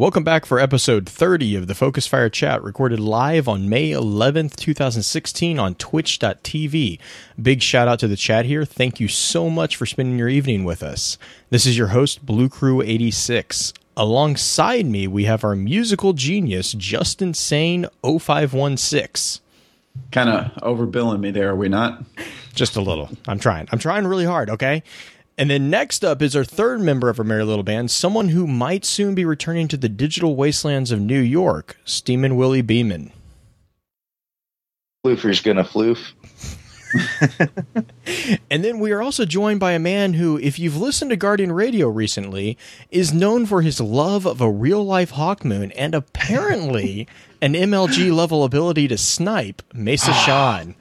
Welcome back for episode 30 of the Focus Fire Chat, recorded live on May 11th, 2016 on twitch.tv. Big shout out to the chat here. Thank you so much for spending your evening with us. This is your host, Blue Crew 86. Alongside me, we have our musical genius, Justin Sane 0516. Kind of overbilling me there, are we not? Just a little. I'm trying. I'm trying really hard, okay? And then next up is our third member of our Merry Little Band, someone who might soon be returning to the digital wastelands of New York, Steeman Willie Beeman. Floofer's gonna floof. and then we are also joined by a man who, if you've listened to Guardian Radio recently, is known for his love of a real life Hawkmoon and apparently an MLG level ability to snipe Mesa Sean.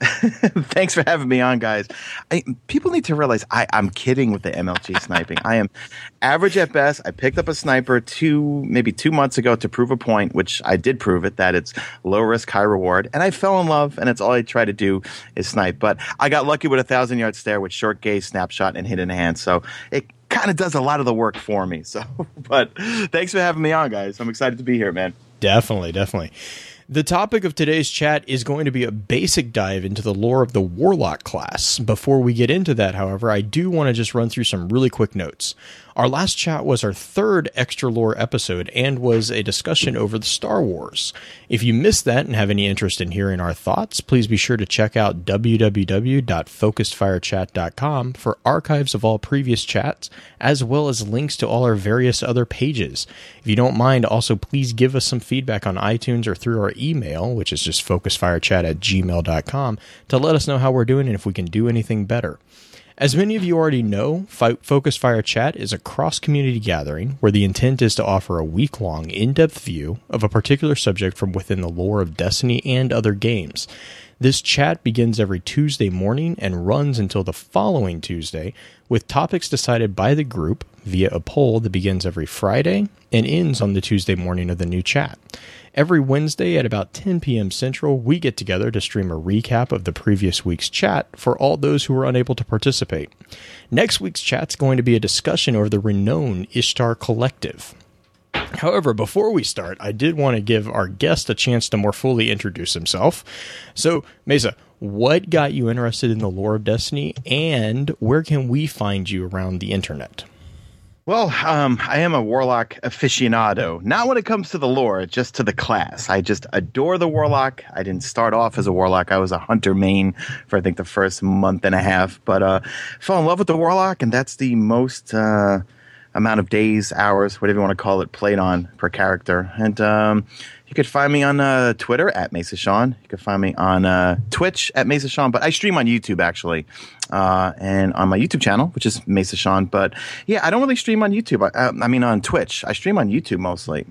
Thanks for having me on, guys. I, people need to realize I, am kidding with the MLG sniping. I am average at best. I picked up a sniper two, maybe two months ago to prove a point, which I did prove it that it's low risk, high reward, and I fell in love. And it's all I try to do is snipe. But I got lucky with a thousand yard stare with short gaze, snapshot, and Hidden Hand. So it kind of does a lot of the work for me. So, but thanks for having me on, guys. I'm excited to be here, man. Definitely, definitely. The topic of today's chat is going to be a basic dive into the lore of the Warlock class. Before we get into that, however, I do want to just run through some really quick notes. Our last chat was our third extra lore episode and was a discussion over the Star Wars. If you missed that and have any interest in hearing our thoughts, please be sure to check out www.focusedfirechat.com for archives of all previous chats, as well as links to all our various other pages. If you don't mind, also please give us some feedback on iTunes or through our email, which is just focusedfirechat at gmail.com, to let us know how we're doing and if we can do anything better. As many of you already know, Focus Fire Chat is a cross community gathering where the intent is to offer a week long, in depth view of a particular subject from within the lore of Destiny and other games. This chat begins every Tuesday morning and runs until the following Tuesday, with topics decided by the group via a poll that begins every Friday and ends on the Tuesday morning of the new chat. Every Wednesday at about 10 p.m. Central, we get together to stream a recap of the previous week's chat for all those who were unable to participate. Next week's chat's going to be a discussion over the renowned Ishtar Collective. However, before we start, I did want to give our guest a chance to more fully introduce himself. So, Mesa, what got you interested in the lore of Destiny, and where can we find you around the internet? Well, um, I am a warlock aficionado. Not when it comes to the lore, just to the class. I just adore the warlock. I didn't start off as a warlock. I was a hunter main for I think the first month and a half, but uh, fell in love with the warlock, and that's the most uh, amount of days, hours, whatever you want to call it, played on per character. And um, you could find me on uh, Twitter at Mesa Sean. You could find me on uh, Twitch at Mesa Sean, but I stream on YouTube actually, uh, and on my YouTube channel, which is Mesa Sean. But yeah, I don't really stream on YouTube. I, I mean, on Twitch, I stream on YouTube mostly.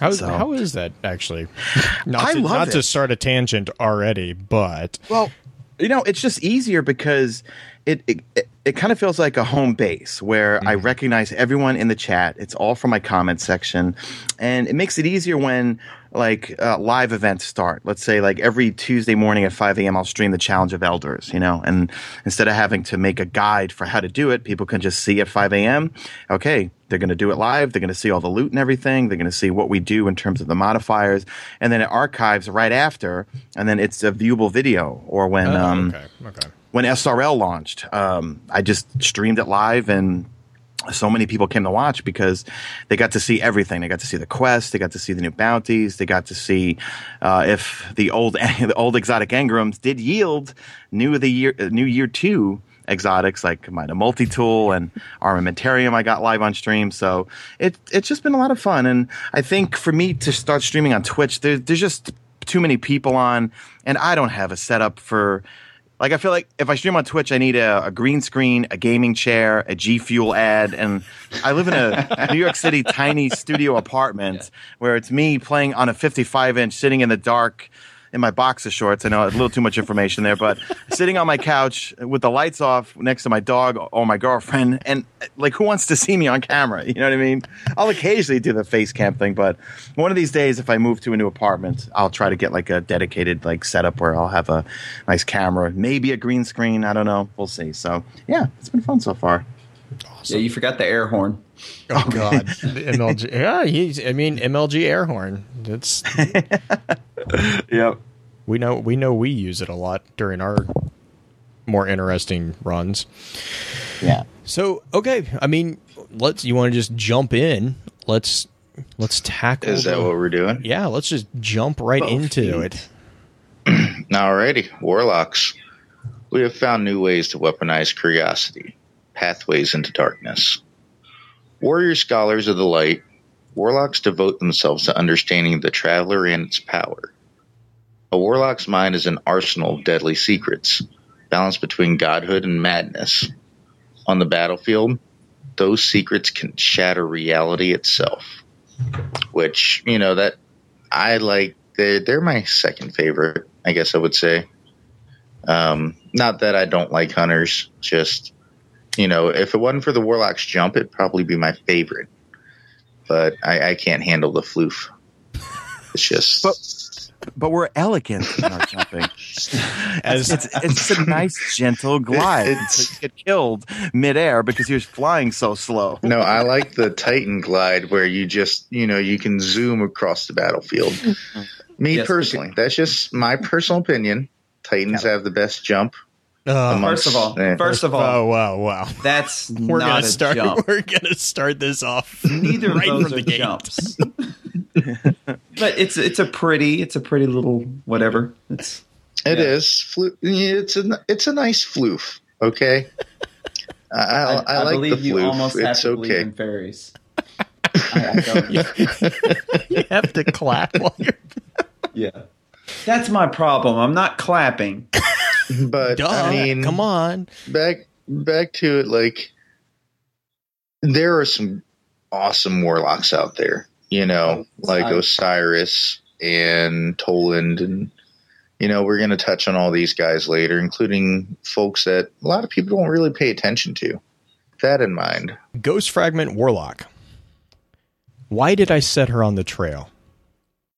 How, so. how is that actually? Not, I to, love not it. to start a tangent already, but well, you know, it's just easier because it it, it, it kind of feels like a home base where mm-hmm. I recognize everyone in the chat. It's all from my comment section, and it makes it easier when like uh, live events start. Let's say like every Tuesday morning at 5 a.m. I'll stream the Challenge of Elders, you know, and instead of having to make a guide for how to do it, people can just see at 5 a.m. Okay, they're going to do it live. They're going to see all the loot and everything. They're going to see what we do in terms of the modifiers, and then it archives right after, and then it's a viewable video. Or when oh, um, okay. Okay. When SRL launched, um, I just streamed it live and so many people came to watch because they got to see everything. They got to see the quest. They got to see the new bounties. They got to see uh, if the old the old exotic engrams did yield new the year new year two exotics like my multi tool and armamentarium I got live on stream. So it it's just been a lot of fun. And I think for me to start streaming on Twitch, there, there's just too many people on, and I don't have a setup for like I feel like if I stream on Twitch, I need a, a green screen, a gaming chair, a G Fuel ad, and I live in a New York City tiny studio apartment yeah. where it's me playing on a 55 inch, sitting in the dark in my boxer shorts. I know a little too much information there, but sitting on my couch with the lights off next to my dog or my girlfriend, and like, who wants to see me on camera? You know what I mean? I'll occasionally do the face cam thing, but one of these days, if I move to a new apartment, I'll try to get like a dedicated like setup where I'll have a nice camera, maybe a green screen. I don't know. We'll see. So yeah, it's been fun so far. Yeah, you forgot the air horn. Oh God, MLG. Yeah, he's. I mean, MLG air horn. That's Yep. we know. We know we use it a lot during our more interesting runs. Yeah. So okay, I mean, let's. You want to just jump in? Let's let's tackle. Is that the- what we're doing? Yeah, let's just jump right Both into feet. it. Alrighty, warlocks. We have found new ways to weaponize curiosity, pathways into darkness. Warrior scholars of the light, warlocks devote themselves to understanding the traveler and its power. A warlock's mind is an arsenal of deadly secrets, balanced between godhood and madness. On the battlefield, those secrets can shatter reality itself. Which, you know, that I like they're, they're my second favorite, I guess I would say. Um, not that I don't like hunters, just you know, if it wasn't for the warlock's jump, it'd probably be my favorite. But I, I can't handle the floof. It's just But but we're elegant in our jumping. As It's it's a nice gentle glide. It's- you get killed midair because you're flying so slow. no, I like the Titan glide where you just you know you can zoom across the battlefield. Mm-hmm. Me Yes, personally, that's just my personal opinion. Titans have the best jump. Uh, First of all, Yeah. first of all, oh all, wow wow. that's We're not gonna a start. jump. We're gonna start this off. Neither right of those are the jumps. but it's it's a pretty it's a pretty little whatever. It's It Yeah. is. Flu- it's a it's a nice floof. Okay. I, I, I, I, I like believe the you floof. almost have It's to believe okay. in fairies. I, I don't. you have to clap while you're. Yeah, that's my problem. I'm not clapping. But Duh, I mean, come on. back back to it. Like there are some awesome warlocks out there. You know, oh, like I- Osiris and Toland, and you know we're going to touch on all these guys later, including folks that a lot of people don't really pay attention to. That in mind. Ghost Fragment Warlock. Why did I set her on the trail?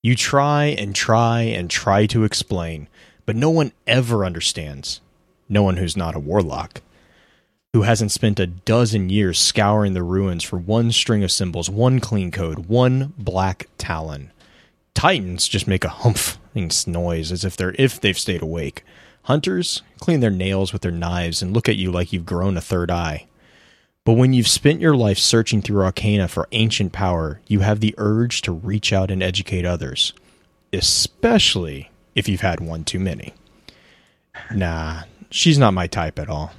You try and try and try to explain, but no one ever understands. No one who's not a warlock. Who hasn't spent a dozen years scouring the ruins for one string of symbols, one clean code, one black talon. Titans just make a humping noise as if they're if they've stayed awake. Hunters clean their nails with their knives and look at you like you've grown a third eye. But when you've spent your life searching through arcana for ancient power, you have the urge to reach out and educate others, especially if you've had one too many. Nah, she's not my type at all.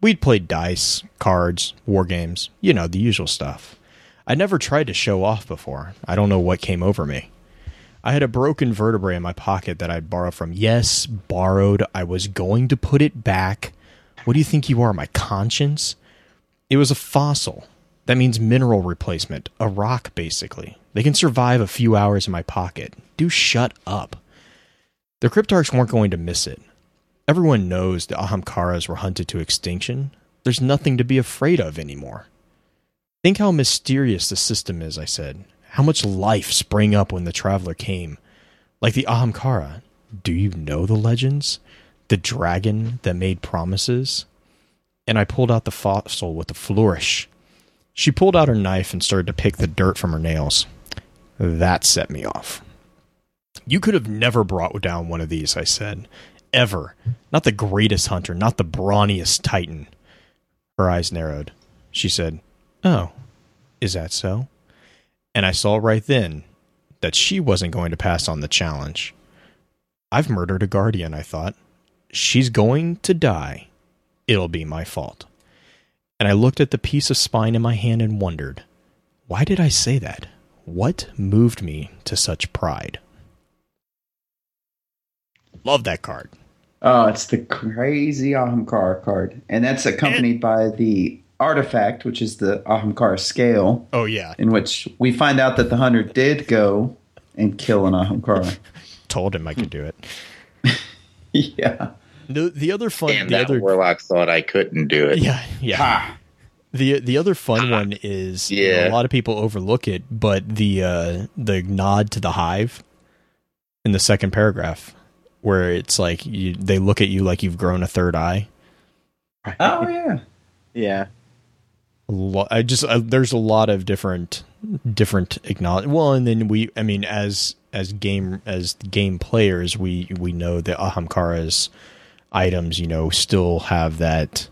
We'd played dice, cards, war games, you know, the usual stuff. I never tried to show off before. I don't know what came over me. I had a broken vertebrae in my pocket that I'd borrowed from. Yes, borrowed. I was going to put it back. What do you think you are, my conscience? It was a fossil. That means mineral replacement. A rock, basically. They can survive a few hours in my pocket. Do shut up. The Cryptarchs weren't going to miss it. Everyone knows the Ahamkaras were hunted to extinction. There's nothing to be afraid of anymore. Think how mysterious the system is, I said. How much life sprang up when the traveler came. Like the Ahamkara. Do you know the legends? The dragon that made promises? and I pulled out the fossil with a flourish. She pulled out her knife and started to pick the dirt from her nails. That set me off. You could have never brought down one of these, I said. Ever. Not the greatest hunter, not the brawniest titan. Her eyes narrowed. She said, Oh, is that so? And I saw right then that she wasn't going to pass on the challenge. I've murdered a guardian, I thought. She's going to die it'll be my fault. And I looked at the piece of spine in my hand and wondered, why did I say that? What moved me to such pride? Love that card. Oh, it's the crazy Ahamkara card, and that's accompanied by the artifact, which is the Ahamkara scale, Oh yeah, in which we find out that the hunter did go and kill an Ahamkara. told him I could do it. yeah. The the other fun, And the that other warlock thought I couldn't do it. yeah yeah. Ha! The the other fun one is you know, a lot of people overlook it, but the uh, the nod to the hive in the second paragraph, where it's like you, they look at you like you've grown a third eye. Oh yeah. Yeah. lo- I just uh, there's a lot of different different acknowledge. Well, and then we, I mean, as as game as game players, we we know that Ahamkara's items, you know, still have that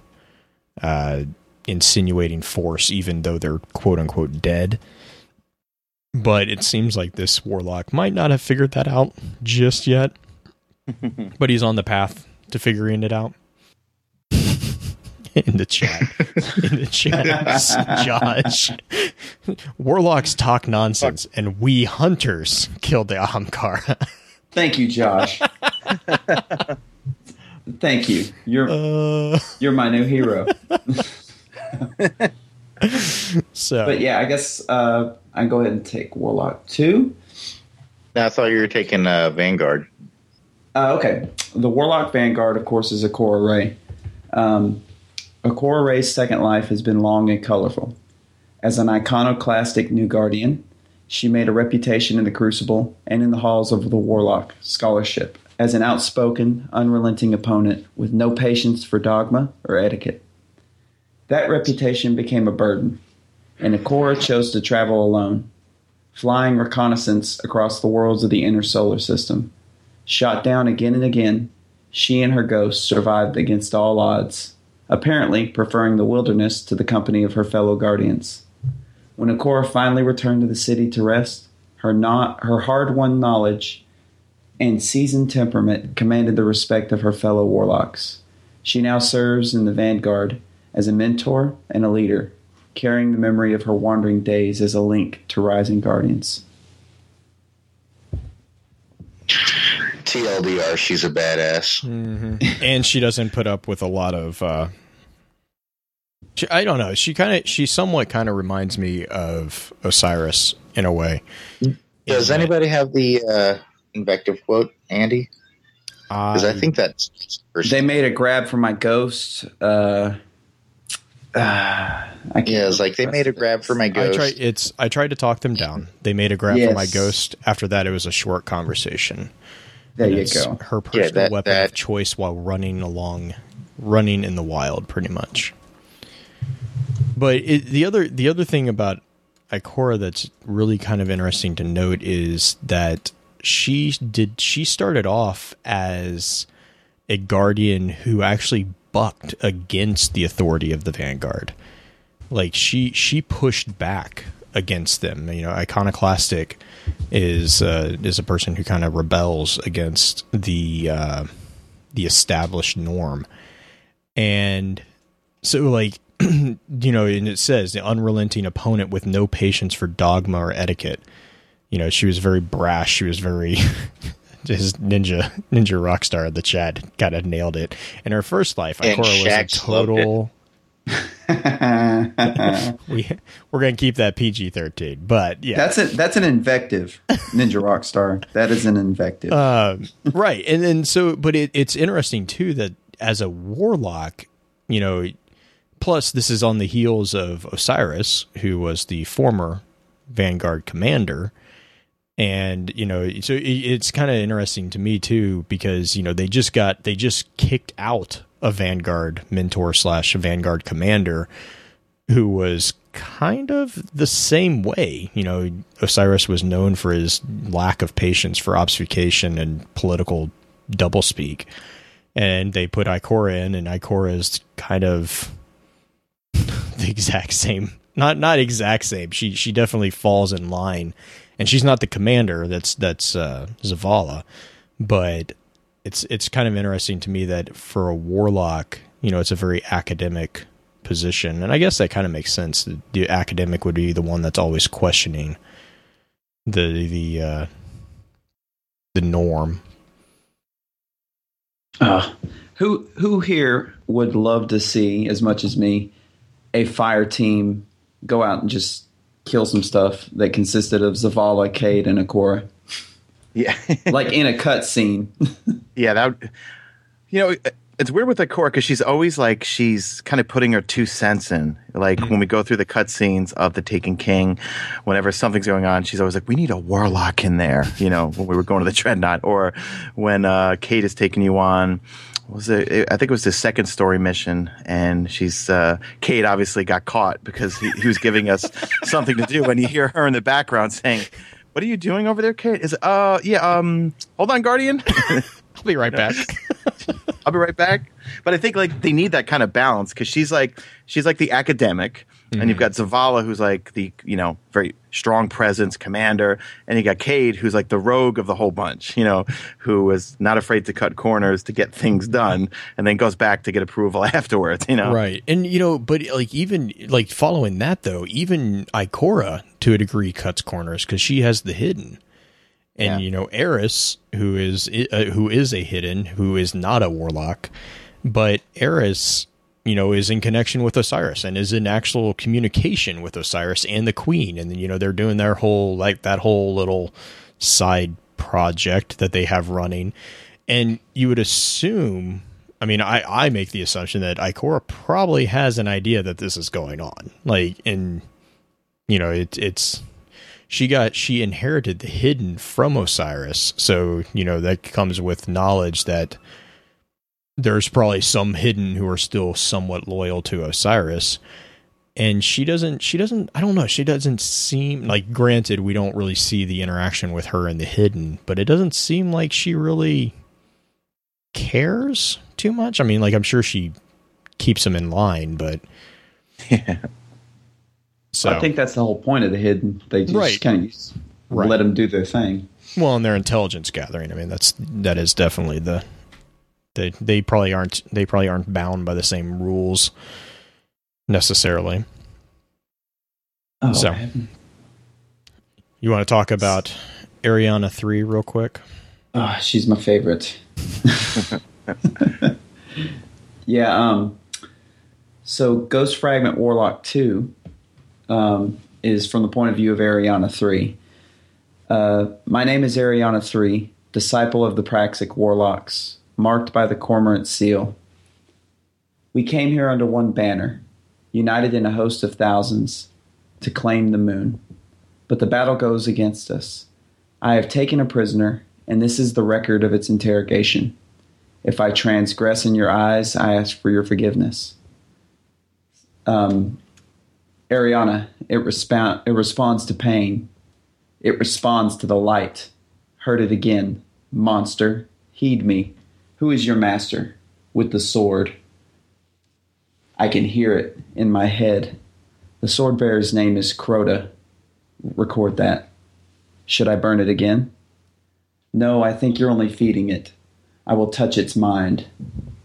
uh, insinuating force, even though they're quote unquote dead. But it seems like this warlock might not have figured that out just yet. but he's on the path to figuring it out. in the chat. In the chat, Josh. Warlocks talk nonsense, and we hunters killed the Ahamkara. Thank you, Josh. Thank you. You're Uh, you're my new hero. so, But yeah, I guess uh, I go ahead and take Warlock two. Now, I thought you were taking uh, Vanguard. Uh, okay, the Warlock Vanguard, of course, is a Ikora Rey. Um, Ikora Rey's second life has been long and colorful. As an iconoclastic new guardian, she made a reputation in the Crucible and in the halls of the Warlock scholarship as an outspoken, unrelenting opponent with no patience for dogma or etiquette. That reputation became a burden, and Ikora chose to travel alone, flying reconnaissance across the worlds of the inner solar system. Shot down again and again, she and her ghost survived against all odds, apparently preferring the wilderness to the company of her fellow guardians. When Ikora finally returned to the city to rest, her not her hard-won knowledge and seasoned temperament commanded the respect of her fellow warlocks. She now serves in the vanguard as a mentor and a leader, carrying the memory of her wandering days as a link to rising guardians. TLDR, she's a badass. and she doesn't put up with a lot of. Uh, she, I don't know. She kind of, she somewhat kind of reminds me of Osiris in a way. Does In that- anybody have the uh, invective quote, Andy? Because I I- think that's They made a grab for my ghost. Uh, uh, I can't yeah, it's like they made a grab for my I ghost. tried. It's. I tried to talk them down. They made a grab for my ghost. After that, it was a short conversation. There you go. Her personal that- weapon that- of choice while running along, running in the wild, pretty much. But it, the other the other thing about Ikora that's really kind of interesting to note is that she did she started off as a guardian who actually bucked against the authority of the vanguard like she she pushed back against them. You know iconoclastic is uh, is a person who kind of rebels against the uh, the established norm. And so like you know and it says the unrelenting opponent with no patience for dogma or etiquette. You know she was very brash. She was very his ninja ninja rockstar of the chat kind of nailed it. In her first life Ikora was a Shax loved it. total we we're gonna keep that PG thirteen, but yeah, That's it. That's an invective, Ninja Rockstar. That is an invective. um, right. And then so, but it, it's interesting too that as a warlock, you know, plus this is on the heels of Osiris, who was the former Vanguard commander. And you know, so it, it's kind of interesting to me too because you know they just got they just kicked out a Vanguard mentor slash Vanguard commander who was kind of the same way. You know, Osiris was known for his lack of patience for obfuscation and political doublespeak. And they put Ikora in, and Ikora is kind of the exact same. Not not exact same. She she definitely falls in line, and she's not the commander. That's that's uh, Zavala, but it's it's kind of interesting to me that for a warlock, you know, it's a very academic position, and I guess that kind of makes sense. The, academic would be the one that's always questioning the the uh, the norm. Uh, who who here would love to see as much as me a fire team go out and just kill some stuff that consisted of Zavala, Cayde, and Ikora, Yeah, like in a cutscene. yeah. That would, you know, it's weird with Ikora because she's always like she's kind of putting her two cents in. Like when we go through the cutscenes of the Taken King, whenever something's going on, she's always like, "We need a warlock in there." You know, when we were going to the Dreadnought, or when uh, Cayde is taking you on was it? I think it was the second story mission, and she's uh, Cayde. Obviously, got caught because he, he was giving us something to do, and you hear her in the background saying, "What are you doing over there, Cayde?" Is uh, yeah, um, hold on, Guardian. I'll be right back. I'll be right back. But I think like they need that kind of balance because she's like she's like the academic, mm-hmm. and you've got Zavala who's like the you know very strong presence commander, and you got Cayde who's like the rogue of the whole bunch, you know, who is not afraid to cut corners to get things done, and then goes back to get approval afterwards, you know. Right, and you know, but like even like following that though, even Ikora to a degree cuts corners because she has the hidden and yeah. you know Eris, who is uh, who is a hidden, who is not a warlock, but Eris, you know, is in connection with Osiris and is in actual communication with Osiris and the Queen, and you know they're doing their whole like that whole little side project that they have running, and you would assume. I mean, I, I make the assumption that Ikora probably has an idea that this is going on. Like, and you know, it, it's she got she inherited the hidden from Osiris. So, you know, that comes with knowledge that there's probably some hidden who are still somewhat loyal to Osiris. And she doesn't she doesn't I don't know, she doesn't seem like granted we don't really see the interaction with her and the hidden, but it doesn't seem like she really cares too much. I mean, like I'm sure she keeps them in line, but yeah. So I think that's the whole point of the hidden. They just right. kind of right. let them do their thing. Well, and their intelligence gathering. I mean, that's that is definitely the they they probably aren't they probably aren't bound by the same rules necessarily. Oh, so, you want to talk about Eriana three real quick? Oh, she's my favorite. yeah. Um. So, Ghost Fragment Warlock two um, is from the point of view of Eriana 3. Uh, my name is Eriana 3, disciple of the Praxic Warlocks, marked by the Cormorant seal. We came here under one banner, united in a host of thousands, to claim the moon. But the battle goes against us. I have taken a prisoner, and this is the record of its interrogation. If I transgress in your eyes, I ask for your forgiveness. Um, Eriana, it, resp- it responds to pain. It responds to the light. Heard it again. Monster, heed me. Who is your master? With the sword. I can hear it in my head. The sword bearer's name is Crota. Record that. Should I burn it again? No, I think you're only feeding it. I will touch its mind.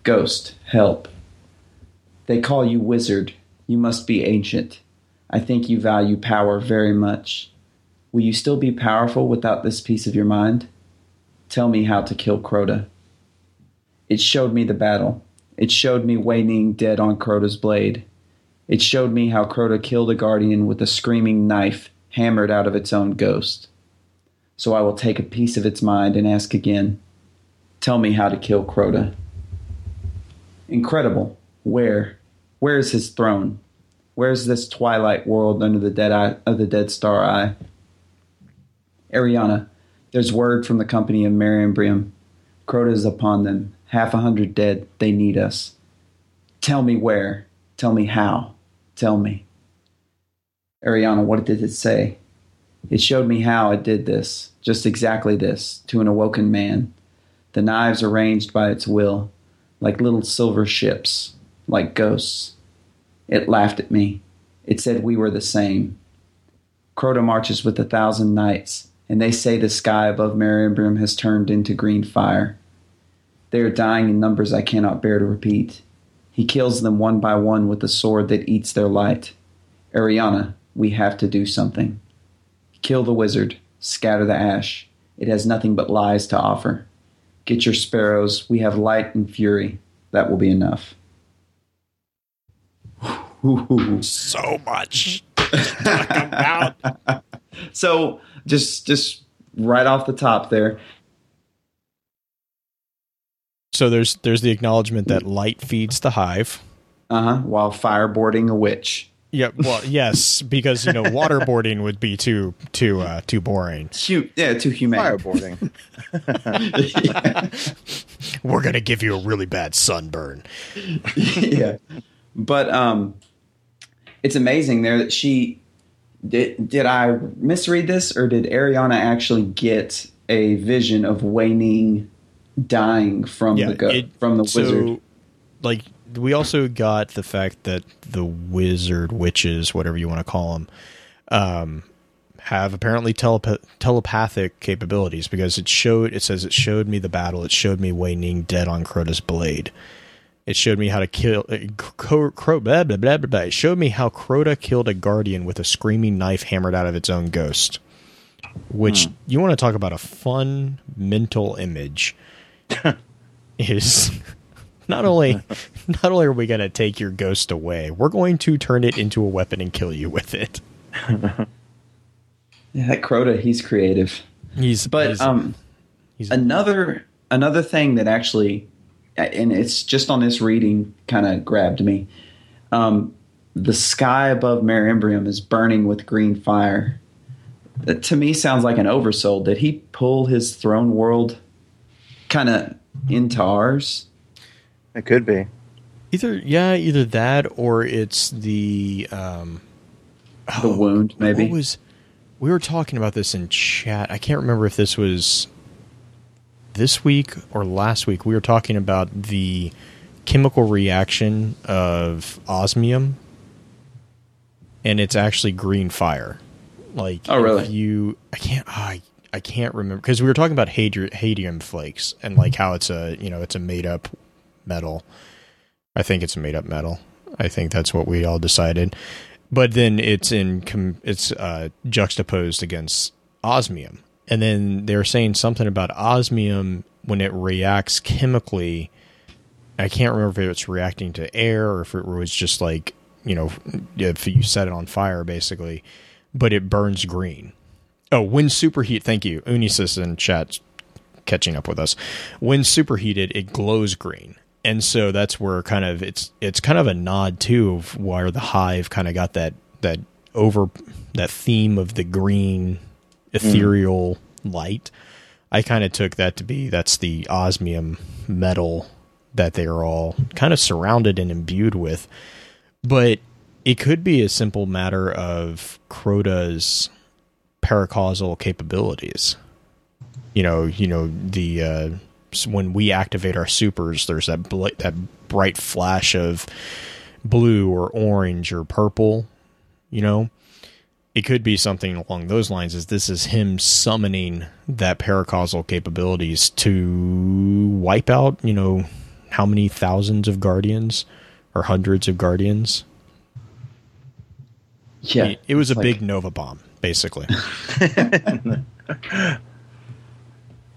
Ghost, help. They call you wizard. You must be ancient. I think you value power very much. Will you still be powerful without this piece of your mind? Tell me how to kill Crota. It showed me the battle. It showed me Wei dead on Crota's blade. It showed me how Crota killed a guardian with a screaming knife hammered out of its own ghost. So I will take a piece of its mind and ask again Tell me how to kill Crota. Incredible. Where? Where is his throne? Where's this twilight world under the dead eye of the dead star eye? Eriana, there's word from the company of Mare Imbrium. Crota is upon them. Half a hundred dead. They need us. Tell me where. Tell me how. Tell me. Eriana, what did it say? It showed me how it did this, just exactly this, to an awoken man. The knives arranged by its will, like little silver ships, like ghosts. It laughed at me. It said we were the same. Crota marches with a thousand knights, and they say the sky above Mare Imbrium has turned into green fire. They are dying in numbers I cannot bear to repeat. He kills them one by one with the sword that eats their light. Eriana, we have to do something. Kill the wizard, scatter the ash. It has nothing but lies to offer. Get your sparrows, we have light and fury. That will be enough so much so just just right off the top there. So there's there's the acknowledgement that light feeds the hive. Uh huh. While fireboarding a witch. Yeah, well, yes, because you know waterboarding would be too too uh, too boring. Too, yeah, too humane. Fireboarding. We're gonna give you a really bad sunburn. yeah. But um it's amazing there that she did did I misread this or did Eriana actually get a vision of Wei Ning dying from the go- it- from the so, wizard? Like we also got the fact that the wizard witches, whatever you want to call them, um, have apparently telep- telepathic capabilities because it showed. It says it showed me the battle. It showed me Wei Ning dead on Crota's blade. It showed me how to kill. Uh, Cro- Cro- blah, blah, blah, blah, blah. It showed me how Crota killed a guardian with a screaming knife hammered out of its own ghost. Which you want to talk about a fun mental image is not only not only are we going to take your ghost away, we're going to turn it into a weapon and kill you with it. Yeah, that Crota, he's creative. He's But he's, um he's another another thing that actually and it's just on this reading kind of grabbed me um, the sky above Mare Imbrium is burning with green fire that to me sounds like an oversoul did he pull his throne world kind of into ours It could be. either yeah, either that or it's the um the wound maybe What was we were talking about this in chat. I can't remember if this was this week or last week. We were talking about the chemical reaction of osmium, and it's actually green fire. Like, Oh, really? if you, I can't, I, I can't remember because we were talking about hadium flakes and like how it's a, you know, it's a made up metal. I think it's a made up metal. I think that's what we all decided. But then it's in it's uh, juxtaposed against osmium, and then they're saying something about osmium when it reacts chemically. I can't remember if it's reacting to air or if it was just like you know if you set it on fire basically, but it burns green. Oh, when superheat, thank you, Unisys in chat catching up with us. When superheated, it glows green. And so that's where kind of it's it's kind of a nod too of where the hive kind of got that that over that theme of the green mm. ethereal light. I kind of took that to be that's the osmium metal that they are all kind of surrounded and imbued with. But it could be a simple matter of Crota's paracausal capabilities you know, you know the uh, when we activate our supers, there's that bl- that bright flash of blue or orange or purple. You know, it could be something along those lines. Is this is him summoning that paracausal capabilities to wipe out? You know, how many thousands of guardians or hundreds of guardians? yeah It, it was a Like- big Nova bomb, basically.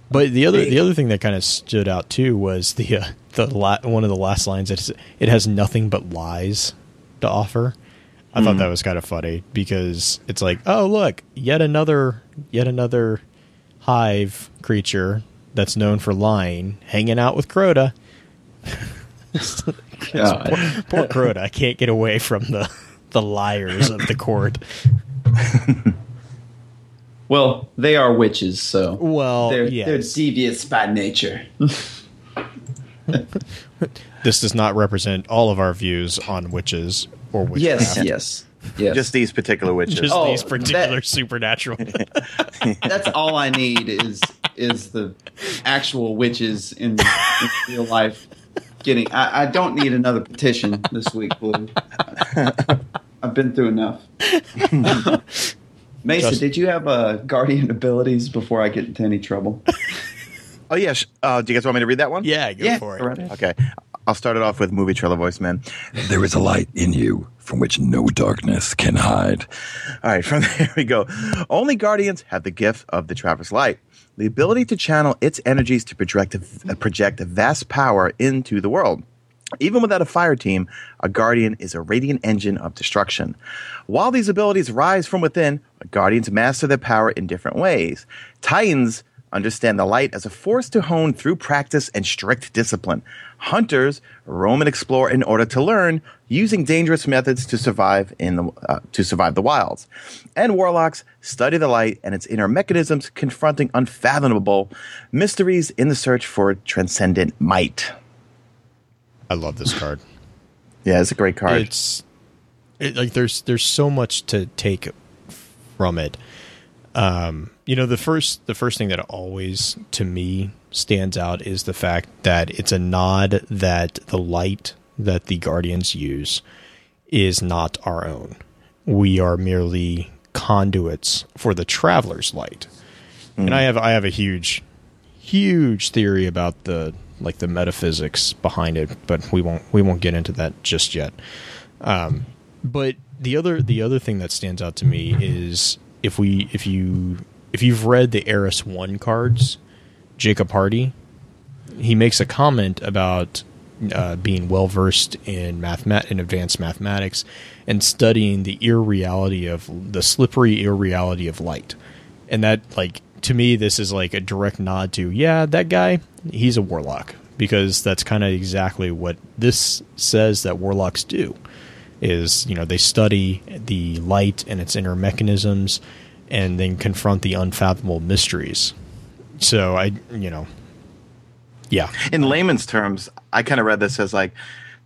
but the other the other thing that kind of stood out too was the uh, the la- one of the last lines. It's, it has nothing but lies to offer. I thought that was kind of funny because it's like, oh look, yet another yet another hive creature that's known for lying, hanging out with Crota. God. Poor Crota, I can't get away from the the liars of the court. well they are witches so Well, they're, yes. they're devious by nature this does not represent all of our views on witches or witchcraft. yes yes yes Just these particular witches. Just Oh, these particular that- supernatural. that's all I need is is the actual witches in, in real life getting. I, I don't need another petition this week, Blue. I've been through enough. Mesa, Just- did you have uh, guardian abilities before I get into any trouble? Oh yes. Uh, do you guys want me to read that one? yeah, go yeah, for it. right. Okay. I'll start it off with movie trailer voice, man. There is a light in you from which no darkness can hide. All right, from there we go. Only guardians have the gift of the Traveler's Light, the ability to channel its energies to project uh, project a vast power into the world. Even without a fire team, a guardian is a radiant engine of destruction. While these abilities rise from within, guardians master their power in different ways. Titans understand the light as a force to hone through practice and strict discipline. Hunters roam and explore in order to learn, using dangerous methods to survive in the uh, to survive the wilds. And warlocks study the light and its inner mechanisms, confronting unfathomable mysteries in the search for transcendent might. I love this card. Yeah, it's a great card. It's it, like there's there's so much to take from it. Um, you know, the first the first thing that always to me stands out is the fact that it's a nod that the light that the guardians use is not our own. We are merely conduits for the traveler's light. And I have I have a huge huge theory about the like the metaphysics behind it, but we won't we won't get into that just yet. Um, but the other the other thing that stands out to me is if we if you if you've read the Eris One cards, Jacob Hardy, he makes a comment about uh, being well versed in mathemat in advanced mathematics and studying the irreality of the slippery irreality of light, and that like to me this is like a direct nod to yeah that guy he's a warlock. Because that's kind of exactly what this says that warlocks do is you know they study the light and its inner mechanisms and then confront the unfathomable mysteries. So i you know yeah. In layman's terms, I kind of read this as like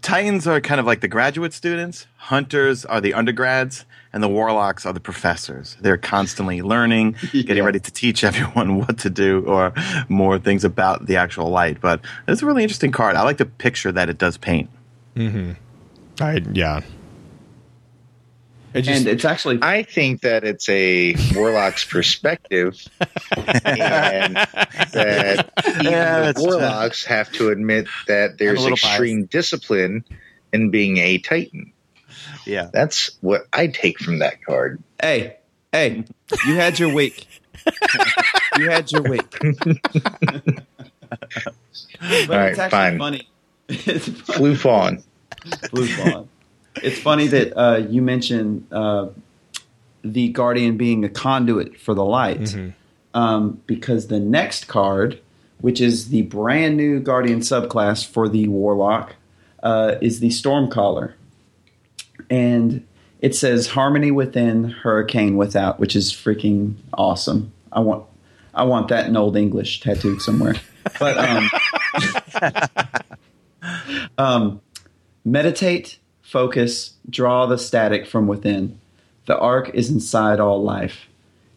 Titans are kind of like the graduate students, hunters are the undergrads, and the warlocks are the professors. They're constantly learning, getting Yeah. ready to teach everyone what to do or more things about the actual light. But it's a really interesting card. I like the picture that it does paint. Mm-hmm. i yeah it just, and it's actually I think that it's a warlock's perspective, and that even Yeah, the that's warlocks have to admit that there's little extreme discipline in being a titan. Yeah. That's what I take from that card. hey, hey, you had your week. you had your week. but All right, it's actually fine. funny. It's funny. Flew fawn. Blue Fawn. It's funny that uh, you mentioned uh, the Guardian being a conduit for the light, um, because the next card, which is the brand new Guardian subclass for the Warlock, uh, is the Stormcaller, and it says "Harmony within, Hurricane without," which is freaking awesome. I want, I want that in Old English tattooed somewhere. But um, um, meditate, focus, draw the static from within. The arc is inside all life.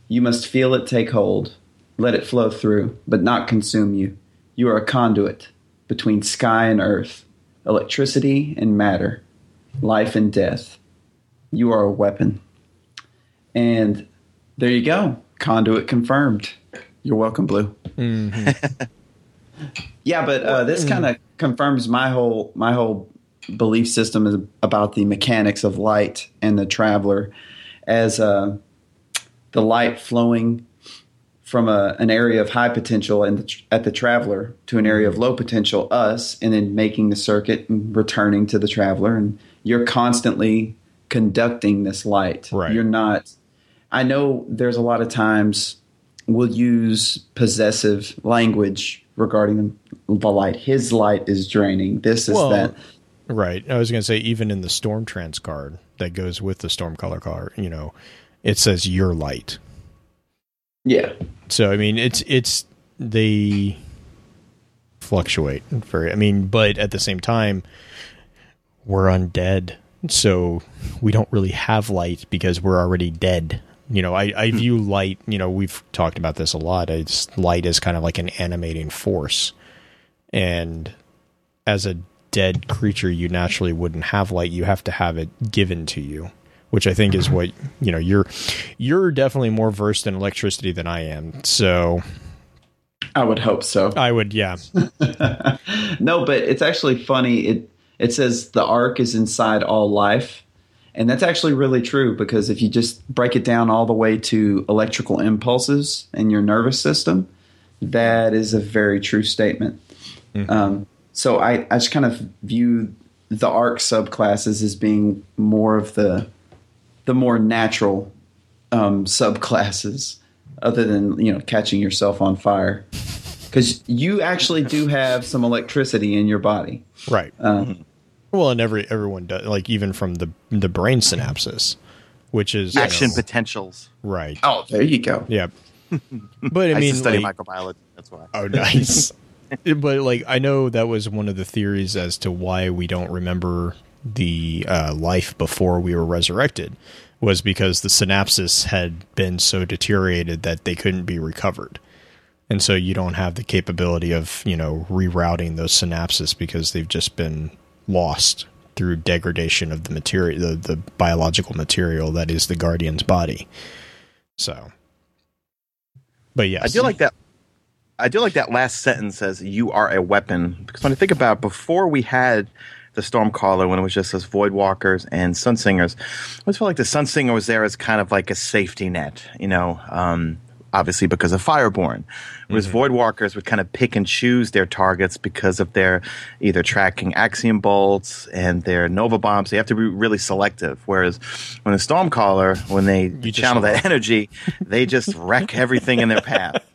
You must feel it take hold. Let it flow through, but not consume you. You are a conduit between sky and earth, electricity and matter, life and death. You are a weapon. And there you go. Conduit confirmed. You're welcome, Blue. yeah, but uh, this kind of confirms my whole my whole belief system is about the mechanics of light and the traveler as uh, the light flowing from a, an area of high potential and the, tr- at the traveler to an area of low potential us and then making the circuit and returning to the traveler and you're constantly conducting this light Right. you're not i know there's a lot of times we'll use possessive language regarding the light his light is draining this is Well, that Right. I was going to say, even in the Storm Trance card that goes with the Stormcaller card, you know, it says your light. yeah So I mean, it's it's they fluctuate very. I mean, but at the same time, we're undead, so we don't really have light because we're already dead. You know, I, I hmm. view light. You know, we've talked about this a lot. It's light is kind of like an animating force, and as a dead creature, you naturally wouldn't have light. You have to have it given to you, which I think is what you know. You're you're definitely more versed in electricity than I am. So i would hope so I would, yeah, no, but it's actually funny. It it says the arc is inside all life, and that's actually really true because if you just break it down all the way to electrical impulses in your nervous system, that is a very true statement. Um, so I, I just kind of view the arc subclasses as being more of the the more natural um, subclasses other than you know catching yourself on fire, because you actually do have some electricity in your body. Right. Um, Well, and every everyone does, like even from the the brain synapses, which is you Action know, potentials. right. Oh, there you go. Yeah. But I I, mean, used study like- microbiology. That's why. Oh, nice. but like, I know that was one of the theories as to why we don't remember the uh, life before we were resurrected was because the synapses had been so deteriorated that they couldn't be recovered. And so you don't have the capability of, you know, rerouting those synapses because they've just been lost through degradation of the material, the, the biological material that is the guardian's body. So, but yes, I do like that. I do like that last sentence says "you are a weapon" because when I think about before we had the Stormcaller, when it was just as Void Walkers and Sunsingers, I always felt like the Sunsinger was there as kind of like a safety net, you know. Um, obviously, because of Fireborn, whereas Void Walkers would kind of pick and choose their targets because of their either tracking Axiom bolts and their Nova bombs. They have to be really selective. Whereas when a Stormcaller, when they just channel that energy, they just wreck everything in their path.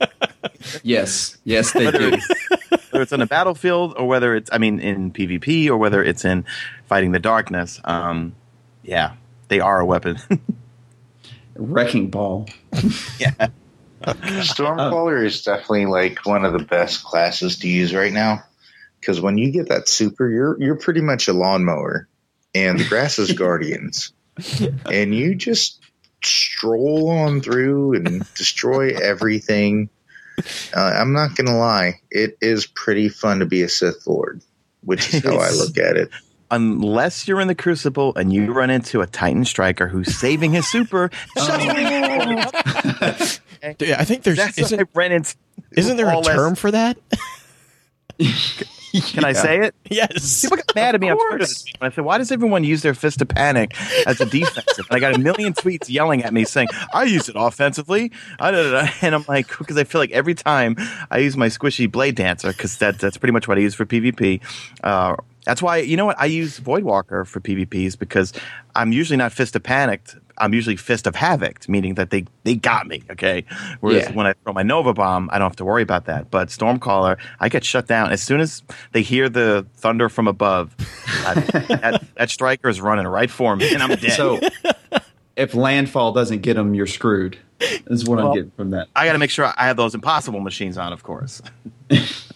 Yes, yes, they whether do. it's, whether it's on the battlefield or whether it's, I mean, in PvP or whether it's in fighting the darkness. Um, yeah, they are a weapon. Wrecking ball. Stormcaller is definitely like one of the best classes to use right now because when you get that super, you're you're pretty much a lawnmower, and the grass is guardians, and you just stroll on through and destroy everything. Uh, I'm not gonna lie, it is pretty fun to be a Sith Lord, which is how I look at it. Unless you're in the Crucible and you run into a Titan Striker who's saving his super. Yeah, I think there's That's what I isn't, ran into. isn't there a all last- term for that? Can I say it? yes. People got mad at me on Twitter this week when I said, "Why does everyone use their fist to panic as a defensive?" And I got a million tweets yelling at me saying, "I use it offensively." I da, da, da. And I'm like, because I feel like every time I use my squishy blade dancer, because that, that's pretty much what I use for PvP. Uh, that's why you know what I use Voidwalker for PvPs because I'm usually not fist of panicked. I'm usually fist of havoc, meaning that they they got me. Okay, whereas Yeah. when I throw my Nova Bomb, I don't have to worry about that. But Stormcaller, I get shut down as soon as they hear the thunder from above. I, that, that striker is running right for me, and I'm dead. So, if landfall doesn't get them, you're screwed. Is what I'm getting from that. I got to make sure I have those impossible machines on, of course.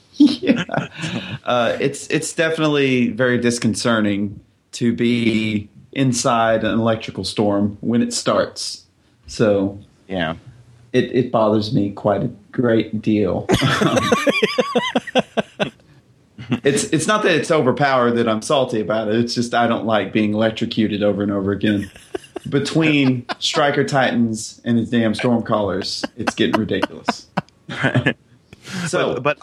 yeah. Uh, it's it's definitely very disconcerting to be inside an electrical storm when it starts. So Yeah. it, it bothers me quite a great deal. it's it's not that it's overpowered that I'm salty about it. It's just I don't like being electrocuted over and over again. Between Striker Titans and his damn Stormcallers, it's getting ridiculous. So, but, but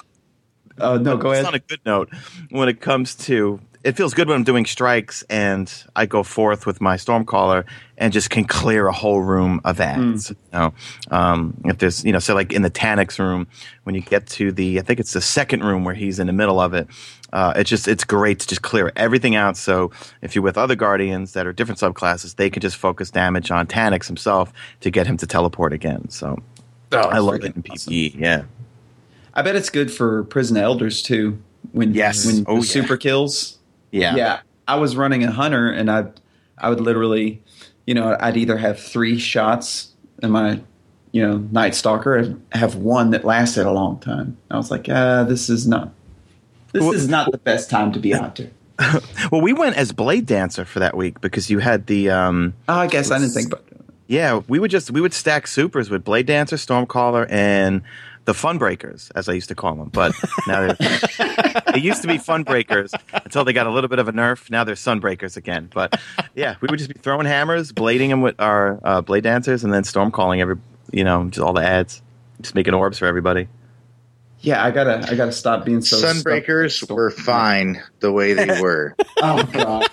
uh, no, go ahead. it's on a good note when it comes to it feels good when I'm doing strikes and I go forth with my Stormcaller and just can clear a whole room of ads. You know, um, if there's you know, so like in the Taniks room, when you get to the I think it's the second room where he's in the middle of it. Uh, it's just it's great to just clear everything out. So if you're with other guardians that are different subclasses, they can just focus damage on Taniks himself to get him to teleport again. So I love it in PvE. Yeah. I bet it's good for prison elders too. When Yes. when Oh, the yeah. super kills. Yeah. Yeah, I was running a hunter, and I I would literally, you know, I'd either have three shots in my, you know, Night Stalker, and have one that lasted a long time. I was like, ah, this is not, this Well- is not the best time to be a hunter. Well, we went as Blade Dancer for that week because you had the um Oh, I guess I didn't think about it. yeah, we would just we would stack supers with Blade Dancer, Stormcaller, and the Funbreakers, as I used to call them. But now they're they used to be Funbreakers until they got a little bit of a nerf. Now they're Sunbreakers again. But yeah, we would just be throwing hammers, blading them with our uh, Blade Dancers, and then storm calling every you know just all the ads, just making orbs for everybody. Yeah, I gotta I gotta stop being so. Sunbreakers stuck- were fine the way they were. Oh god.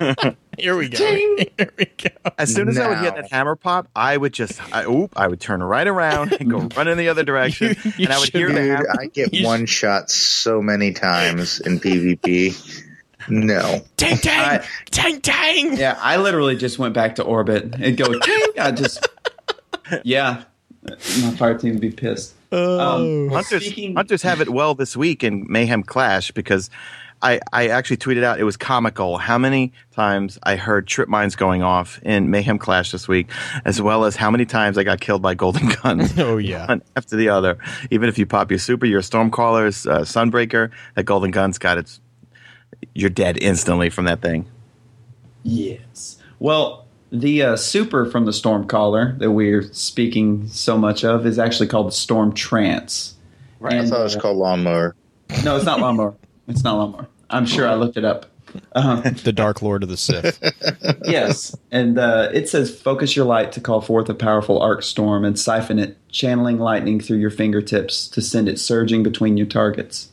Here we go. Here we go. As soon as I would get Now. that hammer pop, I would just I, oop, I would turn right around and go run in the other direction, You- you and I would should- hear the Dude, hammer. I get You one shot so many times in PvP. No. Tang tang, I- tang tang. Yeah, I literally just went back to orbit and go. "Ting!" I just. Yeah, My fire team would be pissed. Oh. Um, Hunters, speaking- Hunters have it well this week in Mayhem Clash because I, I actually tweeted out it was comical how many times I heard trip mines going off in Mayhem Clash this week, as well as how many times I got killed by golden guns. Oh, yeah. One after the other. Even if you pop your super, your Stormcallers, uh, Sunbreaker, that golden gun's got its. You're dead instantly from that thing. Yes. Well, the uh, super from the Stormcaller that we're speaking so much of is actually called the Storm Trance. I And, thought it was uh, called lawnmower. No, it's not Lawnmower. It's not Lawnmower. I'm sure I looked it up. Uh, The Dark Lord of the Sith. yes, and uh, it says focus your light to call forth a powerful arc storm and siphon it, channeling lightning through your fingertips to send it surging between your targets.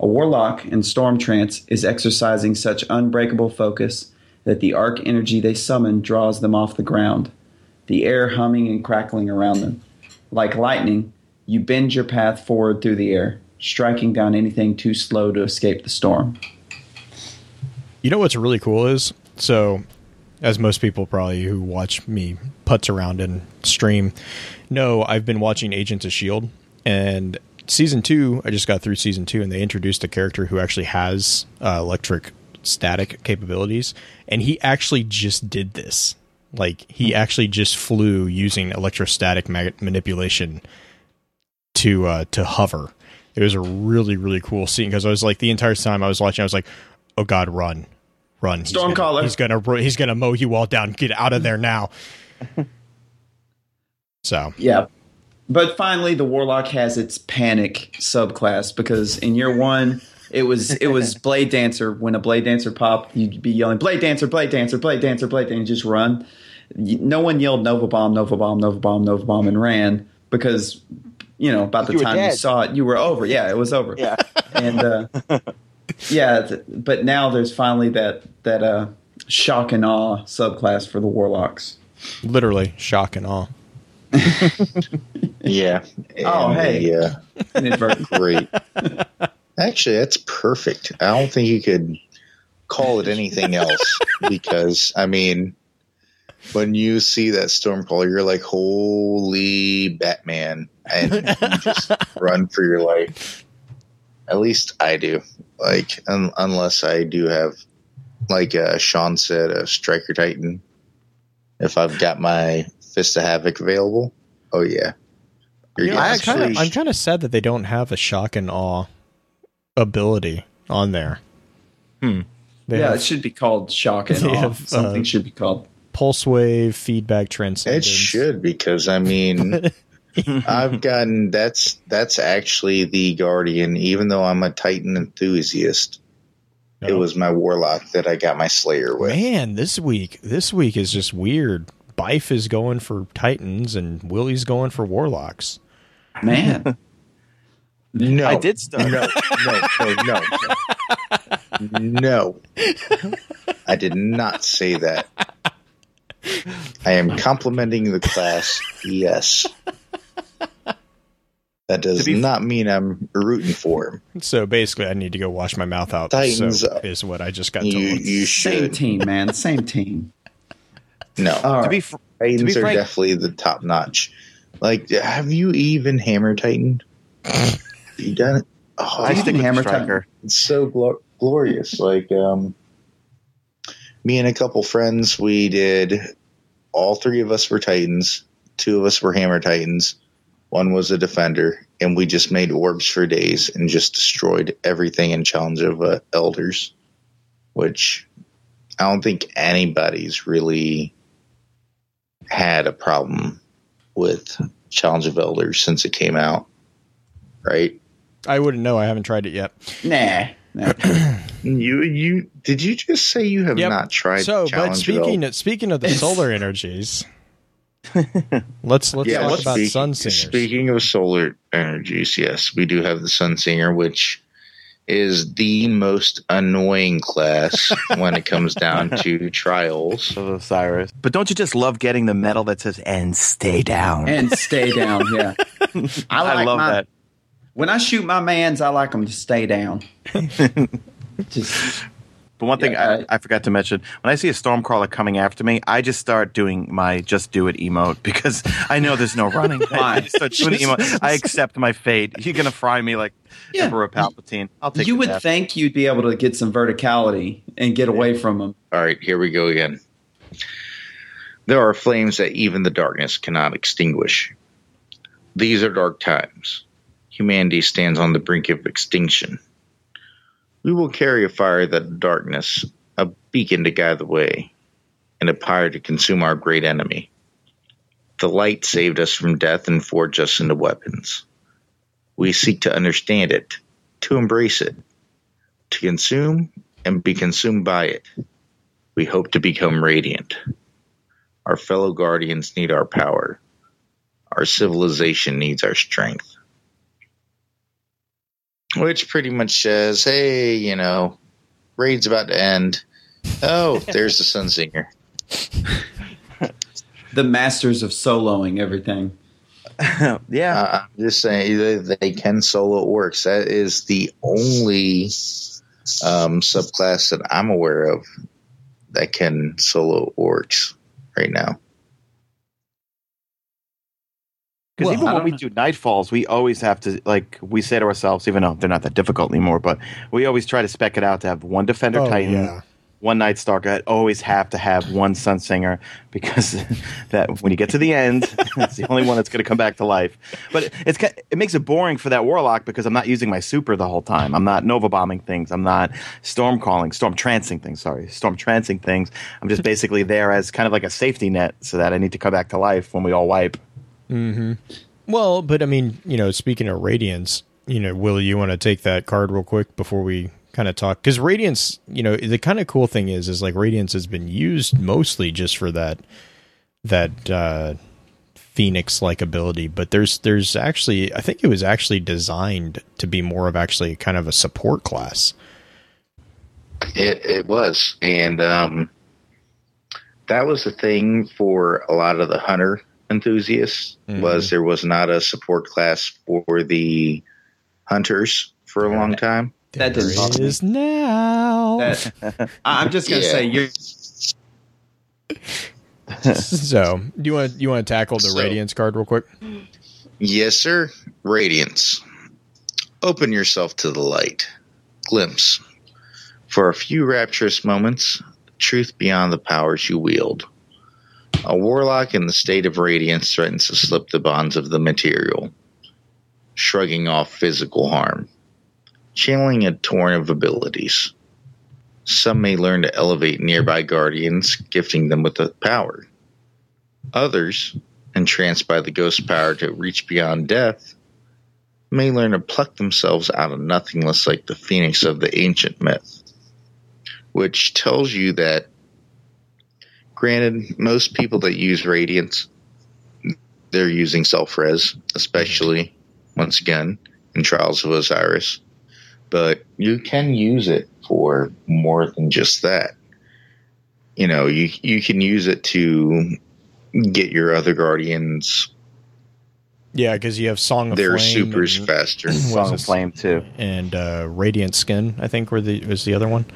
A warlock in storm trance is exercising such unbreakable focus that the arc energy they summon draws them off the ground, the air humming and crackling around them. Like lightning, you bend your path forward through the air, striking down anything too slow to escape the storm. You know what's really cool is so, as most people probably who watch me putz around and stream know, I've been watching Agents of Shield, and season two. I just got through season two, and they introduced a character who actually has uh, electric static capabilities, and he actually just did this. Like he actually just flew using electrostatic mag- manipulation to uh, to hover. It was a really really cool scene because I was like the entire time I was watching, I was like, "Oh God, run, run!" He's gonna- Stormcaller. He's gonna he's gonna mow you all down. Get out of there now. so Yeah. But finally the Warlock has its panic subclass because in year one it was it was Blade Dancer. When a Blade Dancer popped, you'd be yelling Blade Dancer, Blade Dancer, Blade Dancer, Blade Dancer, just run. No one yelled Nova Bomb, Nova Bomb, Nova Bomb, Nova Bomb and ran because you know, about the You time you saw it, you were over. Yeah, it was over. Yeah. And uh yeah, th- but now there's finally that that uh shock and awe subclass for the Warlocks. literally shock and awe. Yeah. Oh, hey. Yeah. Inadvertent. Great. Actually, that's perfect. I don't think you could call it anything else because, I mean, when you see that Stormcaller, you're like, holy Batman. And you just run for your life. At least I do. Like, un- unless I do have, like uh, Sean said, a Striker Titan. If I've got my Fist of Havoc available, oh yeah. You're know, I'm kind of squeezed. I'm kind of sad that they don't have a shock and awe ability on there. Hmm. They yeah, have it should be called shock and They awe. have, Something uh, should be called. Pulse wave feedback It should because I mean I've gotten that's that's actually the Guardian, even though I'm a Titan enthusiast. It oh. was my Warlock that I got my Slayer with. Man, this week, this week is just weird. Bife is going for Titans and Willie's going for Warlocks. Man, No, I did start. No, no, no, no, no. I did not say that. I am complimenting the class. Yes. That does be- not mean I'm rooting for him. So basically, I need to go wash my mouth out. Titans, so uh, is what I just got You, told. you same should. team, man. Same team. No. All To right. be fr- Titans be are frank- definitely the top notch. Like, have you even hammer tightened? you done it? Oh, I stick with Hammer the striker. it's so glo- glorious. Like, um, me and a couple friends, we did. All three of us were Titans. Two of us were Hammer Titans. One was a defender, and we just made orbs for days and just destroyed everything in Challenge of uh, Elders, which I don't think anybody's really had a problem with Challenge of Elders since it came out, right? I wouldn't know. I haven't tried it yet. Nah. Nah. You you did you just say you have Yep. not tried So, Challenge but of speaking Elders? speaking of the solar energies, let's let's Yeah, talk about speak- Sun Singers. Speaking of solar energies, yes, we do have the Sun Singer, which is the most annoying class when it comes down to trials. of Osiris. But don't you just love getting the medal that says "and stay down"? and stay down. Yeah. I, like I love my- that. When I shoot my mans, I like them to stay down. Just But one thing Yeah, I, I forgot to mention: when I see a Stormcaller coming after me, I just start doing my "just do it" emote because I know there's no running. I Why? just start doing the emote. I accept my fate. You're gonna fry me like Yeah. Emperor Palpatine. I'll take. You would death. think you'd be able to get some verticality and get away from them. All right, here we go again. There are flames that even the darkness cannot extinguish. These are dark times. Humanity stands on the brink of extinction. We will carry a fire that darkness, a beacon to guide the way, and a pyre to consume our great enemy. The light saved us from death and forged us into weapons. We seek to understand it, to embrace it, to consume and be consumed by it. We hope to become radiant. Our fellow guardians need our power. Our civilization needs our strength. Which pretty much says, hey, you know, raid's about to end. Oh, there's the Sunsinger. The masters of soloing everything. yeah, Uh, I'm just saying they, they can solo Oryx. That is the only um, subclass that I'm aware of that can solo Oryx right now. Because Well, even when we know. do nightfalls, we always have to like we say to ourselves, even though they're not that difficult anymore, but we always try to spec it out to have one defender Oh, titan, yeah. one night stalker. I always have to have one sun singer because that when you get to the end, it's the only one that's going to come back to life. But it's ki- it makes it boring for that warlock because I'm not using my super the whole time. I'm not nova bombing things. I'm not storm calling, storm trancing things. Sorry, storm trancing things. I'm just basically there as kind of like a safety net so that I need to come back to life when we all wipe. Well, but I mean, you know, speaking of Radiance, you know, Will, you want to take that card real quick before we kind of talk? Because Radiance, you know, the kind of cool thing is, is like Radiance has been used mostly just for that, that, uh, Phoenix like ability, but there's, there's actually, I think it was actually designed to be more of actually kind of a support class. It it was, and um, that was the thing for a lot of the hunter enthusiasts was mm-hmm. there was not a support class for the hunters for a long time. That There didn't bother me. now. That, I- I'm just gonna Yeah. say you're so, do you want you want to tackle the So- Radiance card real quick? Yes, sir. Radiance. Open yourself to the light. Glimpse. For a few rapturous moments, truth beyond the powers you wield. A warlock in the state of radiance threatens to slip the bonds of the material, shrugging off physical harm, channeling a torrent of abilities. Some may learn to elevate nearby guardians, gifting them with the power. Others, entranced by the ghost power to reach beyond death, may learn to pluck themselves out of nothingness like the phoenix of the ancient myth, which tells you that, granted, most people that use Radiance, they're using self res, especially, once again, in Trials of Osiris, but you can use it for more than just that. You know, you you can use it to get your other guardians Yeah, because you have Song of their Flame supers and- faster. Song of Flame too. and uh, Radiant Skin. I think were the was the other one.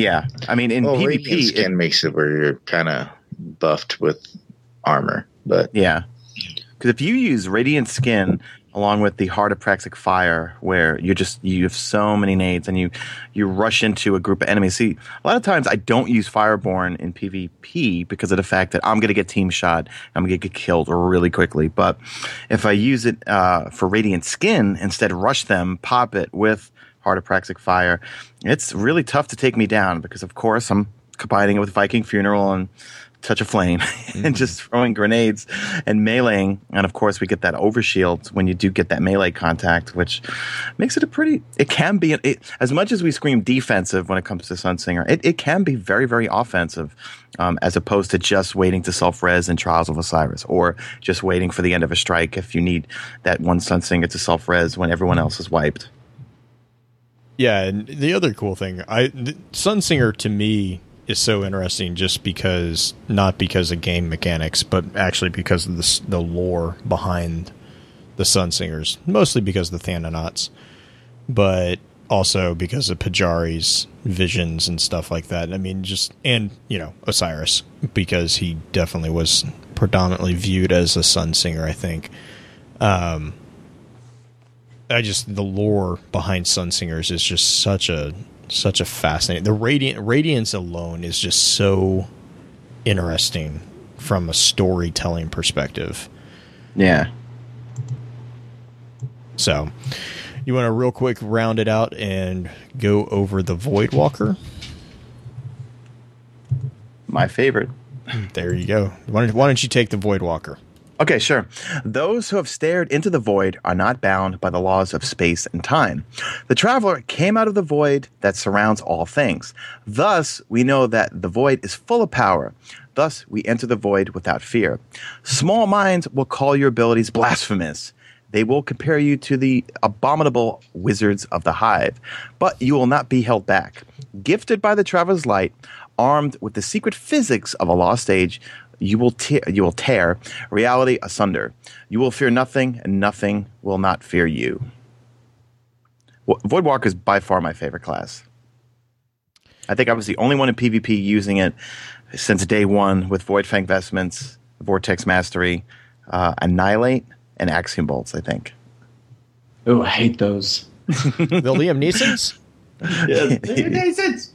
Yeah, I mean in well, PvP, radiant it- skin makes it where you're kind of buffed with armor, but yeah, because if you use Radiant Skin along with the Heart of Praxic Fire, where you just you have so many nades and you you rush into a group of enemies. See, a lot of times I don't use Fireborn in PvP because of the fact that I'm going to get team shot. I'm going to get killed really quickly. But if I use it uh, for Radiant Skin, instead rush them, pop it with Heart of Praxic Fire, it's really tough to take me down because, of course, I'm combining it with Viking Funeral and Touch of Flame and just throwing grenades and meleeing. And of course, we get that overshield when you do get that melee contact, which makes it a pretty, it can be, it, as much as we scream defensive when it comes to Sunsinger, it, it can be very, very offensive um, as opposed to just waiting to self res in Trials of Osiris or just waiting for the end of a strike if you need that one Sunsinger to self res when everyone else is wiped. Yeah, and the other cool thing, I Sunsinger to me is so interesting just because not because of game mechanics, but actually because of the the lore behind the Sunsingers, mostly because of the Thanonauts. But also because of Pajari's visions and stuff like that. I mean, just and you know Osiris because he definitely was predominantly viewed as a sun singer. I think. Um, I just the lore behind sun singers is just such a such a fascinating. The radiant radiance alone is just so interesting from a storytelling perspective. Yeah. So, you want to real quick round it out and go over the Void Walker? My favorite. There you go. Why don't, why don't you take the Void Walker? Okay, sure. Those who have stared into the void are not bound by the laws of space and time. The traveler came out of the void that surrounds all things. Thus, we know that the void is full of power. Thus, we enter the void without fear. Small minds will call your abilities blasphemous. They will compare you to the abominable wizards of the hive, but you will not be held back. Gifted by the traveler's light, armed with the secret physics of a lost age, you will tear, you will tear reality asunder. You will fear nothing, and nothing will not fear you. Voidwalker is by far my favorite class. I think I was the only one in PvP using it since day one with Void Fang Vestments, Vortex Mastery, uh, Annihilate, and Axiom Bolts. I think. Oh, I hate those. the Liam Neeson's. Yes,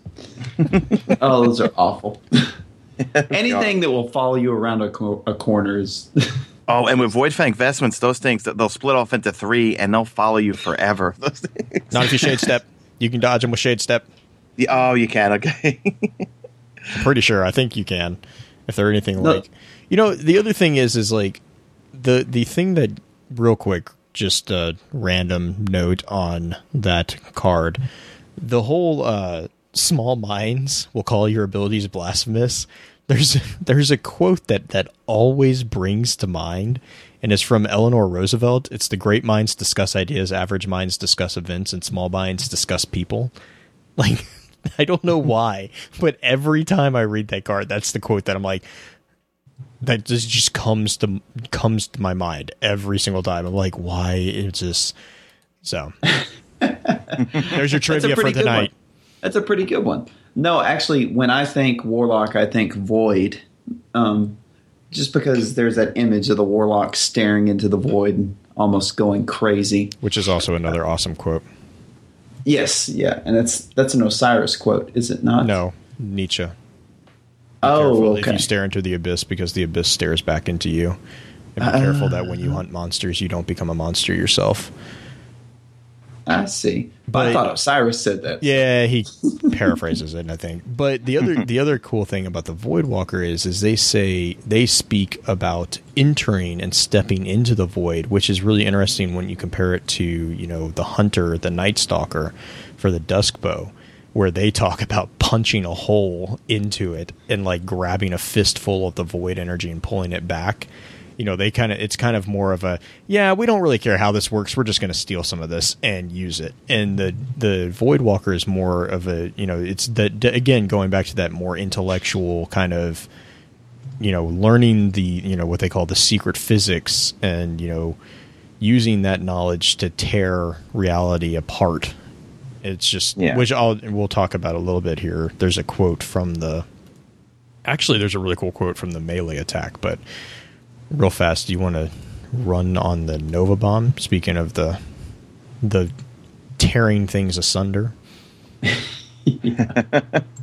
oh, those are awful. Anything that will follow you around a, cor- a corner is. Oh, and with Void Fang Vestments, those things they'll split off into three, and they'll follow you forever. Those things. Not if you shade step. You can dodge them with shade step. Yeah, oh, you can. Okay. I'm pretty sure. I think you can. If they're anything No. like, you know, the other thing is, is like the the thing that real quick, just a random note on that card. The whole uh, small minds will call your abilities blasphemous. There's there's a quote that that always brings to mind, and it's from Eleanor Roosevelt. It's the great minds discuss ideas, average minds discuss events, and small minds discuss people. Like I don't know why, but every time I read that card, that's the quote that I'm like, that just just comes to comes to my mind every single time. I'm like, why? It's just so. There's your trivia for pretty good tonight. That's a pretty good one. No, actually, when I think warlock, I think void. Um, just because there's that image of the warlock staring into the void and almost going crazy. Which is also another awesome quote. Yes, yeah, and that's that's an Osiris quote, is it not? No, Nietzsche. Oh, careful if you stare into the abyss because the abyss stares back into you. And be careful that when you hunt monsters, you don't become a monster yourself. I see. But I thought Osiris said that. Yeah, he paraphrases it, I think. But the other the other cool thing about the Void Walker is is they say they speak about entering and stepping into the void, which is really interesting when you compare it to, you know, the hunter, the night stalker for the dusk bow, where they talk about punching a hole into it and like grabbing a fistful of the void energy and pulling it back you know they kind of it's kind of more of a yeah we don't really care how this works. We're just going to steal some of this and use it. And the the void walker is more of a you know it's the the- again going back to that more intellectual kind of you know learning the you know what they call the secret physics and you know using that knowledge to tear reality apart. It's just Yeah. which I'll we'll talk about a little bit here. There's a quote from the actually there's a really cool quote from the melee attack but real fast do you want to run on the nova bomb speaking of the the tearing things asunder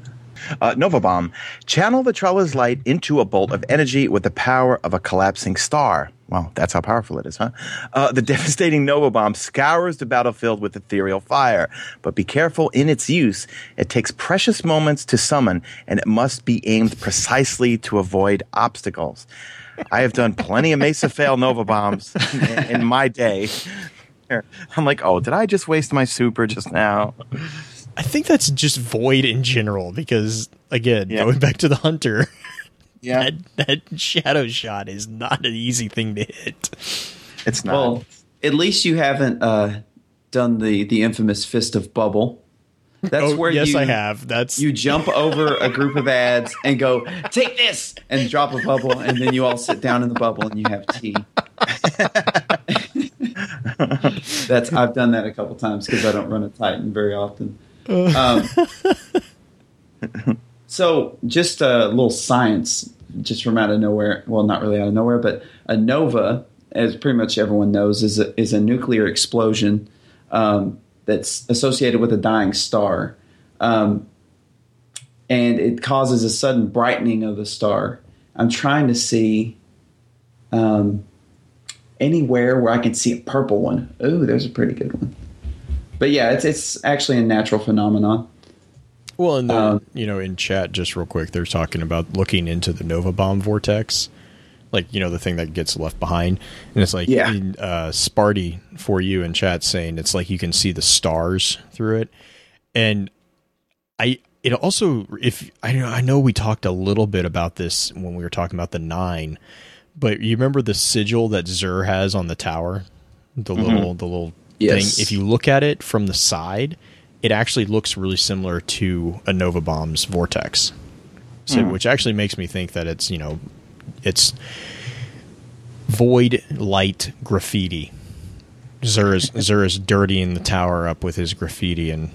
Uh, Nova Bomb. Channel the Traveler's light into a bolt of energy with the power of a collapsing star. Well, that's how powerful it is, huh? Uh, the devastating Nova Bomb scours the battlefield with ethereal fire. But be careful in its use. It takes precious moments to summon, and it must be aimed precisely to avoid obstacles. I have done plenty of Mesa Fail Nova Bombs in, in my day. I'm like, oh, did I just waste my super just now? i think that's just void in general because again Yeah. going back to the hunter Yeah, that, that shadow shot is not an easy thing to hit it's not. Well, at least you haven't uh, done the the infamous fist of bubble. That's oh where yes you, i have that's You jump over a group of ads and go, take this, and drop a bubble, and then you all sit down in the bubble and you have tea. That's I've done that a couple times because I don't run a Titan very often. Um, so just a little science, just from out of nowhere. Well, not really out of nowhere, but a nova, as pretty much everyone knows, is a, is a nuclear explosion um, that's associated with a dying star, um, and it causes a sudden brightening of the star. I'm trying to see. Um, anywhere where I can see a purple one. Ooh, there's a pretty good one. But yeah, it's it's actually a natural phenomenon. Well, and the, Um, you know, in chat, just real quick, they're talking about looking into the Nova Bomb vortex, like you know the thing that gets left behind, and it's like Yeah. in, uh, Sparty for you in chat saying it's like you can see the stars through it, and I it also if I know I know we talked a little bit about this when we were talking about the nine, but you remember the sigil that Xur has on the tower, the little the little Yes. thing. If you look at it from the side, it actually looks really similar to a Nova Bomb's vortex. So, which actually makes me think that it's you know, it's void light graffiti. Xur is, Xur is dirtying the tower up with his graffiti, and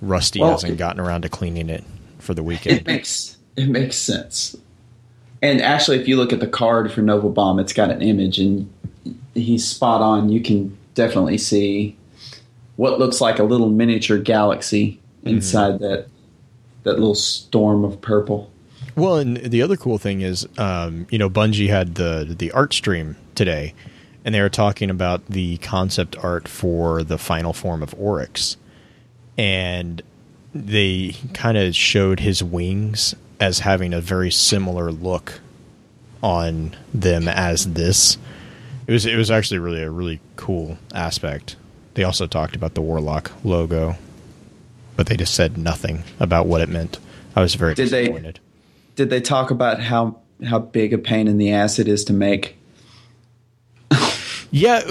Rusty Well, hasn't it- gotten around to cleaning it for the weekend. It makes it makes sense. And actually, if you look at the card for Nova Bomb, it's got an image, and he's spot on. You can definitely see what looks like a little miniature galaxy mm-hmm. inside that that little storm of purple. Well, and the other cool thing is, um, you know, Bungie had the the art stream today, and they were talking about the concept art for the final form of Oryx, and they kind of showed his wings as having a very similar look on them as this. It was it was actually really a really cool aspect. They also talked about the Warlock logo, but they just said nothing about what it meant. I was very Did disappointed. Did they talk about how how big a pain in the ass it is to make? Yeah.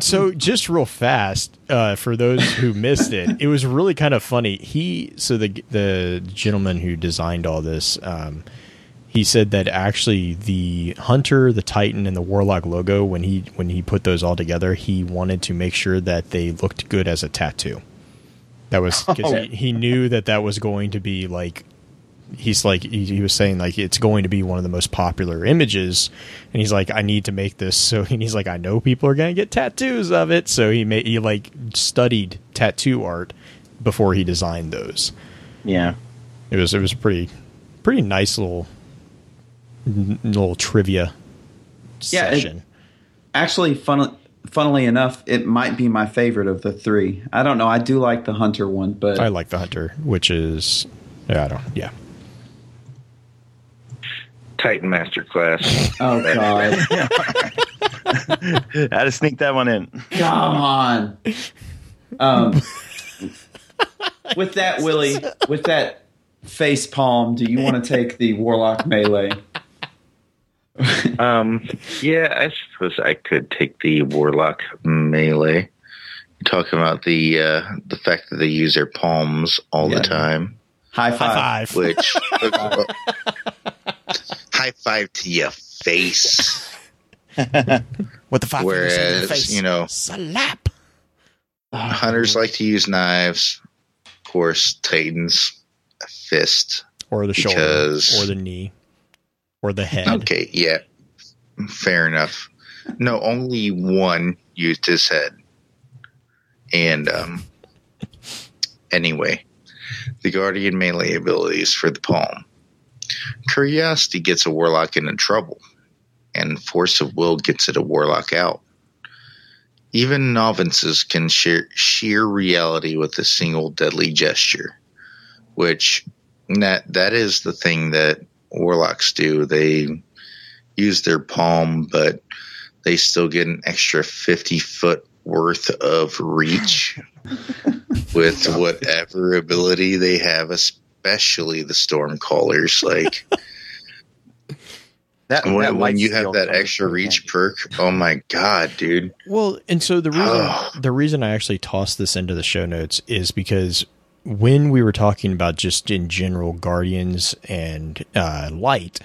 So just real fast, uh, for those who missed it, it was really kind of funny. He, so the the gentleman who designed all this, um, he said that actually the hunter, the titan, and the warlock logo, when he when he put those all together, he wanted to make sure that they looked good as a tattoo. That was because he, he knew that that was going to be like he's like he, he was saying like it's going to be one of the most popular images and he's like i need to make this so and he's like i know people are going to get tattoos of it so he made he like studied tattoo art before he designed those Yeah. it was it was pretty pretty nice little n- little trivia Yeah, it- session Actually, fun, funnily enough, it might be my favorite of the three. I don't know. I do like the hunter one, but i like the hunter which is yeah i don't yeah Titan Masterclass. oh god, I Had to sneak that one in. come on. Um, with that, Willie, with that face palm, do you want to take the warlock melee? Um, yeah, I suppose I could take the Warlock melee. Talking about the uh, the fact that they use their palms all Yeah. the time, High five. high five which high five to your face. with the five fingers in your Whereas, face. you know- slap Hunters like to use knives. Of course, Titans a fist. or the shoulder or the knee or the head Okay, yeah, fair enough. No, only one used his head. And um, anyway, the Guardian melee abilities for the palm. Curiosity gets a warlock into trouble, and Force of Will gets it a warlock out. Even novices can share sheer reality with a single deadly gesture, which that that is the thing that warlocks do. They use their palm, but they still get an extra 50 foot worth of reach with whatever ability they have, especially the storm callers. Like That, that when, when you have that extra reach handy. perk, oh my god, dude. Well, and so the reason Oh. the reason I actually tossed this into the show notes is because when we were talking about just in general Guardians and uh, Light,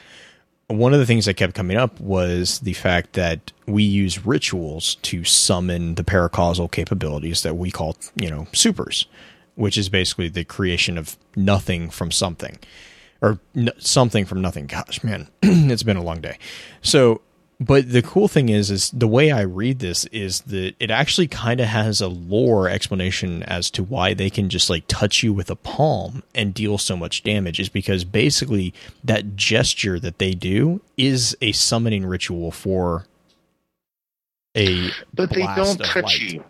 one of the things that kept coming up was the fact that we use rituals to summon the paracausal capabilities that we call, you know, supers, which is basically the creation of nothing from something or n- something from nothing. Gosh, man, it's been a long day. So, but the cool thing is, is the way I read this is that it actually kind of has a lore explanation as to why they can just like touch you with a palm and deal so much damage. Is because basically that gesture that they do is a summoning ritual for a. But they don't touch light. you.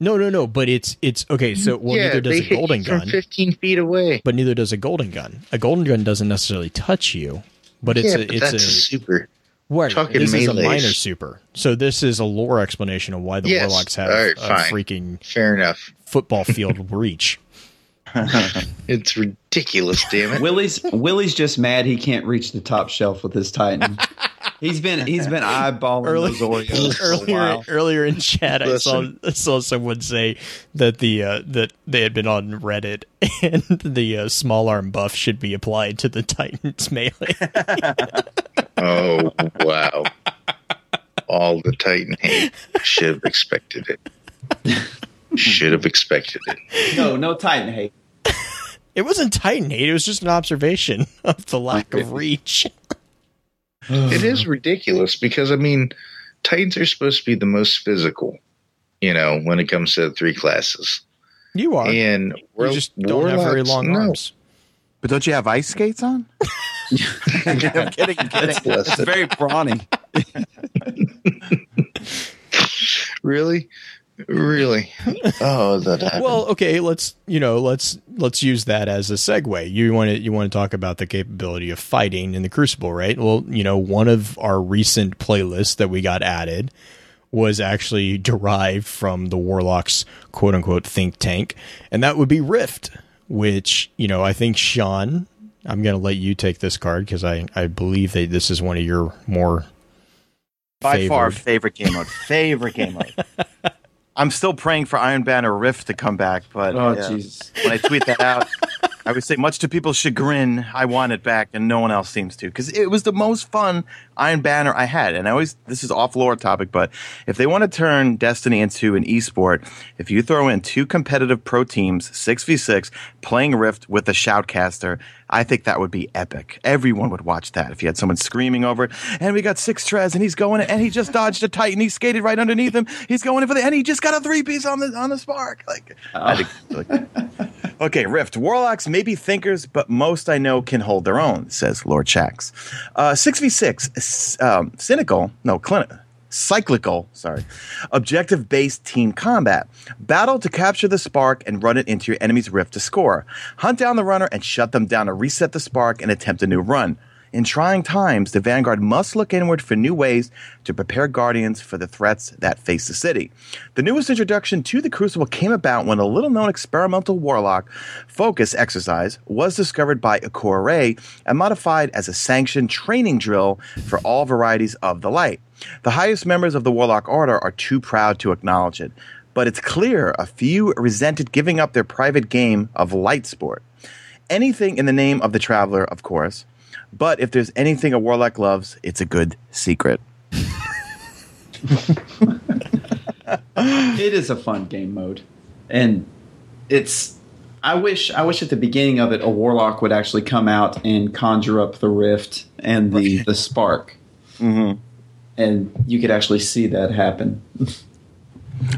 No, no, no. But it's it's okay. So well, yeah, neither does they a golden gun. 15 feet away. but neither does a golden gun. A golden gun doesn't necessarily touch you, but it's yeah, a, but it's that's a super. right. talking This is a minor super. So this is a lore explanation of why the Yes. warlocks have right, a fine. freaking Fair enough. football field reach. It's ridiculous, damn it. Willie's Willie's just mad he can't reach the top shelf with his Titan. He's been he's been eyeballing Early- those Oreos for a earlier, while. earlier in chat, I saw I saw someone say that the uh, that they had been on Reddit and the uh, small arm buff should be applied to the Titans melee. Oh, wow. All the Titan hate. Should have expected it. Should have expected it. No, no Titan hate. It wasn't Titan hate; it was just an observation of the lack of reach. It is ridiculous because, I mean, Titans are supposed to be the most physical, you know, when it comes to the three classes. You are. And you War- just don't have very long no. arms. But don't you have ice skates on? I'm kidding. I'm kidding. It's very brawny. Really? Really? Oh, that happened. Well, okay, let's you know let's let's use that as a segue. You want to you want to talk about the capability of fighting in the Crucible, right? Well, you know, one of our recent playlists that we got added was actually derived from the Warlocks quote unquote think tank, and that would be Rift, which you know I think Sean. I'm going to let you take this card because I, I believe that this is one of your more By far, favorite game mode. Favorite game mode. I'm still praying for Iron Banner Rift to come back, but Oh yeah. Jesus. when I tweet that out, I would say, much to people's chagrin, I want it back, and no one else seems to, because it was the most fun Iron Banner I had. And I always, this is off lore topic, but if they want to turn Destiny into an esport, if you throw in two competitive pro teams, six v six, playing Rift with a shoutcaster, I think that would be epic. Everyone would watch that if you had someone screaming over it. And we got six Trez, and he's going, and he just dodged a Titan. He skated right underneath him. He's going in for the, and he just got a three piece on the on the spark. Like, I think, like Okay, Rift. Warlocks may be thinkers, but most I know can hold their own, says Lord Shax. Uh, 6v6, s- um, cynical, no, clinical. Cyclical, sorry. Objective based team combat. Battle to capture the spark and run it into your enemy's rift to score. Hunt down the runner and shut them down to reset the spark and attempt a new run. In trying times, the Vanguard must look inward for new ways to prepare Guardians for the threats that face the city. The newest introduction to the Crucible came about when a little known experimental warlock focus exercise was discovered by Ikora Rey and modified as a sanctioned training drill for all varieties of the light. The highest members of the Warlock Order are too proud to acknowledge it, but it's clear a few resented giving up their private game of light sport. Anything in the name of the Traveler, of course. But if there's anything a warlock loves, it's a good secret. it is a fun game mode, and it's. I wish I wish at the beginning of it a warlock would actually come out and conjure up the rift and the the spark, Mm-hmm. and you could actually see that happen.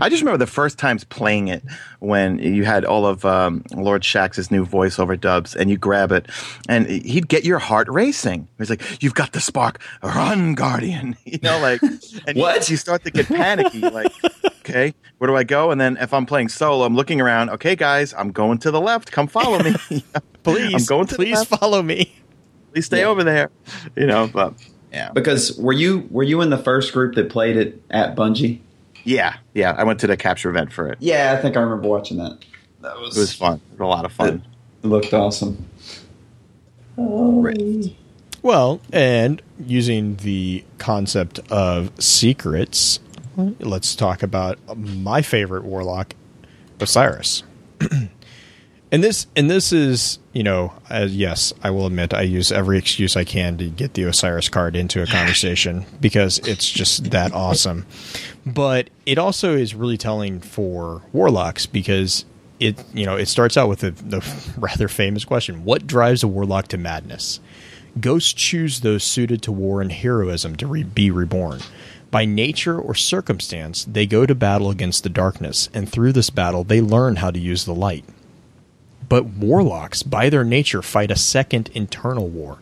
I just remember the first times playing it when you had all of um, Lord Shax's new voiceover dubs, and you grab it, and he'd get your heart racing. He's like, "You've got the spark, run, Guardian!" You know, like, and What? You start to get panicky, like, "Okay, where do I go?" And then if I'm playing solo, I'm looking around. Okay, guys, I'm going to the left. Come follow me. Please, I'm going to the please left. follow me. Please stay Yeah. over there. You know, but yeah, Because were you were you in the first group that played it at Bungie? Yeah, yeah. I went to the capture event for it. Yeah, I think I remember watching that. That was, It was fun. It was a lot of fun. It looked awesome. Well, and using the concept of secrets, let's talk about my favorite warlock, Osiris. And this and this is, you know, uh, yes, I will admit I use every excuse I can to get the Osiris card into a conversation because it's just that awesome. But it also is really telling for warlocks because it, you know, it starts out with the, the rather famous question: What drives a warlock to madness? Ghosts choose those suited to war and heroism to re- be reborn. By nature or circumstance, they go to battle against the darkness, and through this battle, they learn how to use the light. But warlocks, by their nature, fight a second internal war.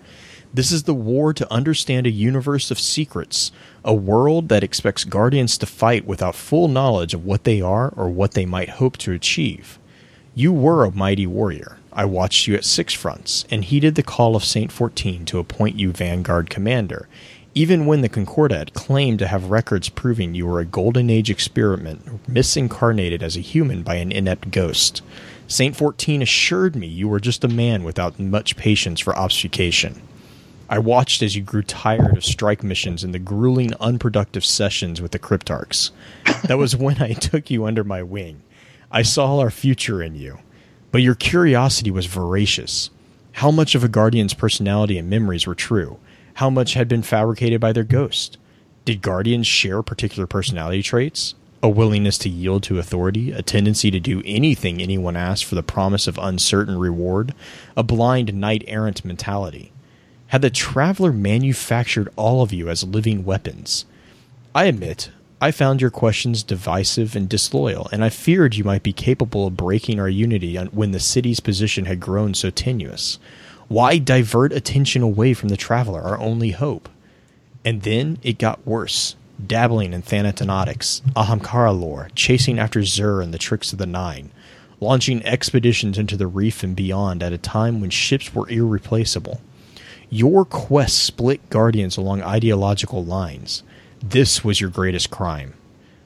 This is the war to understand a universe of secrets, a world that expects guardians to fight without full knowledge of what they are or what they might hope to achieve. You were a mighty warrior. I watched you at Six Fronts and heeded the call of Saint 14 to appoint you Vanguard Commander, even when the Concordat claimed to have records proving you were a Golden Age experiment misincarnated as a human by an inept ghost. Saint 14 assured me you were just a man without much patience for obfuscation. I watched as you grew tired of strike missions and the grueling, unproductive sessions with the Cryptarchs. That was when I took you under my wing. I saw our future in you. But your curiosity was voracious. How much of a guardian's personality and memories were true? How much had been fabricated by their ghost? Did guardians share particular personality traits? A willingness to yield to authority, a tendency to do anything anyone asked for the promise of uncertain reward, a blind knight errant mentality. Had the traveler manufactured all of you as living weapons? I admit, I found your questions divisive and disloyal, and I feared you might be capable of breaking our unity when the city's position had grown so tenuous. Why divert attention away from the traveler, our only hope? And then it got worse. Dabbling in Thanatonautics, Ahamkara lore, chasing after Xur and the tricks of the Nine, launching expeditions into the reef and beyond at a time when ships were irreplaceable. Your quest split Guardians along ideological lines. This was your greatest crime.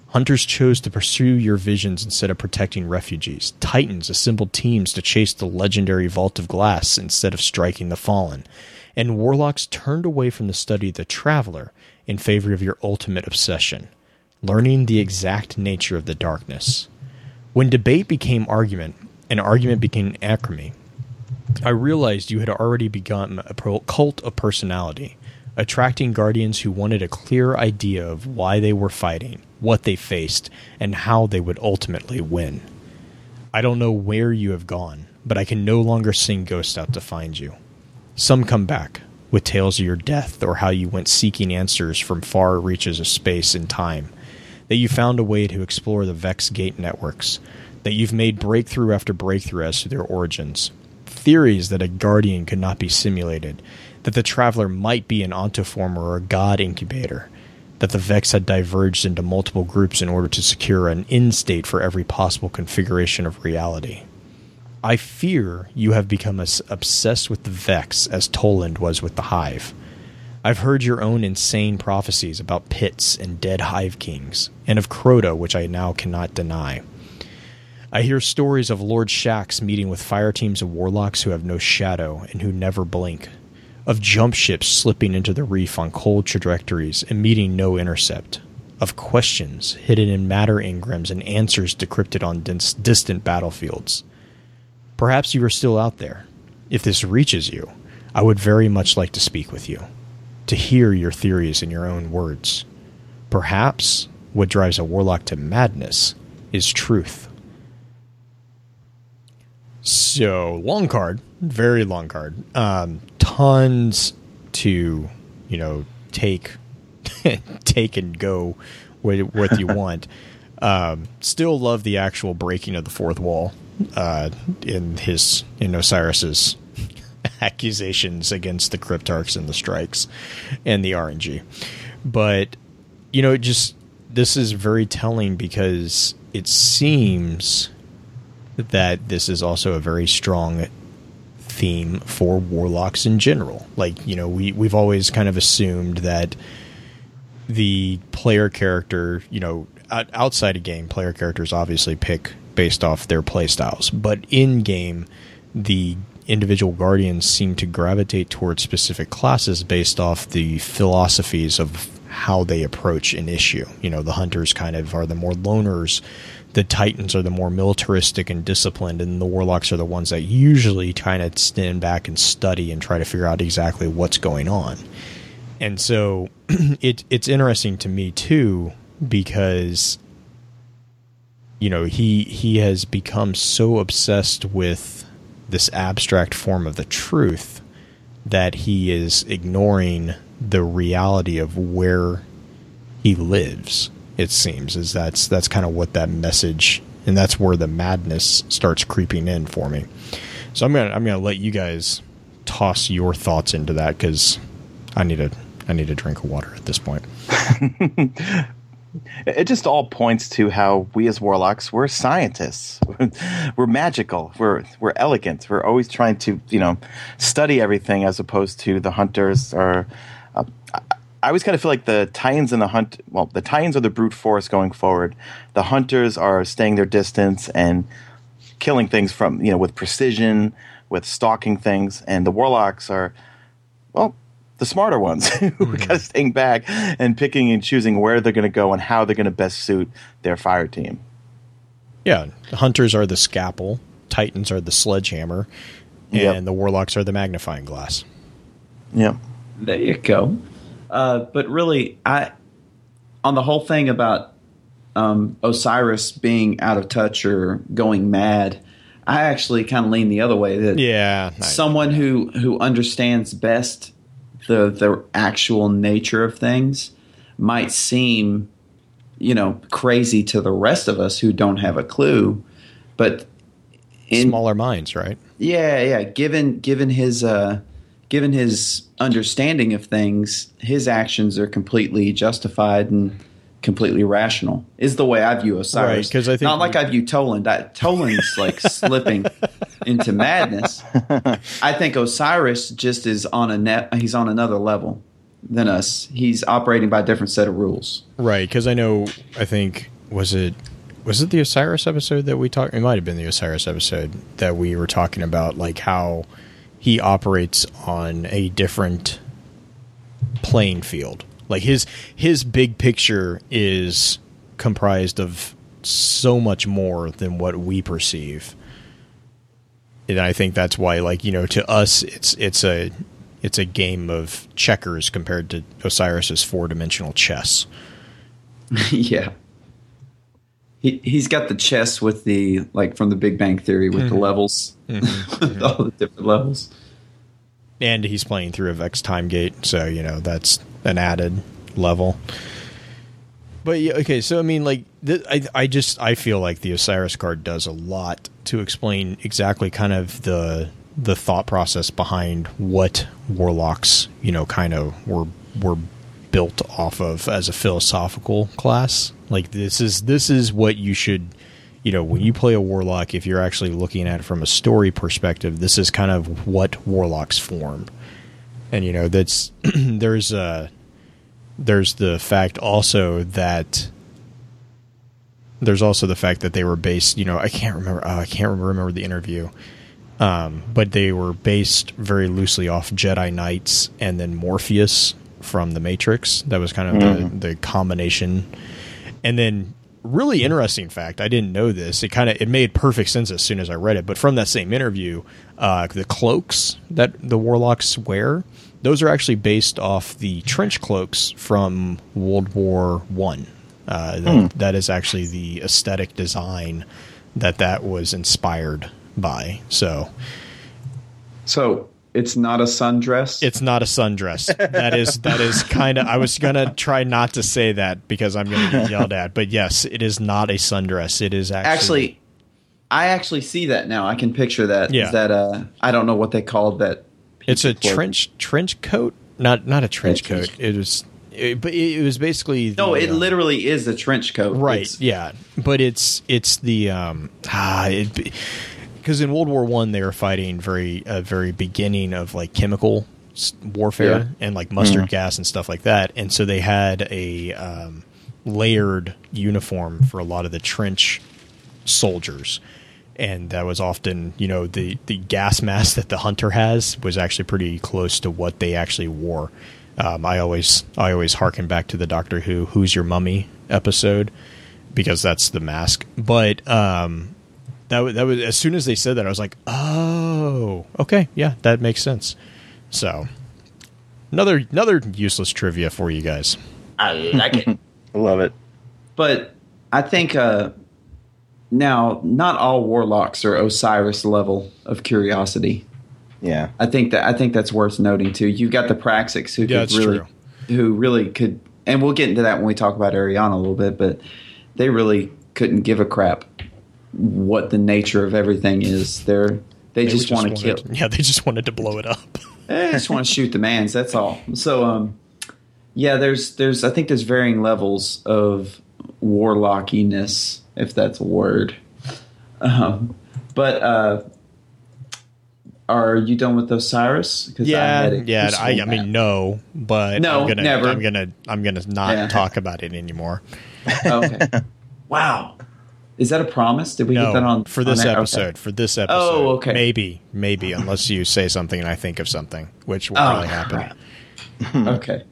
Hunters chose to pursue your visions instead of protecting refugees. Titans assembled teams to chase the legendary Vault of Glass instead of striking the Fallen. And warlocks turned away from the study of the Traveler in favor of your ultimate obsession learning the exact nature of the darkness. When debate became argument, and argument became acrimony, I realized you had already begun a cult of personality attracting guardians who wanted a clear idea of why they were fighting, what they faced, and how they would ultimately win. I don't know where you have gone, but I can no longer sing Ghost out to find you. Some come back with tales of your death or how you went seeking answers from far reaches of space and time, that you found a way to explore the Vex Gate networks, that you've made breakthrough after breakthrough as to their origins, theories that a guardian could not be simulated, that the traveler might be an ontoformer or a god incubator, that the Vex had diverged into multiple groups in order to secure an end state for every possible configuration of reality. I fear you have become as obsessed with the Vex as Toland was with the Hive. I've heard your own insane prophecies about pits and dead Hive kings, and of Crota, which I now cannot deny. I hear stories of Lord Shaxx meeting with fire teams of warlocks who have no shadow and who never blink, of jump ships slipping into the reef on cold trajectories and meeting no intercept, of questions hidden in matter engrams and answers decrypted on distant battlefields. Perhaps you are still out there. If this reaches you, I would very much like to speak with you, to hear your theories in your own words. Perhaps what drives a warlock to madness is truth. So, long card, very long card. Um, tons to you know take take and go with what you want. Um, still love the actual breaking of the fourth wall uh, in his in Osiris's accusations against the cryptarchs and the strikes and the RNG. But you know, just this is very telling because it seems that this is also a very strong theme for warlocks in general. Like, you know, we we've always kind of assumed that the player character, you know, outside a game, player characters obviously pick based off their playstyles, but in game, the individual guardians seem to gravitate towards specific classes based off the philosophies of how they approach an issue. You know, the hunters kind of are the more loners the Titans are the more militaristic and disciplined, and the Warlocks are the ones that usually kind of stand back and study and try to figure out exactly what's going on. And so it it's interesting to me too because you know he he has become so obsessed with this abstract form of the truth that he is ignoring the reality of where he lives it seems is that's that's kind of what that message and that's where the madness starts creeping in for me. So i'm gonna i'm gonna let you guys toss your thoughts into that because i need a i need a drink of water at this point. It just all points to how we as warlocks we're scientists. We're magical. We're we're elegant. We're always trying to you know study everything as opposed to the hunters or uh, I always kind of feel like the Titans and the hunt. Well, the Titans are the brute force going forward. The hunters are staying their distance and killing things from you know with precision, with stalking things, and the warlocks are well the smarter ones who mm-hmm. are kind of staying back and picking and choosing where they're going to go and how they're going to best suit their fire team. Yeah, The hunters are the scalpel, Titans are the sledgehammer, and yep. the warlocks are the magnifying glass. Yeah. There you go. Uh, but really, I on the whole thing about um, Osiris being out of touch or going mad, I actually kind of lean the other way. That yeah, someone who who understands best the the actual nature of things might seem, you know, crazy to the rest of us who don't have a clue, but in, smaller minds, right? Yeah, yeah. Given given his uh, given his understanding of things, his actions are completely justified and completely rational. Is the way I view Osiris. Because right, I think not like I view Toland. That Toland's like slipping into madness. I think Osiris just is on a net. He's on another level than us. He's operating by a different set of rules. Right. Because I know. I think was it was it the Osiris episode that we talked? It might have been the Osiris episode that we were talking about, like how he operates on a different playing field. Like his his big picture is comprised of so much more than what we perceive. And I think that's why like, you know, to us it's it's a it's a game of checkers compared to Osiris's four-dimensional chess. yeah. He he's got the chess with the like from the Big Bang Theory with mm-hmm. the levels, mm-hmm. with all the different levels. And he's playing through a Vex time gate, so you know that's an added level. But yeah, okay, so I mean, like, th- I I just I feel like the Osiris card does a lot to explain exactly kind of the the thought process behind what warlocks, you know, kind of were were built off of as a philosophical class. Like this is this is what you should you know, when you play a warlock, if you're actually looking at it from a story perspective, this is kind of what warlocks form. And you know, that's there's a there's the fact also that there's also the fact that they were based, you know, I can't remember uh, I can't remember the interview. Um, but they were based very loosely off Jedi Knights and then Morpheus from the Matrix. That was kind of mm. the, the combination. And then really interesting fact, I didn't know this. It kind of it made perfect sense as soon as I read it. But from that same interview, uh, the cloaks that the warlocks wear, those are actually based off the trench cloaks from World War One. Uh, that, hmm. that is actually the aesthetic design that that was inspired by. So, so it's not a sundress. It's not a sundress. That is that is kind of. I was gonna try not to say that because I'm gonna get yelled at. But yes, it is not a sundress. It is actually. Actually, I actually see that now. I can picture that. Yeah. Is that uh, I don't know what they called that. It's a trench trench coat. Not not a trench coat. It was. It, but it, was basically the, no. It uh, literally is a trench coat, right? It's, yeah, but it's it's the um ah it because in World War One they were fighting very a very beginning of like chemical warfare yeah. and like mustard mm-hmm. gas and stuff like that, and so they had a um, layered uniform for a lot of the trench soldiers. And that was often, you know, the, the gas mask that the hunter has was actually pretty close to what they actually wore. Um, I always I always harken back to the Doctor Who "Who's Your Mummy" episode because that's the mask. But um, that wa- that was as soon as they said that, I was like, oh, okay, yeah, that makes sense. So another another useless trivia for you guys. I like it. I love it. But I think uh, now not all warlocks are Osiris level of curiosity. Yeah. I think that I think that's worth noting too. You've got the Praxics who Yeah, could really, true. who really could, and we'll get into that when we talk about Eriana a little bit. But they really couldn't give a crap what the nature of everything is. They're they, just, want to kill. Yeah, they just wanted to blow it up. They just want to shoot the mans. That's all. So, um, yeah, there's there's I think there's varying levels of warlockiness, if that's a word. Um, but uh, are you done with Osiris? yeah, yeah. I, I mean, no, but No, I'm gonna, never. I'm gonna, I'm gonna not Yeah. talk about it anymore. Okay. wow, is that a promise? Did we No, get that on for this on episode. Okay. For this episode. Oh, okay. Maybe, maybe, unless you say something and I think of something, which will Oh, probably happen. okay.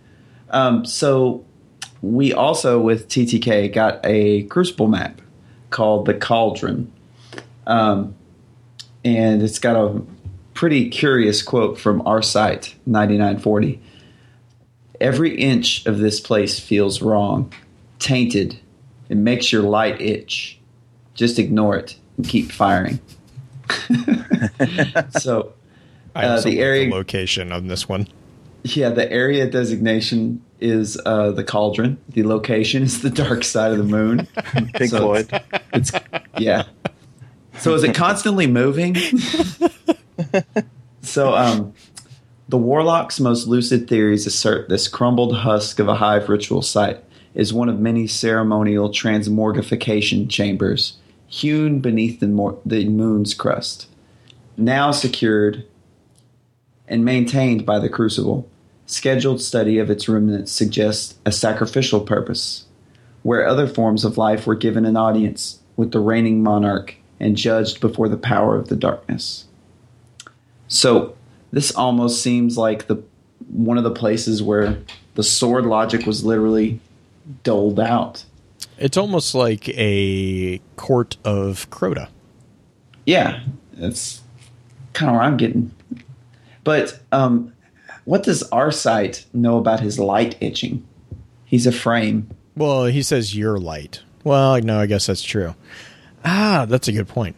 Um, so we also with TTK got a Crucible map called the Cauldron, um, and it's got a pretty curious quote from Arcite 9940. Every inch of this place feels wrong, tainted. It makes your light itch. Just ignore it and keep firing. so I Uh, the love area- location on this one. Yeah, the area designation is uh, the cauldron. The location is the dark side of the moon. Pink So Floyd. It's yeah. So is it constantly moving? so um, the warlock's most lucid theories assert this crumbled husk of a hive ritual site is one of many ceremonial transmorgification chambers hewn beneath the, the moon's crust, now secured and maintained by the crucible. Scheduled study of its remnants suggests a sacrificial purpose, where other forms of life were given an audience with the reigning monarch and judged before the power of the darkness. So, this almost seems like the one of the places where the sword logic was literally doled out. It's almost like a court of Crota. Yeah, that's kind of where I'm getting. But um, what does Arcite know about his light itching? He's a frame. Well, he says your light. Well, no, I guess that's true. Ah, that's a good point.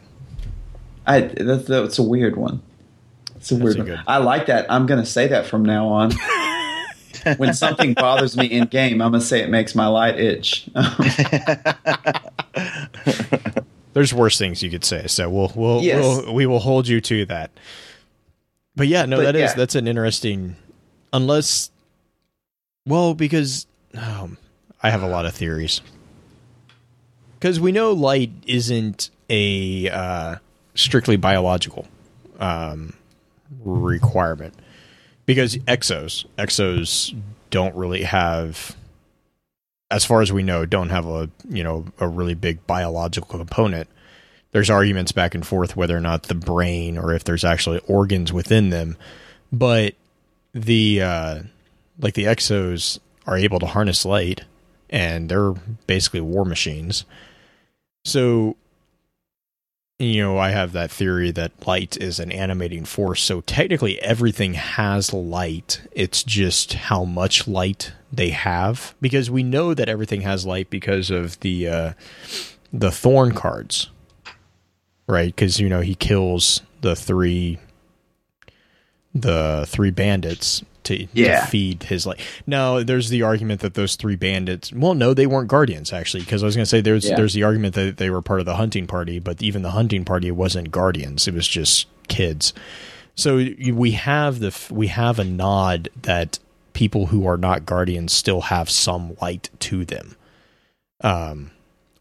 I that's, that's a weird one. It's a weird a one. I like that. I'm gonna say that from now on. when something bothers me in game, I'm gonna say it makes my light itch. There's worse things you could say, so we'll we'll, Yes. we'll we will hold you to that. But yeah, no, But that is yeah. that's an interesting. Unless, well, because um, I have a lot of theories. Because we know light isn't a uh, strictly biological um, requirement. Because exos, exos don't really have as far as we know, don't have a you know a really big biological component. There's arguments back and forth whether or not the brain or if there's actually organs within them, but the uh, like the exos are able to harness light, and they're basically war machines. So, you know, I have that theory that light is an animating force. So technically, everything has light. It's just how much light they have, because we know that everything has light because of the uh, the thorn cards, right? Because you know he kills the three the three bandits to, Yeah. to feed his light. Now, there's the argument that those three bandits. Well, no, they weren't guardians actually, because I was going to say there's Yeah. there's the argument that they were part of the hunting party, but even the hunting party wasn't guardians; it was just kids. So we have the we have a nod that people who are not guardians still have some light to them, um,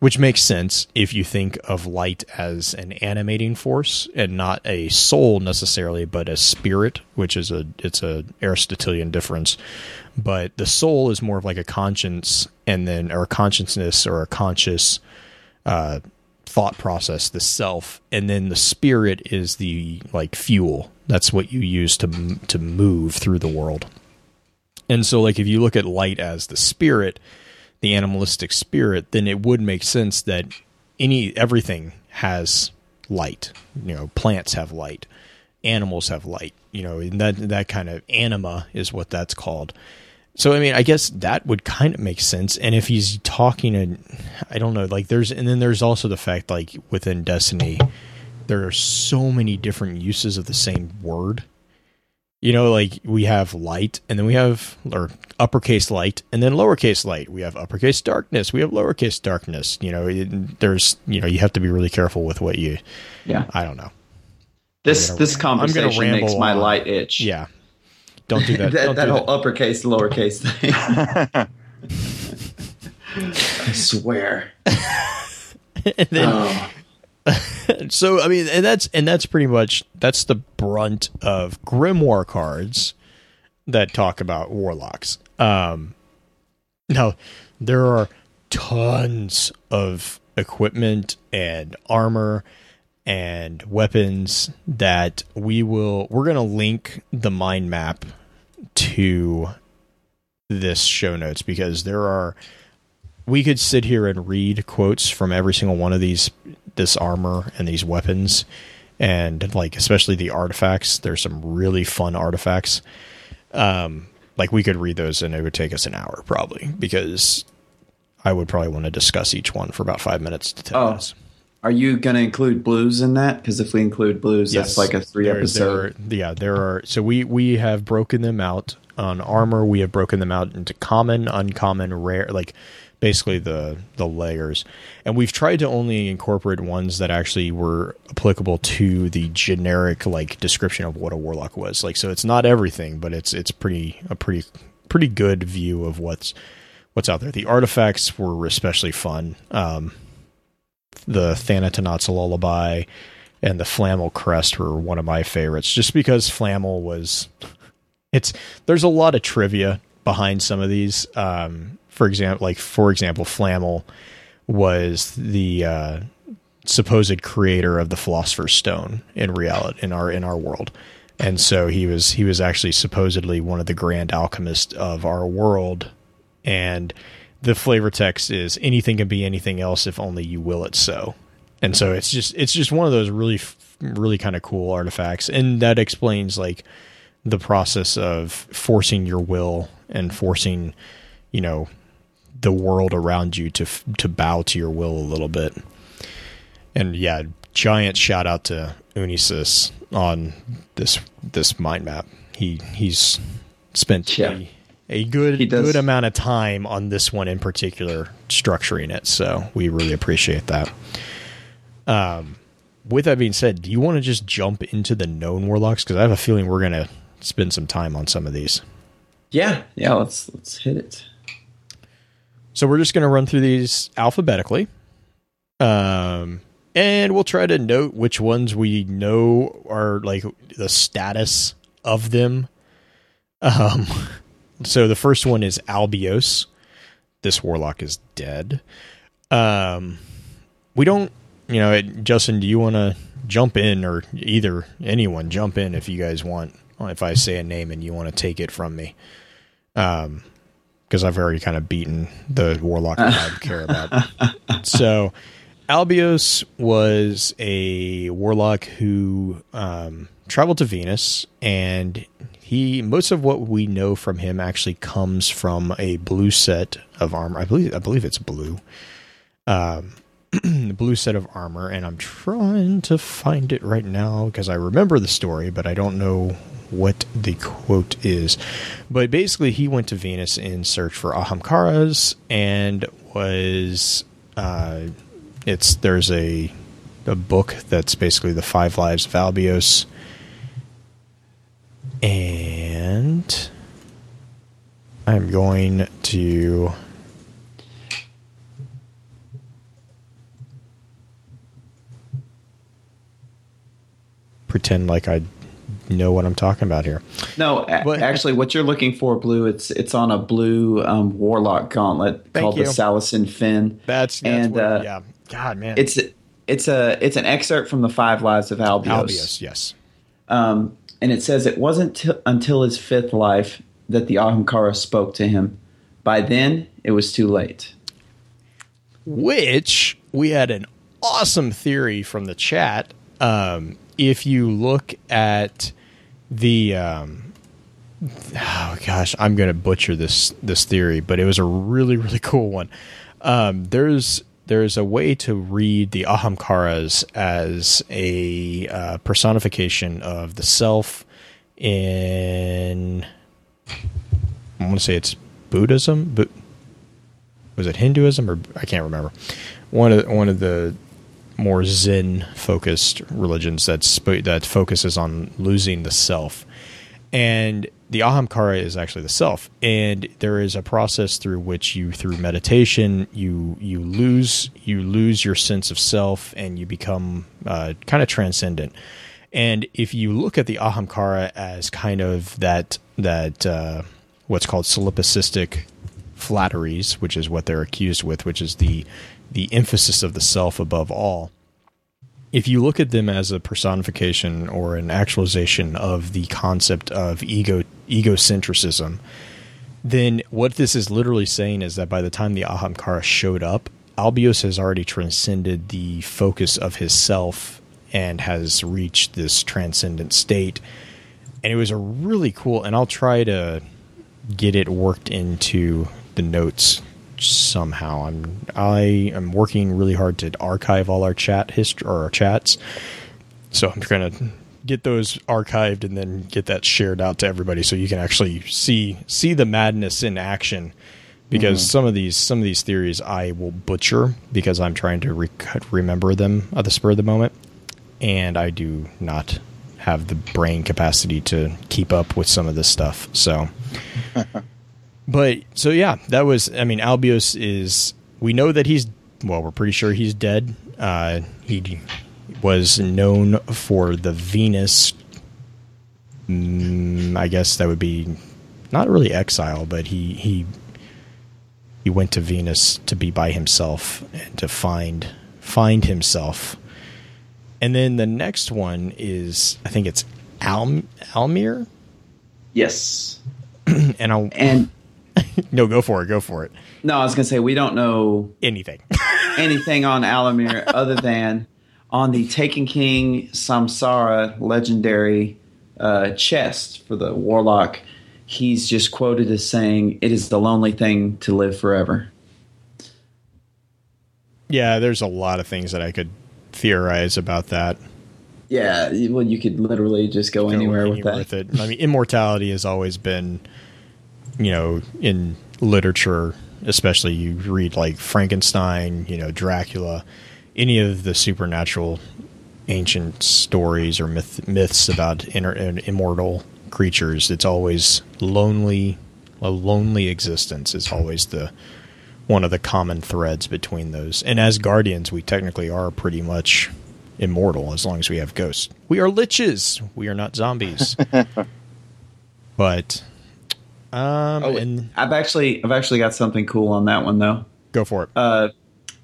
which makes sense if you think of light as an animating force and not a soul necessarily, but a spirit, which is a it's a Aristotelian difference. But the soul is more of like a conscience, and then or a consciousness or a conscious uh, thought process, the self, and then the spirit is the like fuel. That's what you use to to move through the world. And so, like if you look at light as the spirit, the animalistic spirit, then it would make sense that any everything has light. You know, plants have light, animals have light. You know, and that that kind of anima is what that's called. So I mean, I guess that would kind of make sense. And if he's talking, and I don't know, like there's, and then there's also the fact like within Destiny, there are so many different uses of the same word. You know, like we have light, and then we have or uppercase light, and then lowercase light. We have uppercase darkness. We have lowercase darkness. You know, it, there's you know you have to be really careful with what you. Yeah. I don't know. This gonna- this I'm gonna conversation makes my on. light itch. Yeah. Don't do that. that, Don't that do whole that. uppercase lowercase thing. I swear. And then- Oh. so I mean, and that's and that's pretty much that's the brunt of grimoire cards that talk about warlocks. Um, now there are tons of equipment and armor and weapons that we will we're going to link the mind map to this show notes because there are we could sit here and read quotes from every single one of these this armor and these weapons and like especially the artifacts there's some really fun artifacts um like we could read those and it would take us an hour probably because i would probably want to discuss each one for about five minutes to ten Oh. minutes Are you going to include blues in that? Because if we include blues, that's like a three There- episode. there are- yeah, there are. So we we have broken them out on armor. We have broken them out into common, uncommon, rare, like basically the the layers. And we've tried to only incorporate ones that actually were applicable to the generic like description of what a warlock was. Like so, it's not everything, but it's it's pretty a pretty pretty good view of what's what's out there. The artifacts were especially fun. Um, the Thanatonauts lullaby and the Flamel crest were one of my favorites, just because Flamel was. It's there's a lot of trivia behind some of these. Um, for example, like for example, Flamel was the uh, supposed creator of the Philosopher's Stone in reality in our in our world, and so he was he was actually supposedly one of the grand alchemists of our world, and the flavor text is anything can be anything else if only you will it so. And so it's just it's just one of those really really kind of cool artifacts. And that explains like the process of forcing your will and forcing you know the world around you to to bow to your will a little bit. And yeah giant shout out to unisys on this this mind map. He he's spent Yeah. a, a good good amount of time on this one in particular structuring it. So we really appreciate that. Um with that being said do you want to just jump into the known warlocks? Because i have a feeling we're gonna spend some time on some of these. Yeah, yeah. Let's let's hit it. So we're just going to run through these alphabetically. Um, and we'll try to note which ones we know are like the status of them. Um, so the first one is Albios. This warlock is dead. Um, we don't, you know, it, Justin, do you want to jump in or either anyone jump in if you guys want? If I say a name and you want to take it from me. Um, because I've already kind of beaten the warlock that I care about. So, Albios was a warlock who um, traveled to Venus, and he most of what we know from him actually comes from a blue set of armor. I believe I believe it's blue. Um, the blue set of armor, and I'm trying to find it right now because I remember the story, but I don't know what the quote is. But basically, he went to Venus in search for Ahamkaras and was. Uh, it's there's a a book that's basically the Five Lives of Albios, and I'm going to. Pretend like I know what I'm talking about here. No, But- actually, what you're looking for, blue. It's it's on a blue um, warlock gauntlet called you. the Salacin Fin. That's, that's And, what, uh, yeah. God, man. It's it's a it's an excerpt from the Five Lives of Albios. Albios, yes. Um, and it says it wasn't t- until his fifth life that the Ahamkara spoke to him. By then, it was too late. which we had an awesome theory from the chat. Um, if you look at the, um, oh gosh, I'm going to butcher this this theory, but it was a really really cool one. Um, there's there's a way to read the Ahamkaras as a uh, personification of the self in. I want to say it's Buddhism, but was it Hinduism or I can't remember. One of one of the more Zen focused religions that's sp- that focuses on losing the self, and the ahamkara is actually the self. And there is a process through which you, through meditation, you you lose you lose your sense of self, and you become uh, kind of transcendent. And if you look at the ahamkara as kind of that that uh, what's called solipsistic flatteries, which is what they're accused with, which is the the emphasis of the self above all. If you look at them as a personification or an actualization of the concept of ego egocentrism, then what this is literally saying is that by the time the Ahamkara showed up, Albios has already transcended the focus of his self and has reached this transcendent state. And it was a really cool, and I'll try to get it worked into the notes somehow. I'm I am working really hard to archive all our chat history or our chats. So I'm trying to get those archived and then get that shared out to everybody so you can actually see see the madness in action because mm-hmm. some of these some of these theories I will butcher because I'm trying to re- remember them at the spur of the moment and I do not have the brain capacity to keep up with some of this stuff. So but so yeah, that was. I mean, Albios is. We know that he's. Well, we're pretty sure he's dead. Uh, he was known for the Venus. Mm, I guess that would be not really exile, but he he he went to Venus to be by himself and to find find himself. And then the next one is I think it's Al Almir, Yes. and I'll And no go for it, go for it. no, I was going to say, we don't know Anything. anything on Alamir other than on the Taken King Samsara legendary uh, chest for the warlock. He's just quoted as saying, "It is the lonely thing to live forever." Yeah, there's a lot of things that I could theorize about that. Yeah, well, you could literally just go, anywhere, with that. it. I mean, immortality has always been, you know, in literature, especially you read like Frankenstein, you know, Dracula, any of the supernatural ancient stories or myth, myths about inner, immortal creatures. It's always lonely. A lonely existence is always the one of the common threads between those. And as guardians, we technically are pretty much immortal as long as we have ghosts. We are liches. We are not zombies. but um Oh, and I've actually, I've actually got something cool on that one though. go for it. Uh,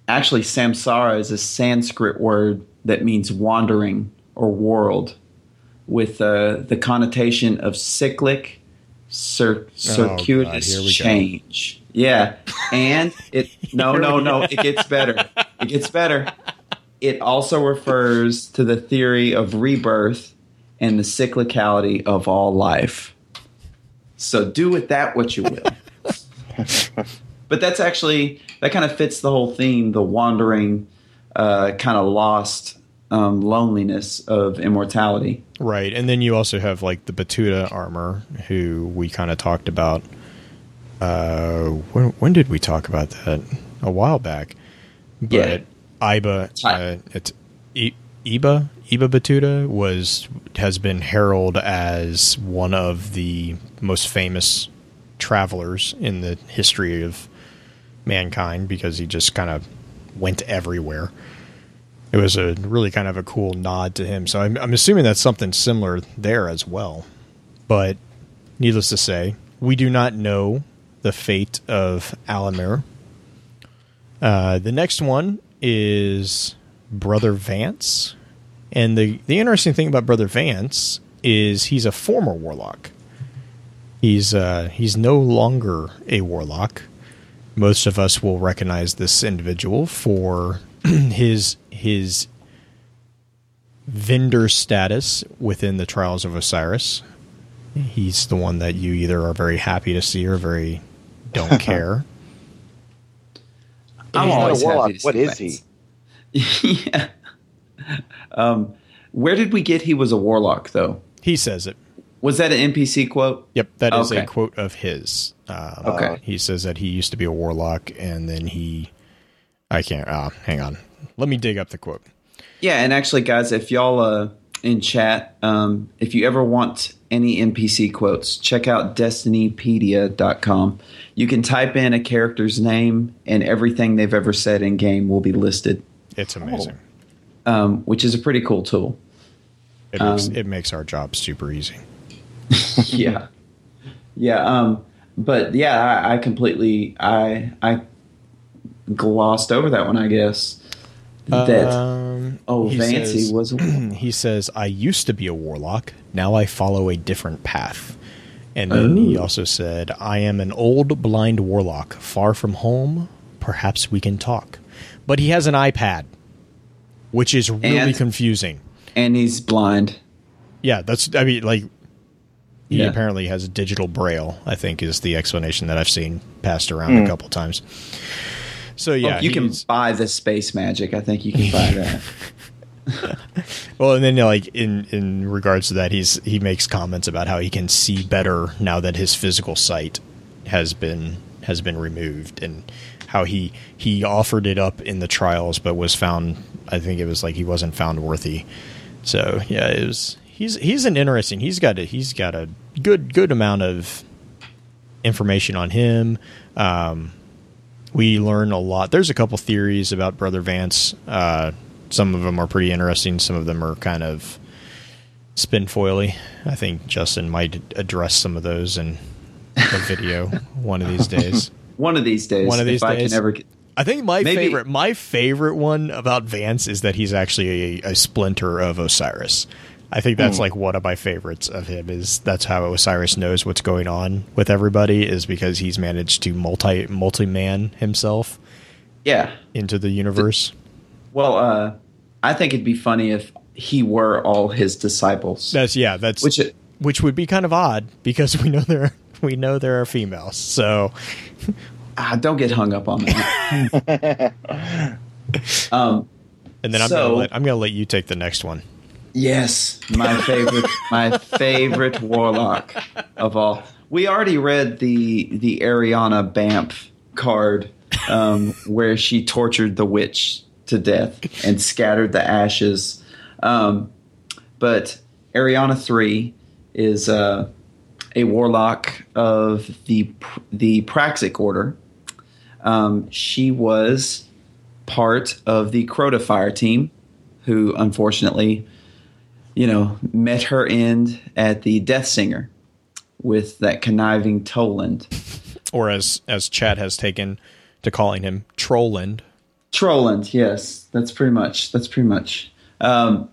actually, samsara is a Sanskrit word that means wandering or world, with uh, the connotation of cyclic, cir- circuitous here we go. change. Yeah, and it no no no it gets better. It gets better. It also refers to the theory of rebirth and the cyclicality of all life. So do with that what you will. but that's actually that kind of fits the whole theme the wandering uh, kind of lost um, loneliness of immortality Right, and then you also have like the Battuta armor, who we kind of talked about. Uh, when when did we talk about that? A while back. But Yeah. Iba, uh, it's Iba Iba Battuta was has been heralded as one of the most famous travelers in the history of mankind because he just kind of went everywhere it was a really kind of a cool nod to him. So I'm, I'm assuming that's something similar there as well. But needless to say, we do not know the fate of Alamir. Uh, the next one is Brother Vance. And the, the interesting thing about Brother Vance is he's a former warlock. He's uh, he's no longer a warlock. Most of us will recognize this individual for his his vendor status within the Trials of Osiris. He's the one that you either are very happy to see or very don't care. I'm He's not a always warlock. happy to What see is he? Yeah. Um, where did we get he was a warlock though? He says it. Was that an NPC quote? Yep, that is Okay. a quote of his. Um, Okay. He says that he used to be a warlock, and then he. I can't. Uh, hang on. Let me dig up the quote. Yeah, and actually, guys, if y'all uh, in chat, um, if you ever want any NPC quotes, check out destinypedia.com. You can type in a character's name, and everything they've ever said in game will be listed, It's amazing. um, which is a pretty cool tool. It makes Um, it makes our job super easy. yeah, yeah. Um, but yeah, I, I completely, I, I glossed over that one. I guess that. Um, oh, Vancy says- was. He says, "I used to be a warlock. Now I follow a different path." And then he also said, "I am an old blind warlock, far from home. Perhaps we can talk." But he has an iPad, which is really And- confusing. and he's blind. Yeah, that's. I mean, like he Yeah. apparently has digital braille. I think is the explanation that I've seen passed around a hmm. couple times. So yeah, oh, you can buy the space magic. I think you can buy that. Well, and then like in in regards to that, he's he makes comments about how he can see better now that his physical sight has been has been removed, and how he he offered it up in the trials, but was found. I think it was like he wasn't found worthy. So yeah, it was. He's he's an interesting. He's got a he's got a good good amount of information on him. Um, we learn a lot. There's a couple theories about Brother Vance. Uh, some of them are pretty interesting. Some of them are kind of spin foily. I think Justin might address some of those in a video one of these days. One of these days. One of these if I days. can ever get. I think my Maybe- favorite my favorite one about Vance is that he's actually a, a splinter of Osiris. I think that's like one of my favorites of him is that's how Osiris knows what's going on with everybody is because he's managed to multi multi man himself Yeah. into the universe. Well, uh, I think it'd be funny if he were all his disciples. That's yeah, that's Which it- which would be kind of odd because we know there we know there are females. So ah, don't get hung up on that. um, and then I'm So- gonna let I'm gonna let you take the next one. yes, my favorite, my favorite warlock of all. We already read the the Eriana Bamf card um, where she tortured the witch to death and scattered the ashes. Um, but Eriana three is uh, a warlock of the the Praxic order. Um, she was part of the Crota Fire team, who unfortunately, you know, met her end at the Death Singer with that conniving Toland. Or as as Chad has taken to calling him Trolland. Trolland, yes, that's pretty much. That's pretty much. Um,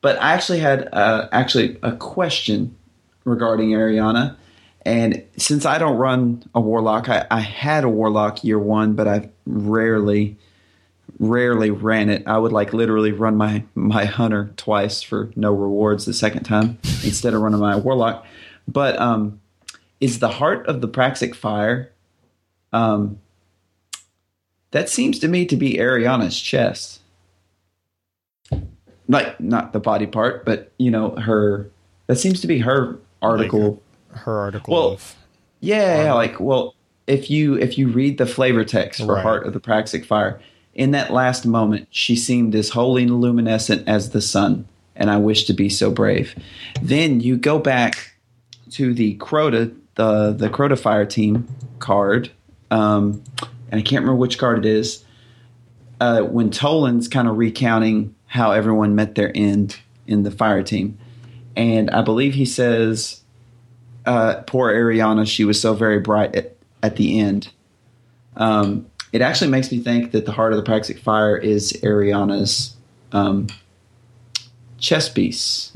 but I actually had uh, actually a question regarding Eriana, and since I don't run a warlock, I, I had a warlock year one, but I rarely, rarely ran it. I would like literally run my my hunter twice for no rewards the second time instead of running my warlock. But um, is the heart of the Praxic fire? Um, that seems to me to be Eriana's chest. Like not the body part, but you know her. That seems to be her article. Her article Well, of yeah, yeah, like well, if you if you read the flavor text for Right. Heart of the Praxic Fire, in that last moment, she seemed as holy and luminescent as the sun, and I wish to be so brave. Then you go back to the Crota, the the Crota Fire team card, um, and I can't remember which card it is. Uh, when Toland's kind of recounting how everyone met their end in the fire team, and I believe he says uh, poor Eriana, she was so very bright at, at the end. Um, it actually makes me think that the heart of the Praxic Fire is Eriana's um, chess piece.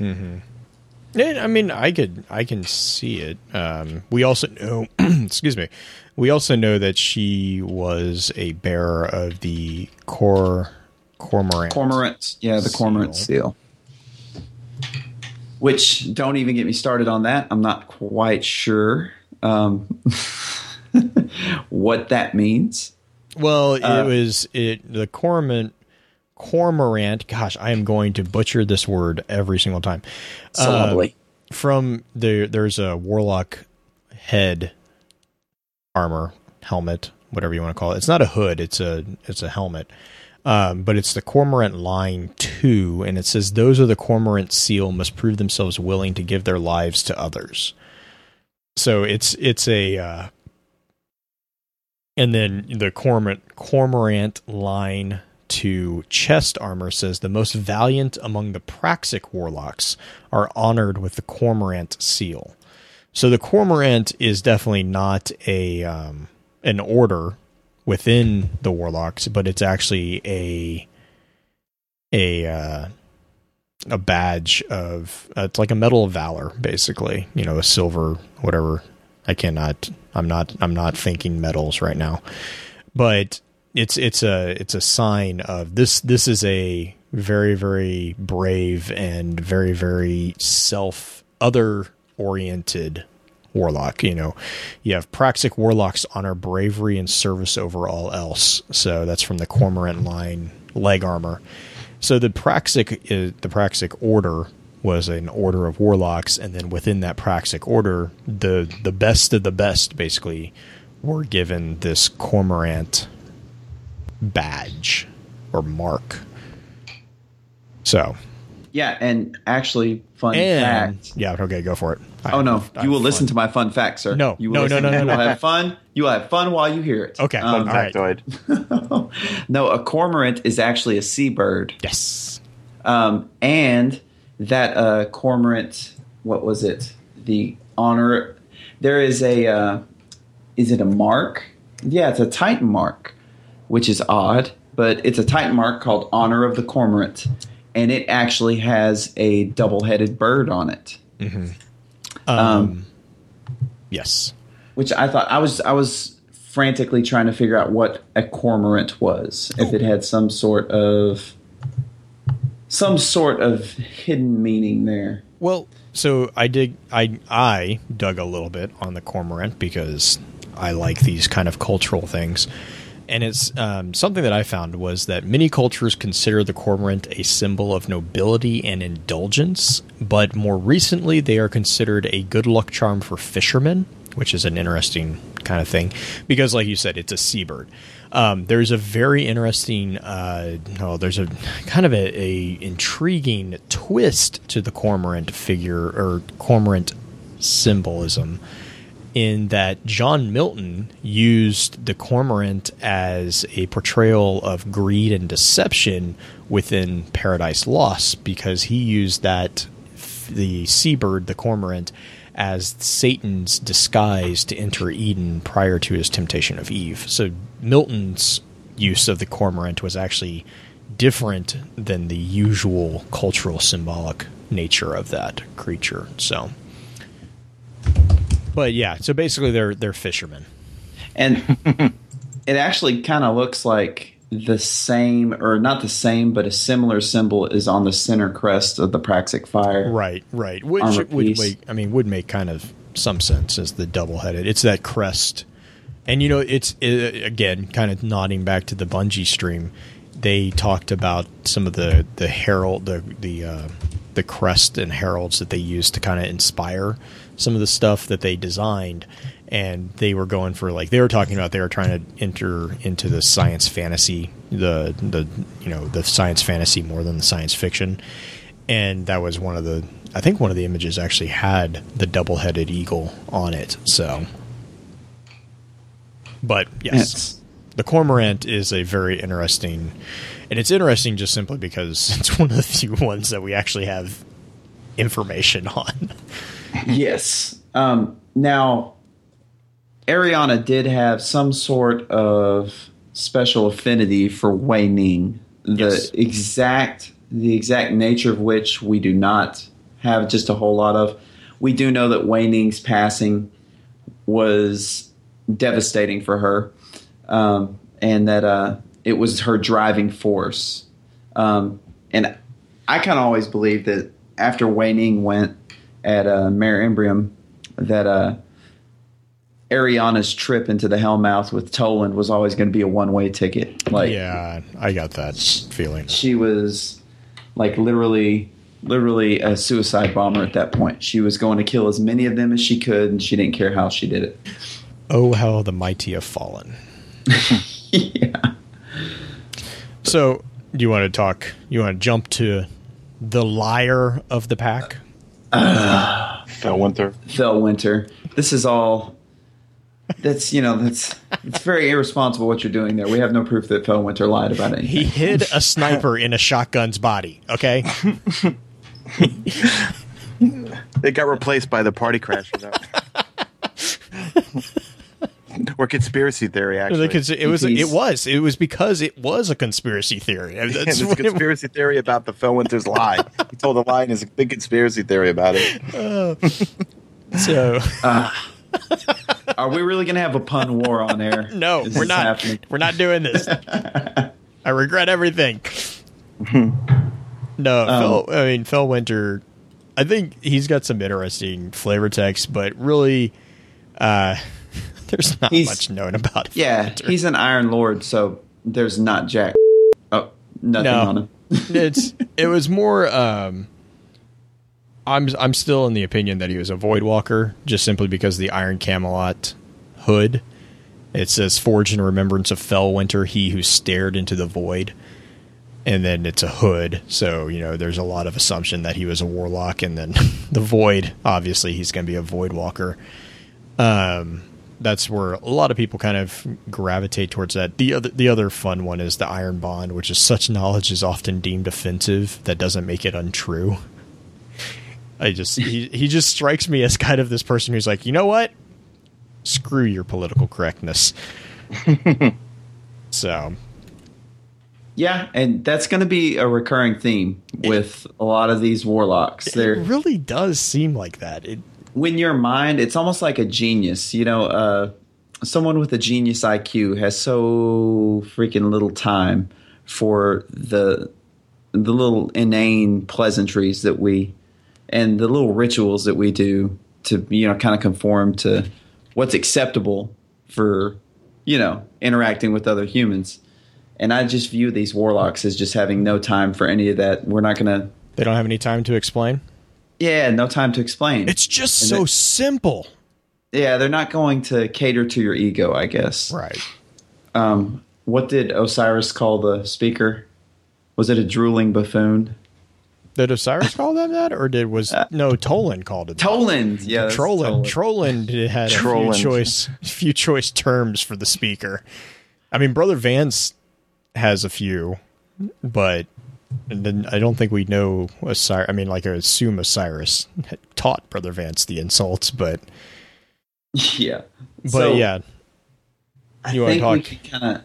Yeah, I mean, I could, I can see it. Um, we also know, excuse me, we also know that she was a bearer of the cor, cormorant. Cormorant, yeah, the cormorant seal. Which don't even get me started on that. I'm not quite sure um, what that means. Well, it Uh, was it the cormorant. Cormorant. Gosh, I am going to butcher this word every single time. So Uh, lovely. from the there's a warlock head armor helmet whatever you want to call it it's not a hood it's a it's a helmet um, but it's the cormorant line 2 and it says those of the cormorant seal must prove themselves willing to give their lives to others so it's it's a uh, and then the cormorant cormorant line to chest armor says the most valiant among the praxic warlocks are honored with the cormorant seal. So the cormorant is definitely not a um, an order within the warlocks, but it's actually a a uh, a badge of uh, it's like a medal of valor, basically. You know, a silver whatever. I cannot. I'm not. I'm not thinking medals right now, but it's it's a it's a sign of this. This is a very very brave and very very self other oriented warlock. You know, you have Praxic warlocks honor bravery and service over all else. So that's from the Cormorant line leg armor. So the Praxic is, the Praxic order was an order of warlocks, and then within that Praxic order, the the best of the best basically were given this Cormorant badge or mark. So Yeah, and actually, fun and fact. yeah, okay, go for it. I- Oh no, I you will have listen fun. to my fun fact, sir. No, you no, will no, listen, no, no, You will have fun. You will have fun while you hear it. Okay, Um, all right. Factoid. no, a cormorant is actually a seabird, Yes. um, and that uh, cormorant. What was it? The honor. There is a. Uh, is it a mark? Yeah, it's a Titan mark, which is odd, but it's a Titan mark called Honor of the Cormorant, and it actually has a double-headed bird on it. Um, yes. which I thought I was I was frantically trying to figure out what a cormorant was, if it had some sort of some sort of hidden meaning there. Well, so I dig I I dug a little bit on the cormorant because I like these kind of cultural things. And it's um, something that I found was that many cultures consider the cormorant a symbol of nobility and indulgence, but more recently they are considered a good luck charm for fishermen, which is an interesting kind of thing because, like you said, it's a seabird. Um, there's a very interesting, uh, oh, there's a kind of a, a intriguing twist to the cormorant figure or cormorant symbolism in that John Milton used the cormorant as a portrayal of greed and deception within Paradise Lost because he used that the seabird, the cormorant, as Satan's disguise to enter Eden prior to his temptation of Eve. So Milton's use of the cormorant was actually different than the usual cultural symbolic nature of that creature. So but yeah, so basically they're they're fishermen. And it actually kind of looks like the same or not the same but a similar symbol is on the center crest of the Praxic fire. Right, right. Which would make I mean would make kind of some sense as the double headed. It's that crest, and you know it's it, again kind of nodding back to the Bungie stream. They talked about some of the the herald the the uh, the crest and heralds that they used to kind of inspire some of the stuff that they designed. And they were going for like they were talking about they were trying to enter into the science fantasy the the you know the science fantasy more than the science fiction and that was one of the I think one of the images actually had the double-headed eagle on it. So, but yes, Yes. the cormorant is a very interesting, and it's interesting just simply because it's one of the few ones that we actually have information on. Yes. Um, now, Eriana did have some sort of special affinity for Wei Ning. The Yes. exact the exact nature of which we do not have just a whole lot of. We do know that Wei Ning's passing was devastating for her, um, and that uh, it was her driving force. Um, and I kind of always believed that after Wei Ning went at uh, Mare Imbrium, that uh, Eriana's trip into the Hellmouth with Toland was always going to be a one way ticket. Like, yeah, I got that feeling. she was like literally literally a suicide bomber at that point she was going to kill as many of them as she could and she didn't care how she did it Oh, how the mighty have fallen. yeah So, do you want to talk? You want to jump to the liar of the pack? Felwinter. Felwinter. This is all. That's you know that's it's very irresponsible what you're doing there. We have no proof that Phil Felwinter lied about anything. He hid a sniper in a shotgun's body. Okay, It got replaced by the party crashers. or conspiracy theory, actually. Because it was it was it was because it was a conspiracy theory. And That's there's a what it- conspiracy theory about the Felwinter's lie. He told a lie, and there's a big conspiracy theory about it. Uh, so uh, Are we really gonna have a pun war on air? no, Is we're not. happening? We're not doing this. I regret everything. no, um, Phil, I mean Phil Winter. I think he's got some interesting flavor text, but really, uh, there's not He's- much known about. Phil Yeah, he's an Iron Lord, so there's not Jack. Oh, nothing No. on him. it's it was more um I'm I'm still in the opinion that he was a void walker just simply because the Iron Camelot hood it says forged in remembrance of Felwinter, he who stared into the void and then it's a hood so you know there's a lot of assumption that he was a warlock and then the void obviously he's going to be a void walker um that's where a lot of people kind of gravitate towards that. The other the other fun one is the iron bond, which is such knowledge is often deemed offensive that doesn't make it untrue. I just he he just strikes me as kind of this person who's like, you know what? Screw your political correctness. so Yeah, and that's going to be a recurring theme with a lot of these warlocks. it really does seem like that. It when your mind, it's almost like a genius. You know, uh, someone with a genius IQ has so freaking little time for the the little inane pleasantries that we and the little rituals that we do to you know kind of conform to what's acceptable for you know interacting with other humans. And I just view these warlocks as just having no time for any of that. We're not going to, they don't have any time to explain. Yeah, no time to explain. It's just And so that- simple. Yeah, they're not going to cater to your ego, I guess. Right. Um, what did Osiris call the speaker? Was it a drooling buffoon? Did Osiris call them that, or did was no Toland called it? that. Toland, yeah, Toland. Trollin had a few choice, few choice terms for the speaker. I mean, Brother Vance has a few, but and then I don't think we know Osiris. I mean, like I assume Osiris had taught Brother Vance the insults, but yeah. but So, yeah, I You wanna think talk- we can kind of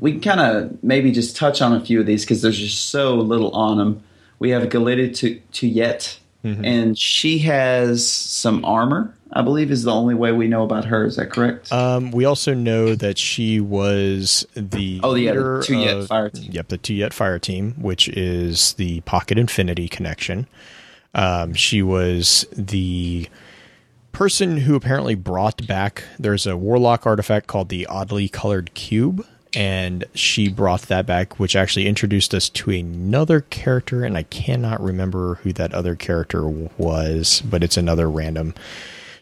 we can kind of maybe just touch on a few of these because there's just so little on them. We have Galita to to yet, Mm-hmm. and she has some armor. I believe is the only way we know about her. Is that correct? Um, we also know that she was the Oh, yeah, the Tuyet of- fire team. Yep, the Tuyet fire team, which is the Pocket Infinity connection. Um, she was the person who apparently brought back. There's a warlock artifact called the oddly colored cube, and she brought that back, which actually introduced us to another character, and I cannot remember who that other character was, but it's another random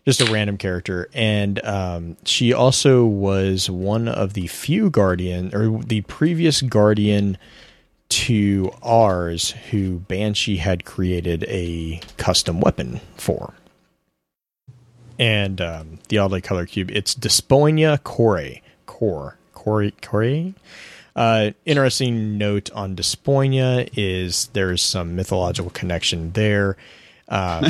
just a random character. And um, she also was one of the few guardian or the previous guardian to ours who banshee had created a custom weapon for. And um, the oddly colored cube it's desponia core core core core uh, interesting note on desponia is there's some mythological connection there. Um,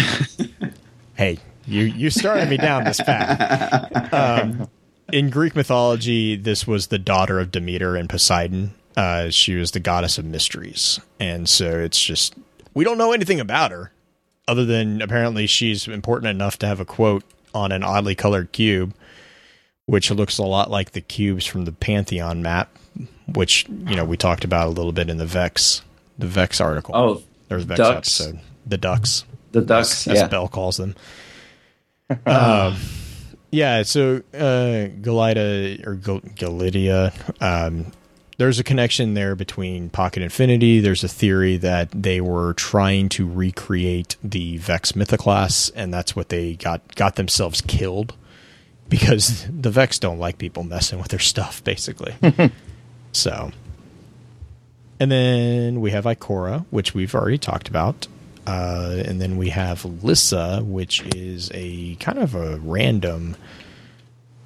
hey you you started me down this path um, in greek mythology this was the daughter of demeter and poseidon uh, she was the goddess of mysteries and so it's just we don't know anything about her other than apparently she's important enough to have a quote on an oddly colored cube, which looks a lot like the cubes from the Pantheon map, which you know we talked about a little bit in the Vex, the Vex article. Oh, there's Vex ducks. episode. The ducks, the ducks. as yeah. Bell calls them. um, yeah, so uh, Galida or Gal- Galidia, um, there's a connection there between Pocket Infinity. There's a theory that they were trying to recreate the Vex Mythoclast, and that's what they got got themselves killed because the Vex don't like people messing with their stuff, basically. so, and then we have Ikora, which we've already talked about. Uh, and then we have Lissa, which is a kind of a random,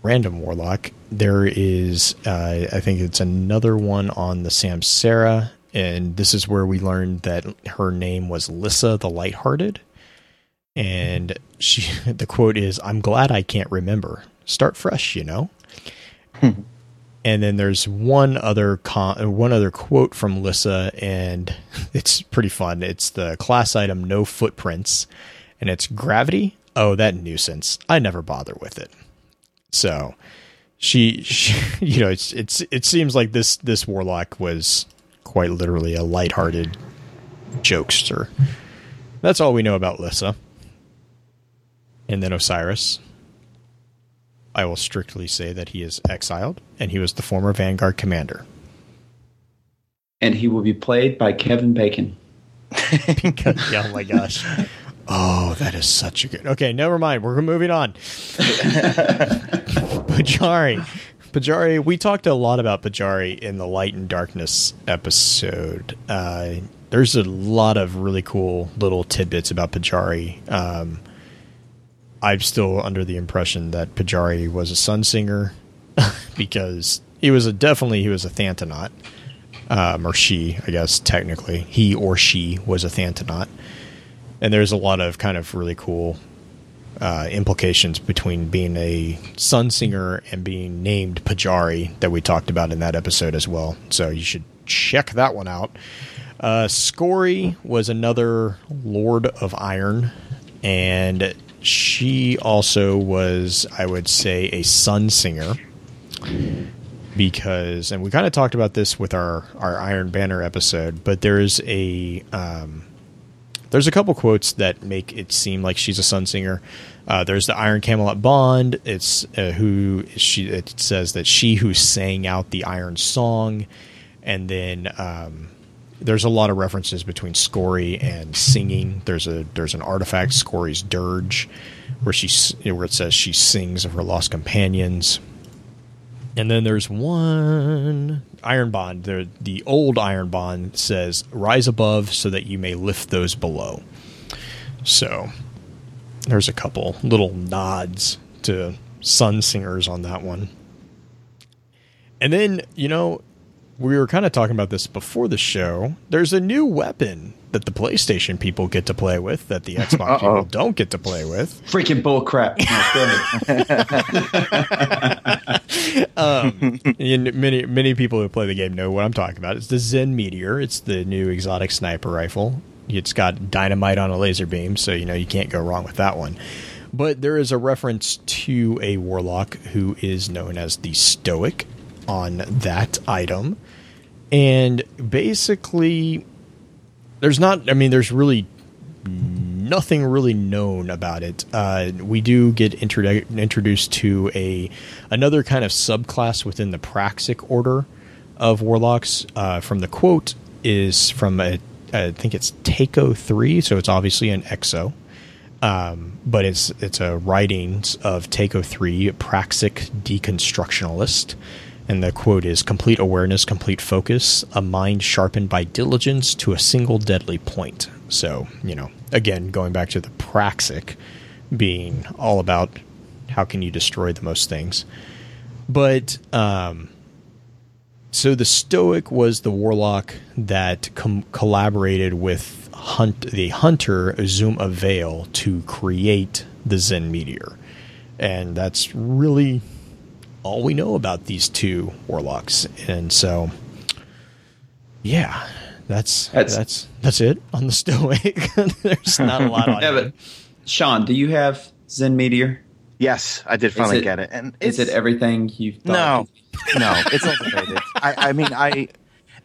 random warlock. There is, uh, I think it's another one on the Samsara, and this is where we learned that her name was Lissa the Lighthearted. And she, the quote is, "I'm glad I can't remember. Start fresh, you know." and then there's one other con- uh, one other quote from Lissa, and it's pretty fun. It's the class item "No Footprints," and it's gravity. Oh, that nuisance! I never bother with it. So, she, she you know, it's it's it seems like this this warlock was quite literally a lighthearted jokester. That's all we know about Lissa. And then Osiris. I will strictly say that he is exiled, and he was the former Vanguard commander. And he will be played by Kevin Bacon. Because, yeah, oh my gosh. Oh, that is such a good. Okay, never mind. We're moving on. Pajari. Pajari, we talked a lot about Pajari in the Light and Darkness episode. Uh, there's a lot of really cool little tidbits about Pajari. Um, I'm still under the impression that Pajari was a sun singer because he was a definitely he was a Thanatonaut, um, or she, I guess technically he or she was a Thanatonaut, and there's a lot of kind of really cool uh, implications between being a sun singer and being named Pajari that we talked about in that episode as well. So you should check that one out. Uh, Skorri was another Lord of Iron, and she also was, I would say, a sun singer because, and we kind of talked about this with our our Iron Banner episode, but there's a um, there's a couple quotes that make it seem like she's a sun singer. Uh, there's the Iron Camelot Bond. It's uh, who she. It says that she who sang out the Iron Song, and then um, there's a lot of references between Skorri and singing. There's a there's an artifact, Skorri's dirge, where she where it says she sings of her lost companions. And then there's one Iron Bond. The the old Iron Bond says, "Rise above, so that you may lift those below." So there's a couple little nods to sun singers on that one. And then you know we were kind of talking about this before the show. There's a new weapon that the PlayStation people get to play with that the Xbox people don't get to play with. Freaking bull crap. No, go ahead. um, and many many people who play the game know what I'm talking about. It's the Zen Meteor. It's the new exotic sniper rifle. It's got dynamite on a laser beam, so you know you can't go wrong with that one. But there is a reference to a warlock who is known as the Stoic on that item, and basically, there's not. I mean, there's really nothing really known about it. Uh, we do get introdu- introduced to a another kind of subclass within the Praxic order of warlocks. Uh, from the quote is from a, I think it's Taco three, so it's obviously an exo. Um, but it's it's a writings of Taco three Praxic deconstructionalist. And the quote is complete awareness, complete focus, a mind sharpened by diligence to a single deadly point. So, you know, again, going back to the praxic being all about how can you destroy the most things. But, um, so the Stoic was the warlock that com- collaborated with hunt the hunter Azuma Vale to create the Zen meteor, and that's really all we know about these two warlocks. And so, yeah, that's That's- that's that's it on the stoic. There's not a lot on Yeah, it. but Sean, do you have Zen Meteor? Yes, I did finally it- get it. And Is it it's- everything you thought? No, no, it's overrated. I, I mean, I.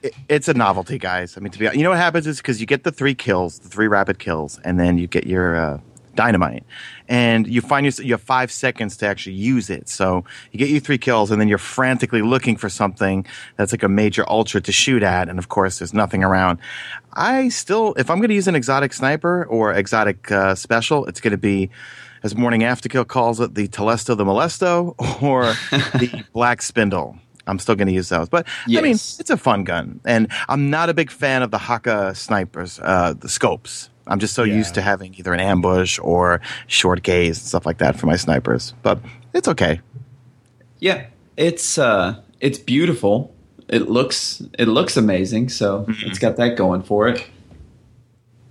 it- It's a novelty, guys. I mean, to be honest, you know what happens is because you get the three kills, the three rapid kills, and then you get your uh, dynamite, and you find you have five seconds to actually use it. So you get your three kills, and then you're frantically looking for something that's like a major ultra to shoot at, and of course, there's nothing around. I still, if I'm going to use an exotic sniper or exotic uh, special, it's going to be as Morning Afterkill calls it, the Telesto the Molesto or the Black Spindle. I'm still going to use those, but I mean, it's a fun gun, and I'm not a big fan of the Hakke snipers, uh, the scopes. I'm just so Yeah. used to having either an ambush or short gaze and stuff like that for my snipers. But it's okay. Yeah, it's uh, it's beautiful. It looks it looks amazing. So Mm-hmm. it's got that going for it.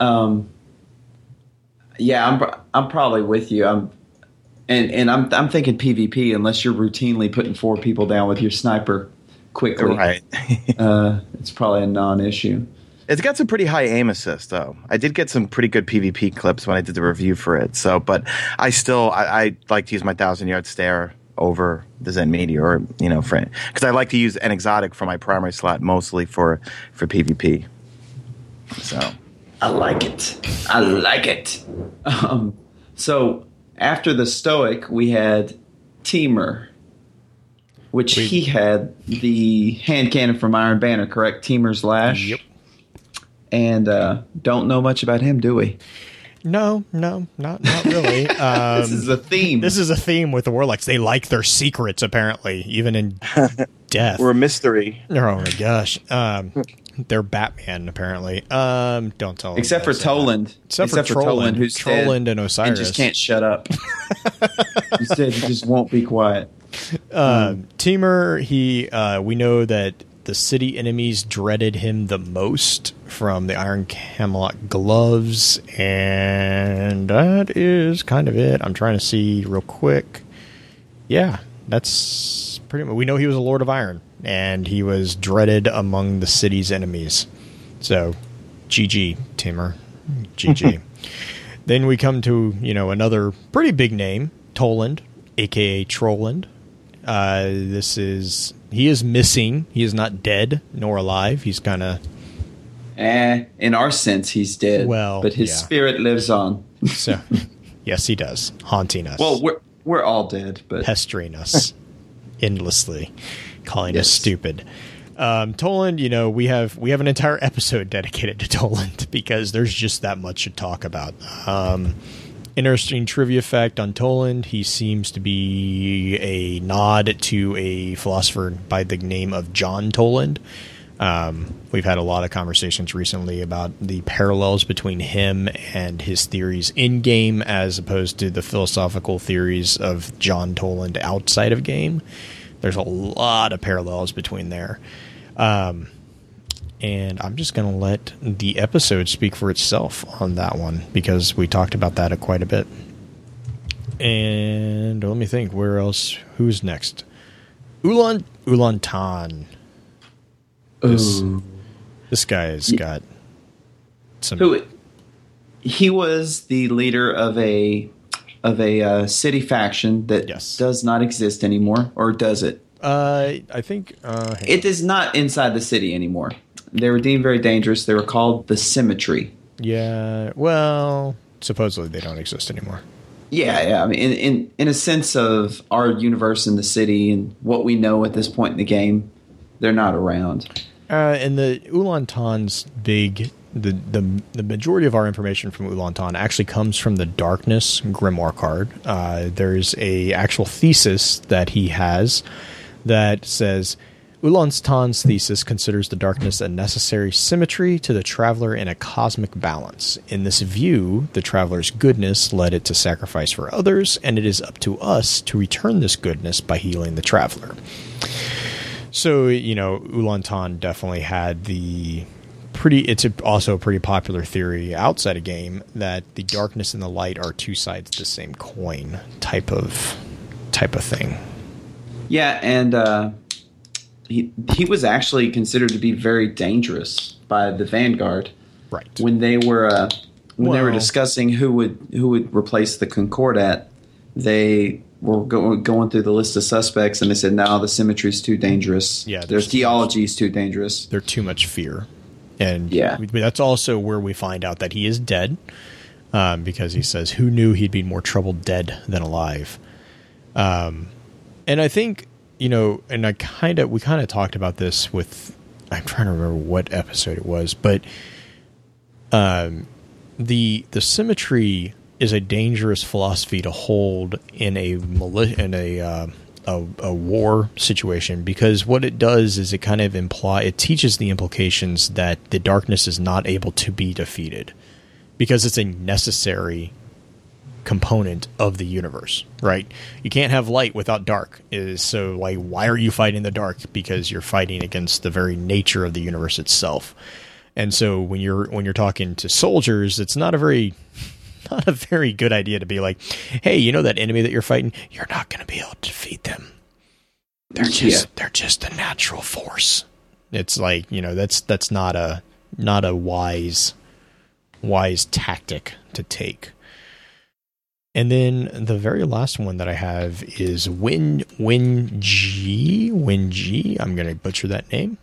Um, yeah, I'm I'm probably with you. I'm and and I'm I'm thinking PvP unless you're routinely putting four people down with your sniper quickly. Right. Uh, it's probably a non-issue. It's got some pretty high aim assist, though. I did get some pretty good PvP clips when I did the review for it. So, but I still I, I like to use my thousand yard stare over the Zen Meteor, or, you know, for because I like to use an exotic for my primary slot mostly for for PvP. So I like it. I like it. Um, so after the Stoic, we had Timur, which he had the hand cannon from Iron Banner, correct? Timur's Lash. Yep. And uh, don't know much about him, do we? No, no, not not really. Um, This is the theme. this is a theme with the warlocks. They like their secrets, apparently, even in death. we're a mystery. oh my gosh. Um, they're Batman, apparently. Um, don't tell. except for I said that. Toland. Except for Troland, who's dead Troland and Osiris. And just can't shut up. he said he just won't be quiet. Um, Timur, he uh, we know that the city enemies dreaded him the most from the Iron Camelot gloves, and that is kind of it. I'm trying to see real quick. Yeah, that's pretty much. We know he was a Lord of Iron, and he was dreaded among the city's enemies. So, GG, Timur, GG. then we come to you know another pretty big name, Toland, aka Trolland. Uh, this is he is missing. He is not dead nor alive. He's kind of Eh, in our sense, he's dead. Well, but his yeah. spirit lives on. so. yes, he does, haunting us. Well, we're we're all dead, but pestering us endlessly, calling us stupid. Um, Toland, you know, we have we have an entire episode dedicated to Toland because there's just that much to talk about. Um, interesting trivia fact on Toland: he seems to be a nod to a philosopher by the name of John Toland. Um, we've had a lot of conversations recently about the parallels between him and his theories in game as opposed to the philosophical theories of John Toland outside of game. There's a lot of parallels between there. Um, and I'm just going to let the episode speak for itself on that one because we talked about that quite a bit. And let me think, where else? Who's next? Ulan Ulan This, this guy's got some. who he was the leader of a of a uh, city faction that Yes. does not exist anymore, or does it? Uh, I think uh, It is not inside the city anymore. They were deemed very dangerous. They were called the Symmetry. Yeah, well, supposedly they don't exist anymore. Yeah, yeah. I mean, in, in in a sense of our universe in the city and what we know at this point in the game, they're not around. Uh, and the Ulan Tan's big, the, the the majority of our information from Ulan Tan actually comes from the Darkness Grimoire card. Uh, there's a actual thesis that he has that says Ulan Tan's thesis considers the darkness a necessary symmetry to the traveler in a cosmic balance. In this view, the traveler's goodness led it to sacrifice for others, and it is up to us to return this goodness by healing the traveler. So you know, Ulantan definitely had the pretty. It's a, also a pretty popular theory outside a game that the darkness and the light are two sides of the same coin type of type of thing. Yeah, and uh, he he was actually considered to be very dangerous by the Vanguard Right. when they were uh, when they were discussing who would who would replace the Concordat. They were going going through the list of suspects, and they said, "No, the symmetry's too dangerous. Yeah, their there's theology is too dangerous." They're too much fear. And Yeah. that's also where we find out that he is dead. Um, because he says, Who knew he'd be more trouble dead than alive? Um, and I think, you know, and I kind of, we kind of talked about this with, I'm trying to remember what episode it was, but um, the the symmetry is a dangerous philosophy to hold in a in a, uh, a a war situation because what it does is it kind of imply it teaches the implications that the darkness is not able to be defeated because it's a necessary component of the universe, right? You can't have light without dark. Is so like why are you fighting the dark? Because you're fighting against the very nature of the universe itself. And so when you're when you're talking to soldiers, it's not a very not a very good idea to be like, "Hey, you know that enemy that you're fighting? You're not going to be able to defeat them. They're just Yeah. they're just a natural force." It's like, you know, that's that's not a not a wise wise tactic to take. And then the very last one that I have is Win Win G Win G. I'm gonna butcher that name.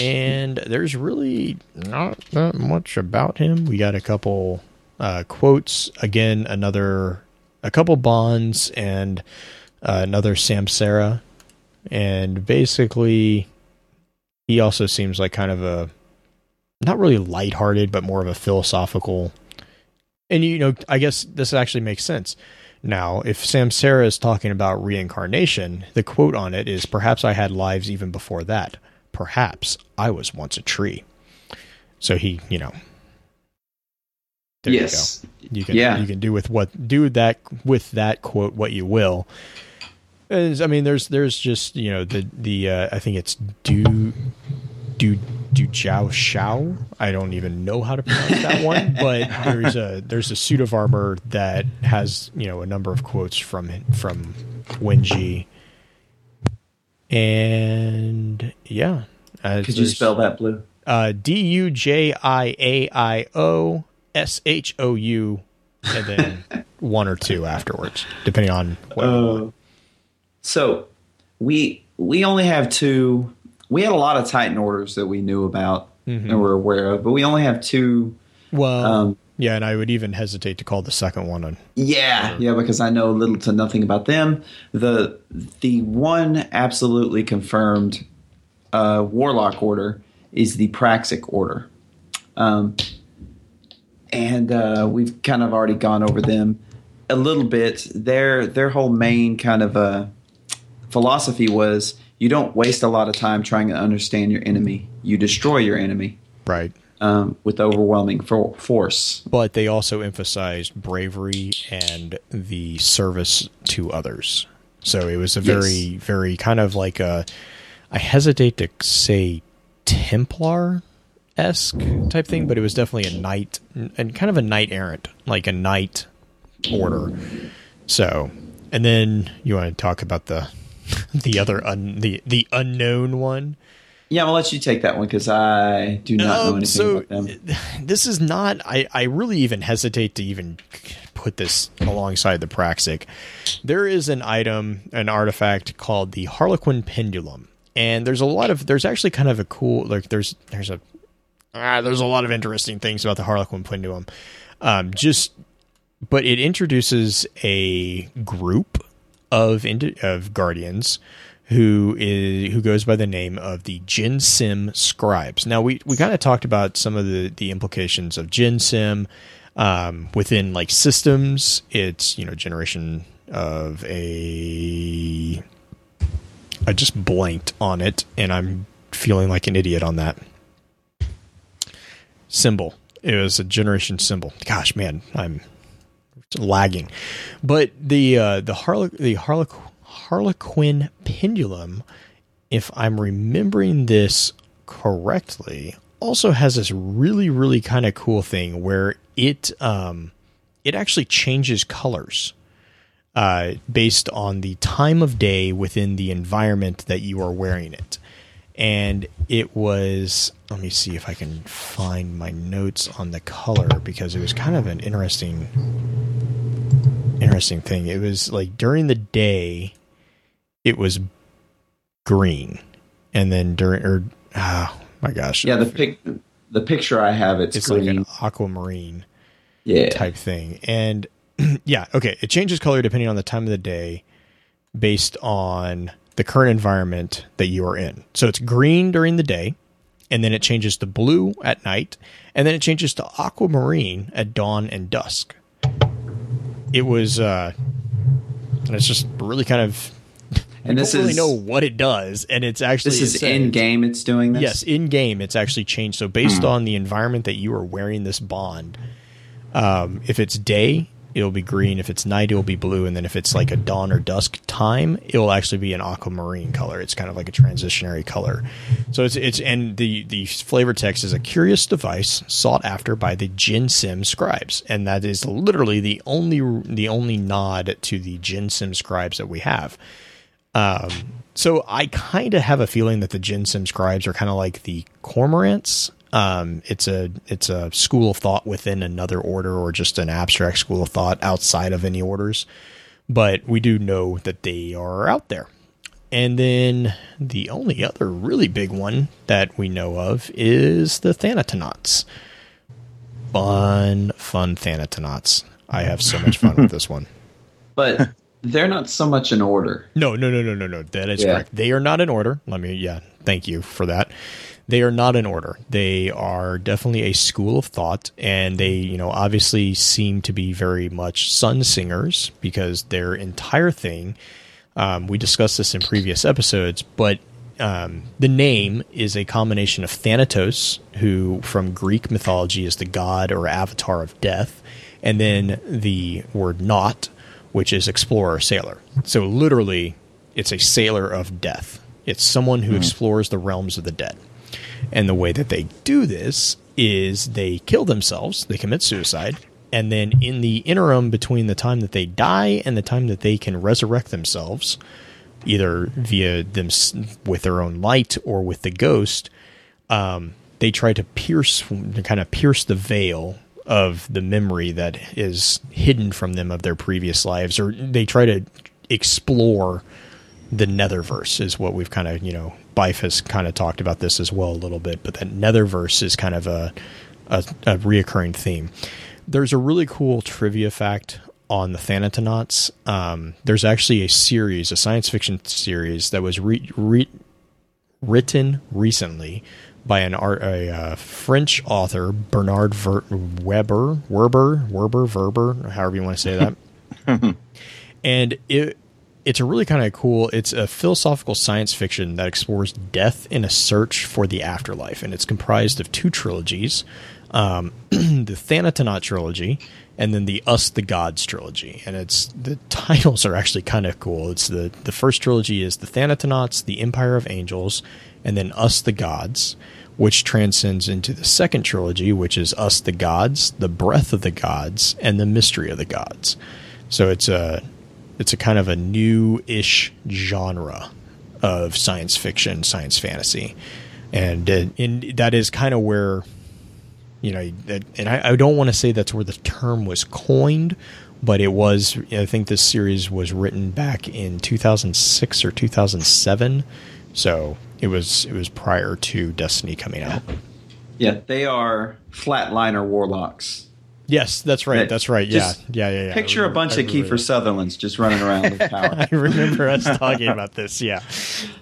And there's really not that much about him. We got a couple uh, quotes. Again, another a couple bonds and uh, another Samsara. And basically he also seems like kind of a not really lighthearted, but more of a philosophical and you know, I guess this actually makes sense. Now, if Samsara is talking about reincarnation, the quote on it is perhaps I had lives even before that. Perhaps I was once a tree. So he, you know. There yes, you go. You can Yeah. you can do with what do that with that quote what you will. I mean, there's there's just you know the the uh, I think it's do do do Jiao Shao. I don't even know how to pronounce that one, but there's a there's a suit of armor that has you know a number of quotes from from Wenji, and yeah, uh, could you spell that blue? uh, D U J I A I O S H O U, and then one or two afterwards, depending on what. Uh, so we we only have two. We had a lot of Titan orders that we knew about and were aware of, but we only have two. well, um, yeah, and I would even hesitate to call the second one a Yeah, yeah, because I know little to nothing about them. The the one absolutely confirmed uh, Warlock order is the Praxic order, um, and uh, we've kind of already gone over them a little bit. Their their whole main kind of uh, philosophy was you don't waste a lot of time trying to understand your enemy. You destroy your enemy right. um, with overwhelming for- force. But they also emphasized bravery and the service to others. So it was a very, Yes. very kind of like a. I hesitate to say Templar esque type thing, but it was definitely a knight and kind of a knight errant, like a knight order. So, and then you want to talk about the the other un, the the unknown one. Yeah, I'm gonna let you take that one because I do not know Um, anything so about them. this is not. I I really even hesitate to even put this alongside the Praxic. There is an item, an artifact called the Harlequin Pendulum, and there's a lot of. There's actually kind of a cool. Like there's there's a ah, there's a lot of interesting things about the Harlequin Pendulum. Um, just but it introduces a group of of guardians who is who goes by the name of the Gensym scribes. Now we we kind of talked about some of the the implications of Gensym um, within like systems. It's you know generation of a I just blanked on it and I'm feeling like an idiot on that symbol. It was a generation symbol. Gosh, man, I'm lagging. But the uh, the Harle- the Harle- Harlequin pendulum, if I'm remembering this correctly, also has this really really kind of cool thing where it um it actually changes colors. uh, based on the time of day within the environment that you are wearing it. And it was, let me see if I can find my notes on the color because it was kind of an interesting, interesting thing. It was like during the day, it was green, and then during, or oh my gosh, Yeah, the pic, the picture I have, it's, it's green. like an aquamarine yeah, type thing. And yeah, okay, it changes color depending on the time of the day based on the current environment that you are in. So it's green during the day, and then it changes to blue at night, and then it changes to aquamarine at dawn and dusk. It was uh and it's just really kind of and this don't really is know what it does, and it's actually this is in game. It's doing this. Yes, in game, it's actually changed. So based on the environment that you are wearing this bond, um, if it's day, it'll be green. If it's night, it'll be blue. And then if it's like a dawn or dusk time, it'll actually be an aquamarine color. It's kind of like a transitionary color. So it's it's and the the flavor text is a curious device sought after by the Gensym scribes, and that is literally the only the only nod to the Gensym scribes that we have. Um, so I kind of have a feeling that the Gensym scribes are kind of like the cormorants. Um, it's a it's a school of thought within another order, or just an abstract school of thought outside of any orders. But we do know that they are out there. And then the only other really big one that we know of is the Thanatonauts. Fun, fun Thanatonauts. I have so much fun with this one. but they're not so much in order. No, no, no, no, no, no. That is Yeah. correct. They are not in order. Let me, yeah, thank you for that. They are not in order. They are definitely a school of thought, and they, you know, obviously seem to be very much sun singers because their entire thing. Um, we discussed this in previous episodes, but um, the name is a combination of Thanatos, who from Greek mythology is the god or avatar of death, and then the word not, which is explorer, sailor. So literally, it's a sailor of death. It's someone who explores the realms of the dead. And the way that they do this is they kill themselves, they commit suicide, and then in the interim between the time that they die and the time that they can resurrect themselves, either via them with their own light or with the ghost, um, they try to pierce, to kind of pierce the veil of the memory that is hidden from them of their previous lives, or they try to explore the netherverse is what we've kind of you know Byf has kind of talked about this as well a little bit, but that netherverse is kind of a a, a reoccurring theme. There's a really cool trivia fact on the Thanatonauts. Um, there's actually a series, a science fiction series that was re- re- written recently by an art, a uh, French author, Bernard Ver- Weber, Werber, Werber, Verber, however you want to say that. and it it's a really kind of cool. It's a philosophical science fiction that explores death in a search for the afterlife, and it's comprised of two trilogies: um, the Thanatonaut trilogy, and then the Us the Gods trilogy. And it's the titles are actually kind of cool. It's the the first trilogy is the Thanatonauts, the Empire of Angels, and then Us the Gods, which transcends into the second trilogy, which is Us the Gods, the Breath of the Gods, and the Mystery of the Gods. So it's a it's a kind of a new-ish genre of science fiction, science fantasy, and uh, and that is kind of where you know, and I, I don't want to say that's where the term was coined, but it was. I think this series was written back in 2006 or 2007, so it was it was prior to Destiny coming out. Yeah, they are flatliner warlocks. Yes, that's right. That's right. Yeah, yeah, yeah, yeah. Picture a bunch of Kiefer Sutherlands just running around with power. I remember us talking about this. Yeah.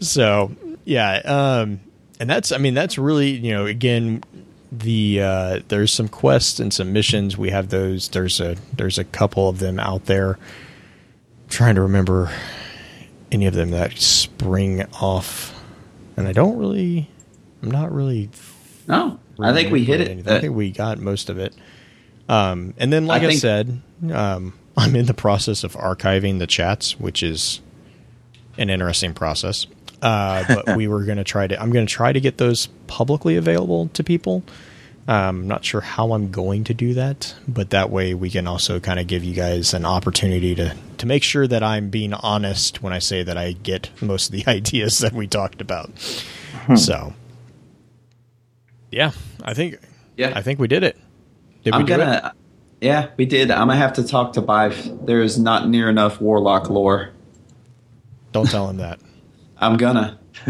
So yeah, um, and that's I mean that's really you know again the uh, there's some quests and some missions. We have those. There's a there's a couple of them out there. trying to remember any of them that spring off, and I don't really. I'm not really. No, I think we hit it. I think we got most of it. Um, and then, like I, I think- said, um, I'm in the process of archiving the chats, which is an interesting process. Uh, but we were going to try to. I'm going to try to get those publicly available to people, I'm not sure how I'm going to do that, but that way we can also kind of give you guys an opportunity to to make sure that I'm being honest when I say that I get most of the ideas that we talked about. So, yeah, I think Yeah. I think we did it. Did we I'm do gonna. Yeah, we did. I'm gonna have to talk to Byf. There's not near enough warlock lore. Don't tell him that. I'm gonna.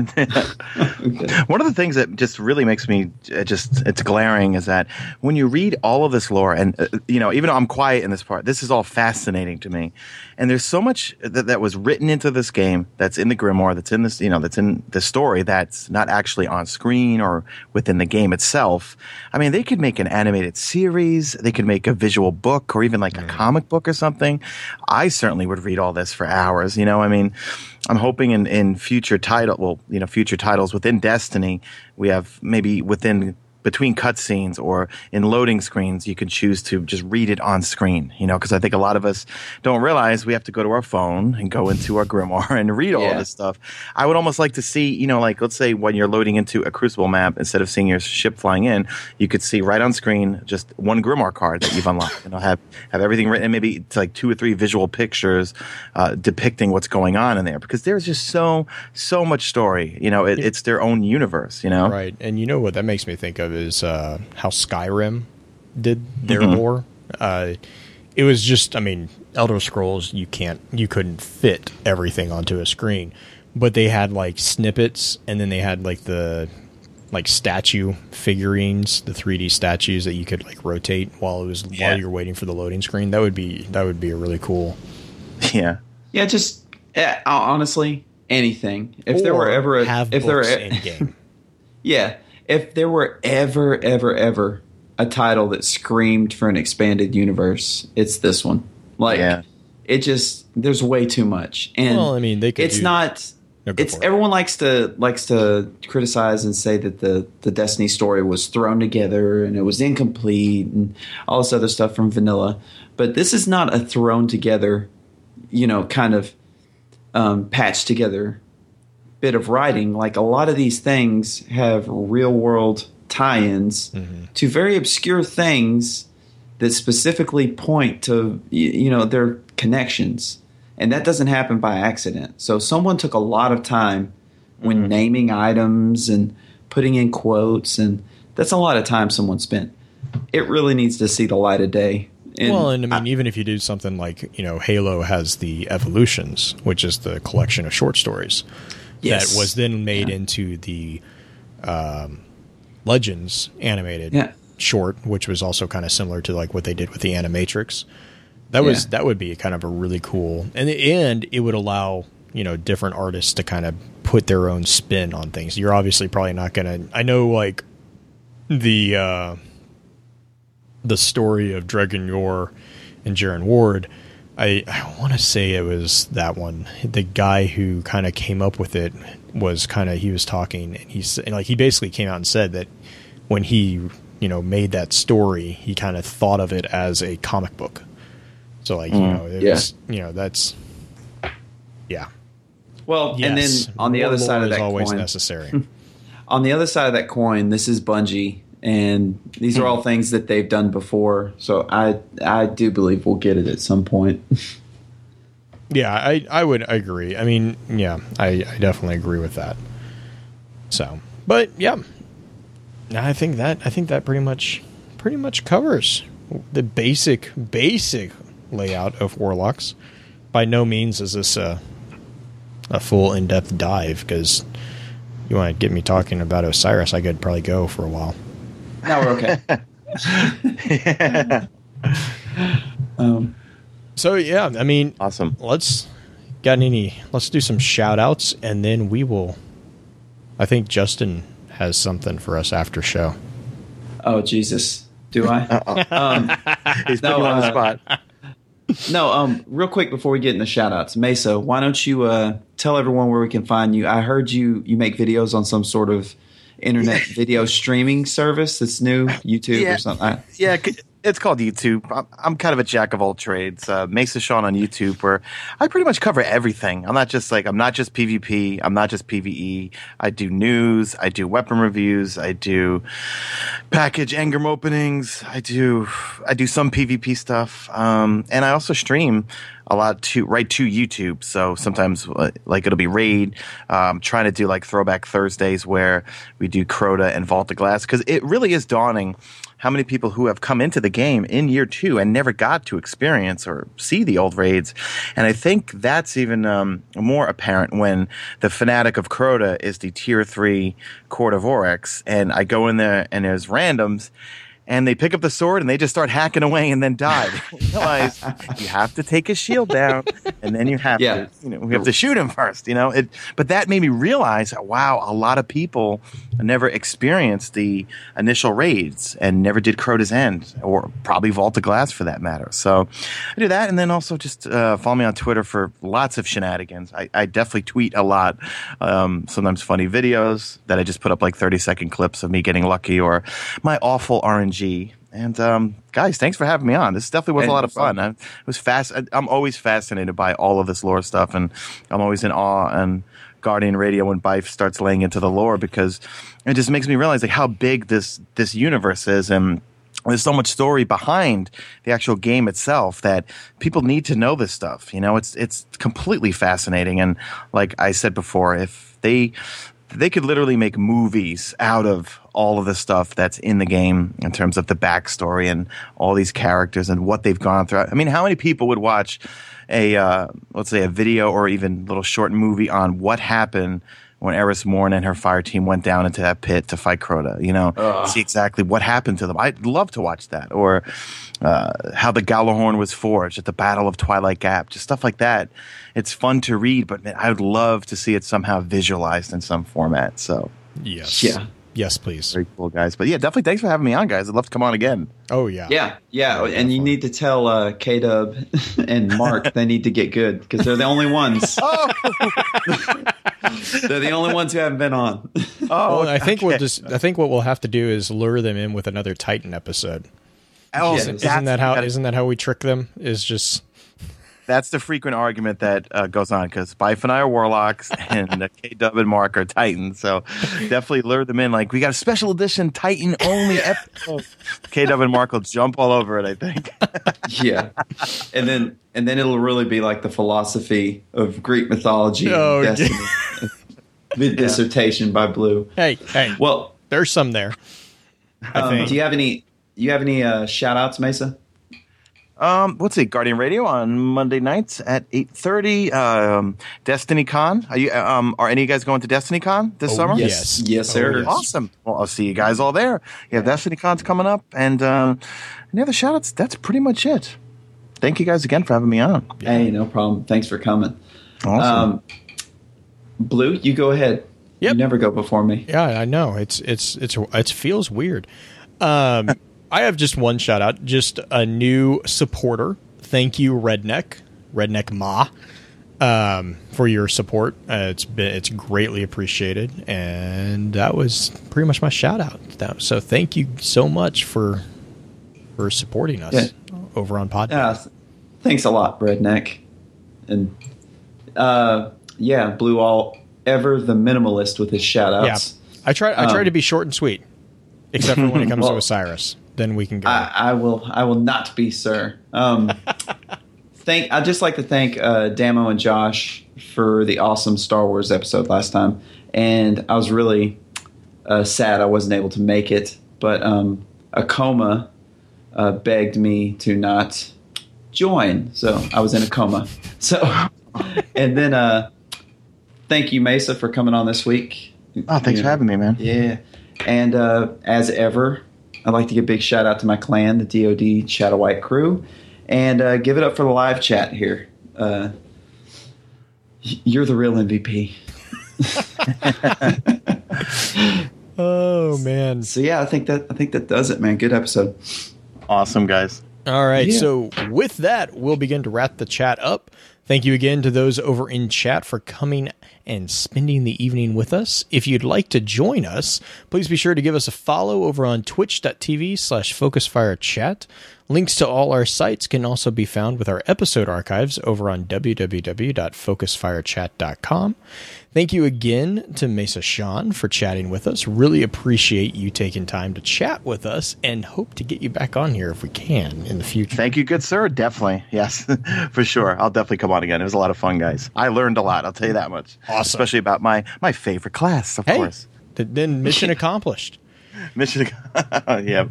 One of the things that just really makes me uh, just it's glaring is that when you read all of this lore and uh, you know even though I'm quiet in this part this is all fascinating to me. And there's so much that, that was written into this game that's in the grimoire that's in this you know that's in the story that's not actually on screen or within the game itself. I mean they could make an animated series. They could make a visual book or even like a comic book or something. I certainly would read all this for hours you know? I mean I'm hoping in, in future title, well, you know, future titles within Destiny, we have maybe within between cutscenes or in loading screens, you can choose to just read it on screen. You know, because I think a lot of us don't realize we have to go to our phone and go into our grimoire and read all Yeah. this stuff. I would almost like to see, you know, like let's say when you're loading into a Crucible map, instead of seeing your ship flying in, you could see right on screen just one grimoire card that you've unlocked, and it'll have have everything written, and maybe it's like two or three visual pictures uh, depicting what's going on in there, because there's just so so much story. You know, it, it's their own universe. You know, Right. And you know what that makes me think of is uh, how Skyrim did their Mm-hmm. lore. Uh, it was just, I mean, Elder Scrolls, you can't, you couldn't fit everything onto a screen, but they had like snippets, and then they had like the like statue figurines, the 3D statues that you could like rotate while it was Yeah. while you're waiting for the loading screen. That would be that would be a really cool. yeah. Yeah, just eh, honestly, anything. If there were ever a, have if there were, books e- in game. yeah, if there were ever, ever, ever a title that screamed for an expanded universe, it's this one. Like, Yeah. it just there's way too much, and Well, I mean, they could it's do- not. No, it's it. everyone likes to likes to criticize and say that the the Destiny story was thrown together and it was incomplete and all this other stuff from vanilla. But this is not a thrown together, you know, kind of um, patched together bit of writing. Like a lot of these things have real world tie-ins Mm-hmm. to very obscure things that specifically point to you know their connections. And that doesn't happen by accident. So someone took a lot of time when naming items and putting in quotes and that's a lot of time someone spent. It really needs to see the light of day. And well, and I mean, even if you do something like you know, Halo has the Evolutions, which is the collection of short stories Yes. that was then made into the um, Legends animated Yeah. short, which was also kind of similar to like what they did with the Animatrix. That was Yeah. that would be kind of a really cool, and and it would allow you know different artists to kind of put their own spin on things. You're obviously probably not gonna. I know like the. Uh, the story of Dredgen Yor and Jaren Ward, I, I want to say it was that one. The guy who kind of came up with it was kind of he was talking and he's and like he basically came out and said that when he you know made that story, he kind of thought of it as a comic book. So like you mm, know it Yeah. was you know that's yeah. well and then on the other side of that always coin necessary. on the other side of that coin, this is Bungie, and these are all hmm. things that they've done before. So I I do believe we'll get it at some point. Yeah, I I would agree. I mean, yeah, I, I definitely agree with that. So, but yeah, I think that I think that pretty much pretty much covers the basic basic layout of warlocks. By no means is this a a full in depth dive because you want to get me talking about Osiris, I could probably go for a while. Now we're okay. um, So yeah, I mean, Awesome. let's got any let's do some shout outs and then we will I think Justin has something for us after show. oh Jesus, do I? um, He's No, putting you on the uh, spot. no. Um, real quick before we get into shout outs, Mesa, why don't you uh, tell everyone where we can find you? I heard you you make videos on some sort of internet video streaming service that's new, YouTube Yeah. or something. Yeah, it's called YouTube. I'm, I'm kind of a jack of all trades. Uh, Mesa Sean on YouTube, where I pretty much cover everything. I'm not just like I'm not just PvP. I'm not just PVE. I do news. I do weapon reviews. I do package engram openings. I do I do some PvP stuff, um, and I also stream a lot to right to YouTube. So sometimes uh, like it'll be raid. Um, trying to do like throwback Thursdays where we do Crota and Vault of Glass because it really is dawning how many people who have come into the game in year two and never got to experience or see the old raids. And I think that's even um, more apparent when the fanatic of Crota is the tier three Court of Oryx, and I go in there and there's randoms and they pick up the sword and they just start hacking away and then die. You realize you have to take his shield down and then you have Yeah. to, you know, we have to shoot him first, you know, it, but that made me realize, wow, a lot of people never experienced the initial raids and never did Crota's End or probably Vault of Glass for that matter. So I do that. And then also just, uh, follow me on Twitter for lots of shenanigans. I, I definitely tweet a lot. Um, sometimes funny videos that I just put up like 30 second clips of me getting lucky or my awful RNG. And um, guys, thanks for having me on. This definitely was Hey, a lot of fun. I, was fast. I, I'm always fascinated by all of this lore stuff, and I'm always in awe and Guardian Radio when Byf starts laying into the lore because it just makes me realize like how big this this universe is and. There's so much story behind the actual game itself that people need to know this stuff. You know, it's it's completely fascinating. And like I said before, if they they could literally make movies out of all of the stuff that's in the game in terms of the backstory and all these characters and what they've gone through. I mean, how many people would watch a uh, let's say a video or even a little short movie on what happened when Eris Morn and her fire team went down into that pit to fight Crota? You know, see exactly what happened to them. I'd love to watch that, or uh, how the Gjallarhorn was forged at the Battle of Twilight Gap, just stuff like that. It's fun to read, but man, I would love to see it somehow visualized in some format. So Yes. Yeah. Yes, please. very cool, guys. But yeah, definitely thanks for having me on, guys. I'd love to come on again. Oh yeah. Yeah, yeah, and you need to tell uh, K Dub and Mark they need to get good because they're the only ones. Oh, they're the only ones who haven't been on. oh Well, I think we'll just. I think what we'll have to do is lure them in with another Titan episode. Oh, Yeah, that's- Isn't that how? that- Isn't that how we trick them? Is just that's the frequent argument that uh, goes on because Byf and I are warlocks and uh, K Dub and Mark are Titans. So definitely lure them in. Like we got a special edition Titan only episode. K Dub and Mark will jump all over it. I think. yeah, and then and then it'll really be like the philosophy of Greek mythology Oh, and destiny. Mid dissertation by Blue. hey, hey. Well, There's some there. Um, do you have any? You have any uh, shout outs, Mesa? Um, let's see, Guardian Radio on Monday nights at eight thirty. Um, Destiny Con. Are you? Um, are any of you guys going to Destiny Con this Oh, summer? yes. yes, sir. Oh, yes. Awesome. Well, I'll see you guys all there. You have Destiny Cons coming up, and um, any other shout outs? That's pretty much it. Thank you guys again for having me on. Hey, no problem. Thanks for coming. Awesome. Um, Blue, you go ahead. Yep. You never go before me. Yeah, I know. It's it's it's it feels weird. Um, I have just one shout out, just a new supporter. Thank you, Redneck, Redneck Ma, um, for your support. Uh, it's been it's greatly appreciated, and that was pretty much my shout out. That, so thank you so much for for supporting us Yeah. over on Pod. Yeah, th- thanks a lot, Redneck. And uh, yeah, Blue all ever the minimalist with his shout yeah, outs. I try I try Um, to be short and sweet, except for when it comes to Osiris. Then we can go. I, I will I will not be, sir. Um, thank I'd just like to thank uh, Damo and Josh for the awesome Star Wars episode last time. And I was really uh, sad I wasn't able to make it, but um, a coma uh, begged me to not join, so I was in a coma. So, and then uh, thank you, Mesa, for coming on this week. oh, thanks You for having me, man. yeah. And uh, as ever, I'd like to give a big shout out to my clan, the DoD Shadow White crew, and uh, give it up for the live chat here. Uh, you're the real MVP. oh man. So yeah, I think that I think that does it, man. Good episode. Awesome, guys. All right. Yeah. So with that, we'll begin to wrap the chat up. Thank you again to those over in chat for coming and spending the evening with us. If you'd like to join us, please be sure to give us a follow over on twitch.tv slash focusfirechat. Links to all our sites can also be found with our episode archives over on www.focusfirechat.com. Thank you again to Mesa Sean for chatting with us. Really appreciate you taking time to chat with us and hope to get you back on here if we can in the future. Thank you, good sir. Definitely. Yes, for sure. I'll definitely come on again. It was a lot of fun, guys. I learned a lot. I'll tell you that much. Awesome. Especially about my, my favorite class, of Hey, course. then mission accomplished. Mission. yeah.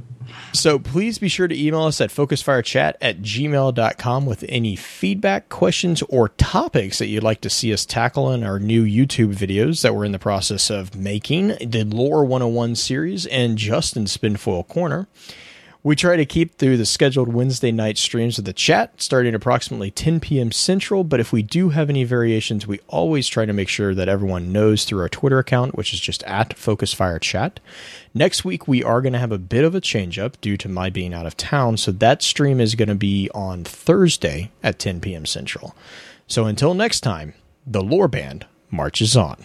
So please be sure to email us at focusfirechat at gmail.com with any feedback, questions, or topics that you'd like to see us tackle in our new YouTube videos that we're in the process of making, the Lore 101 series and Justin Spinfoil Corner. We try to keep through the scheduled Wednesday night streams of the chat starting approximately 10 p.m. Central, but if we do have any variations, we always try to make sure that everyone knows through our Twitter account, which is just at Focusfire Chat. Next week, we are going to have a bit of a change up due to my being out of town, so that stream is going to be on Thursday at 10 p.m. Central. So until next time, the Lore Band marches on.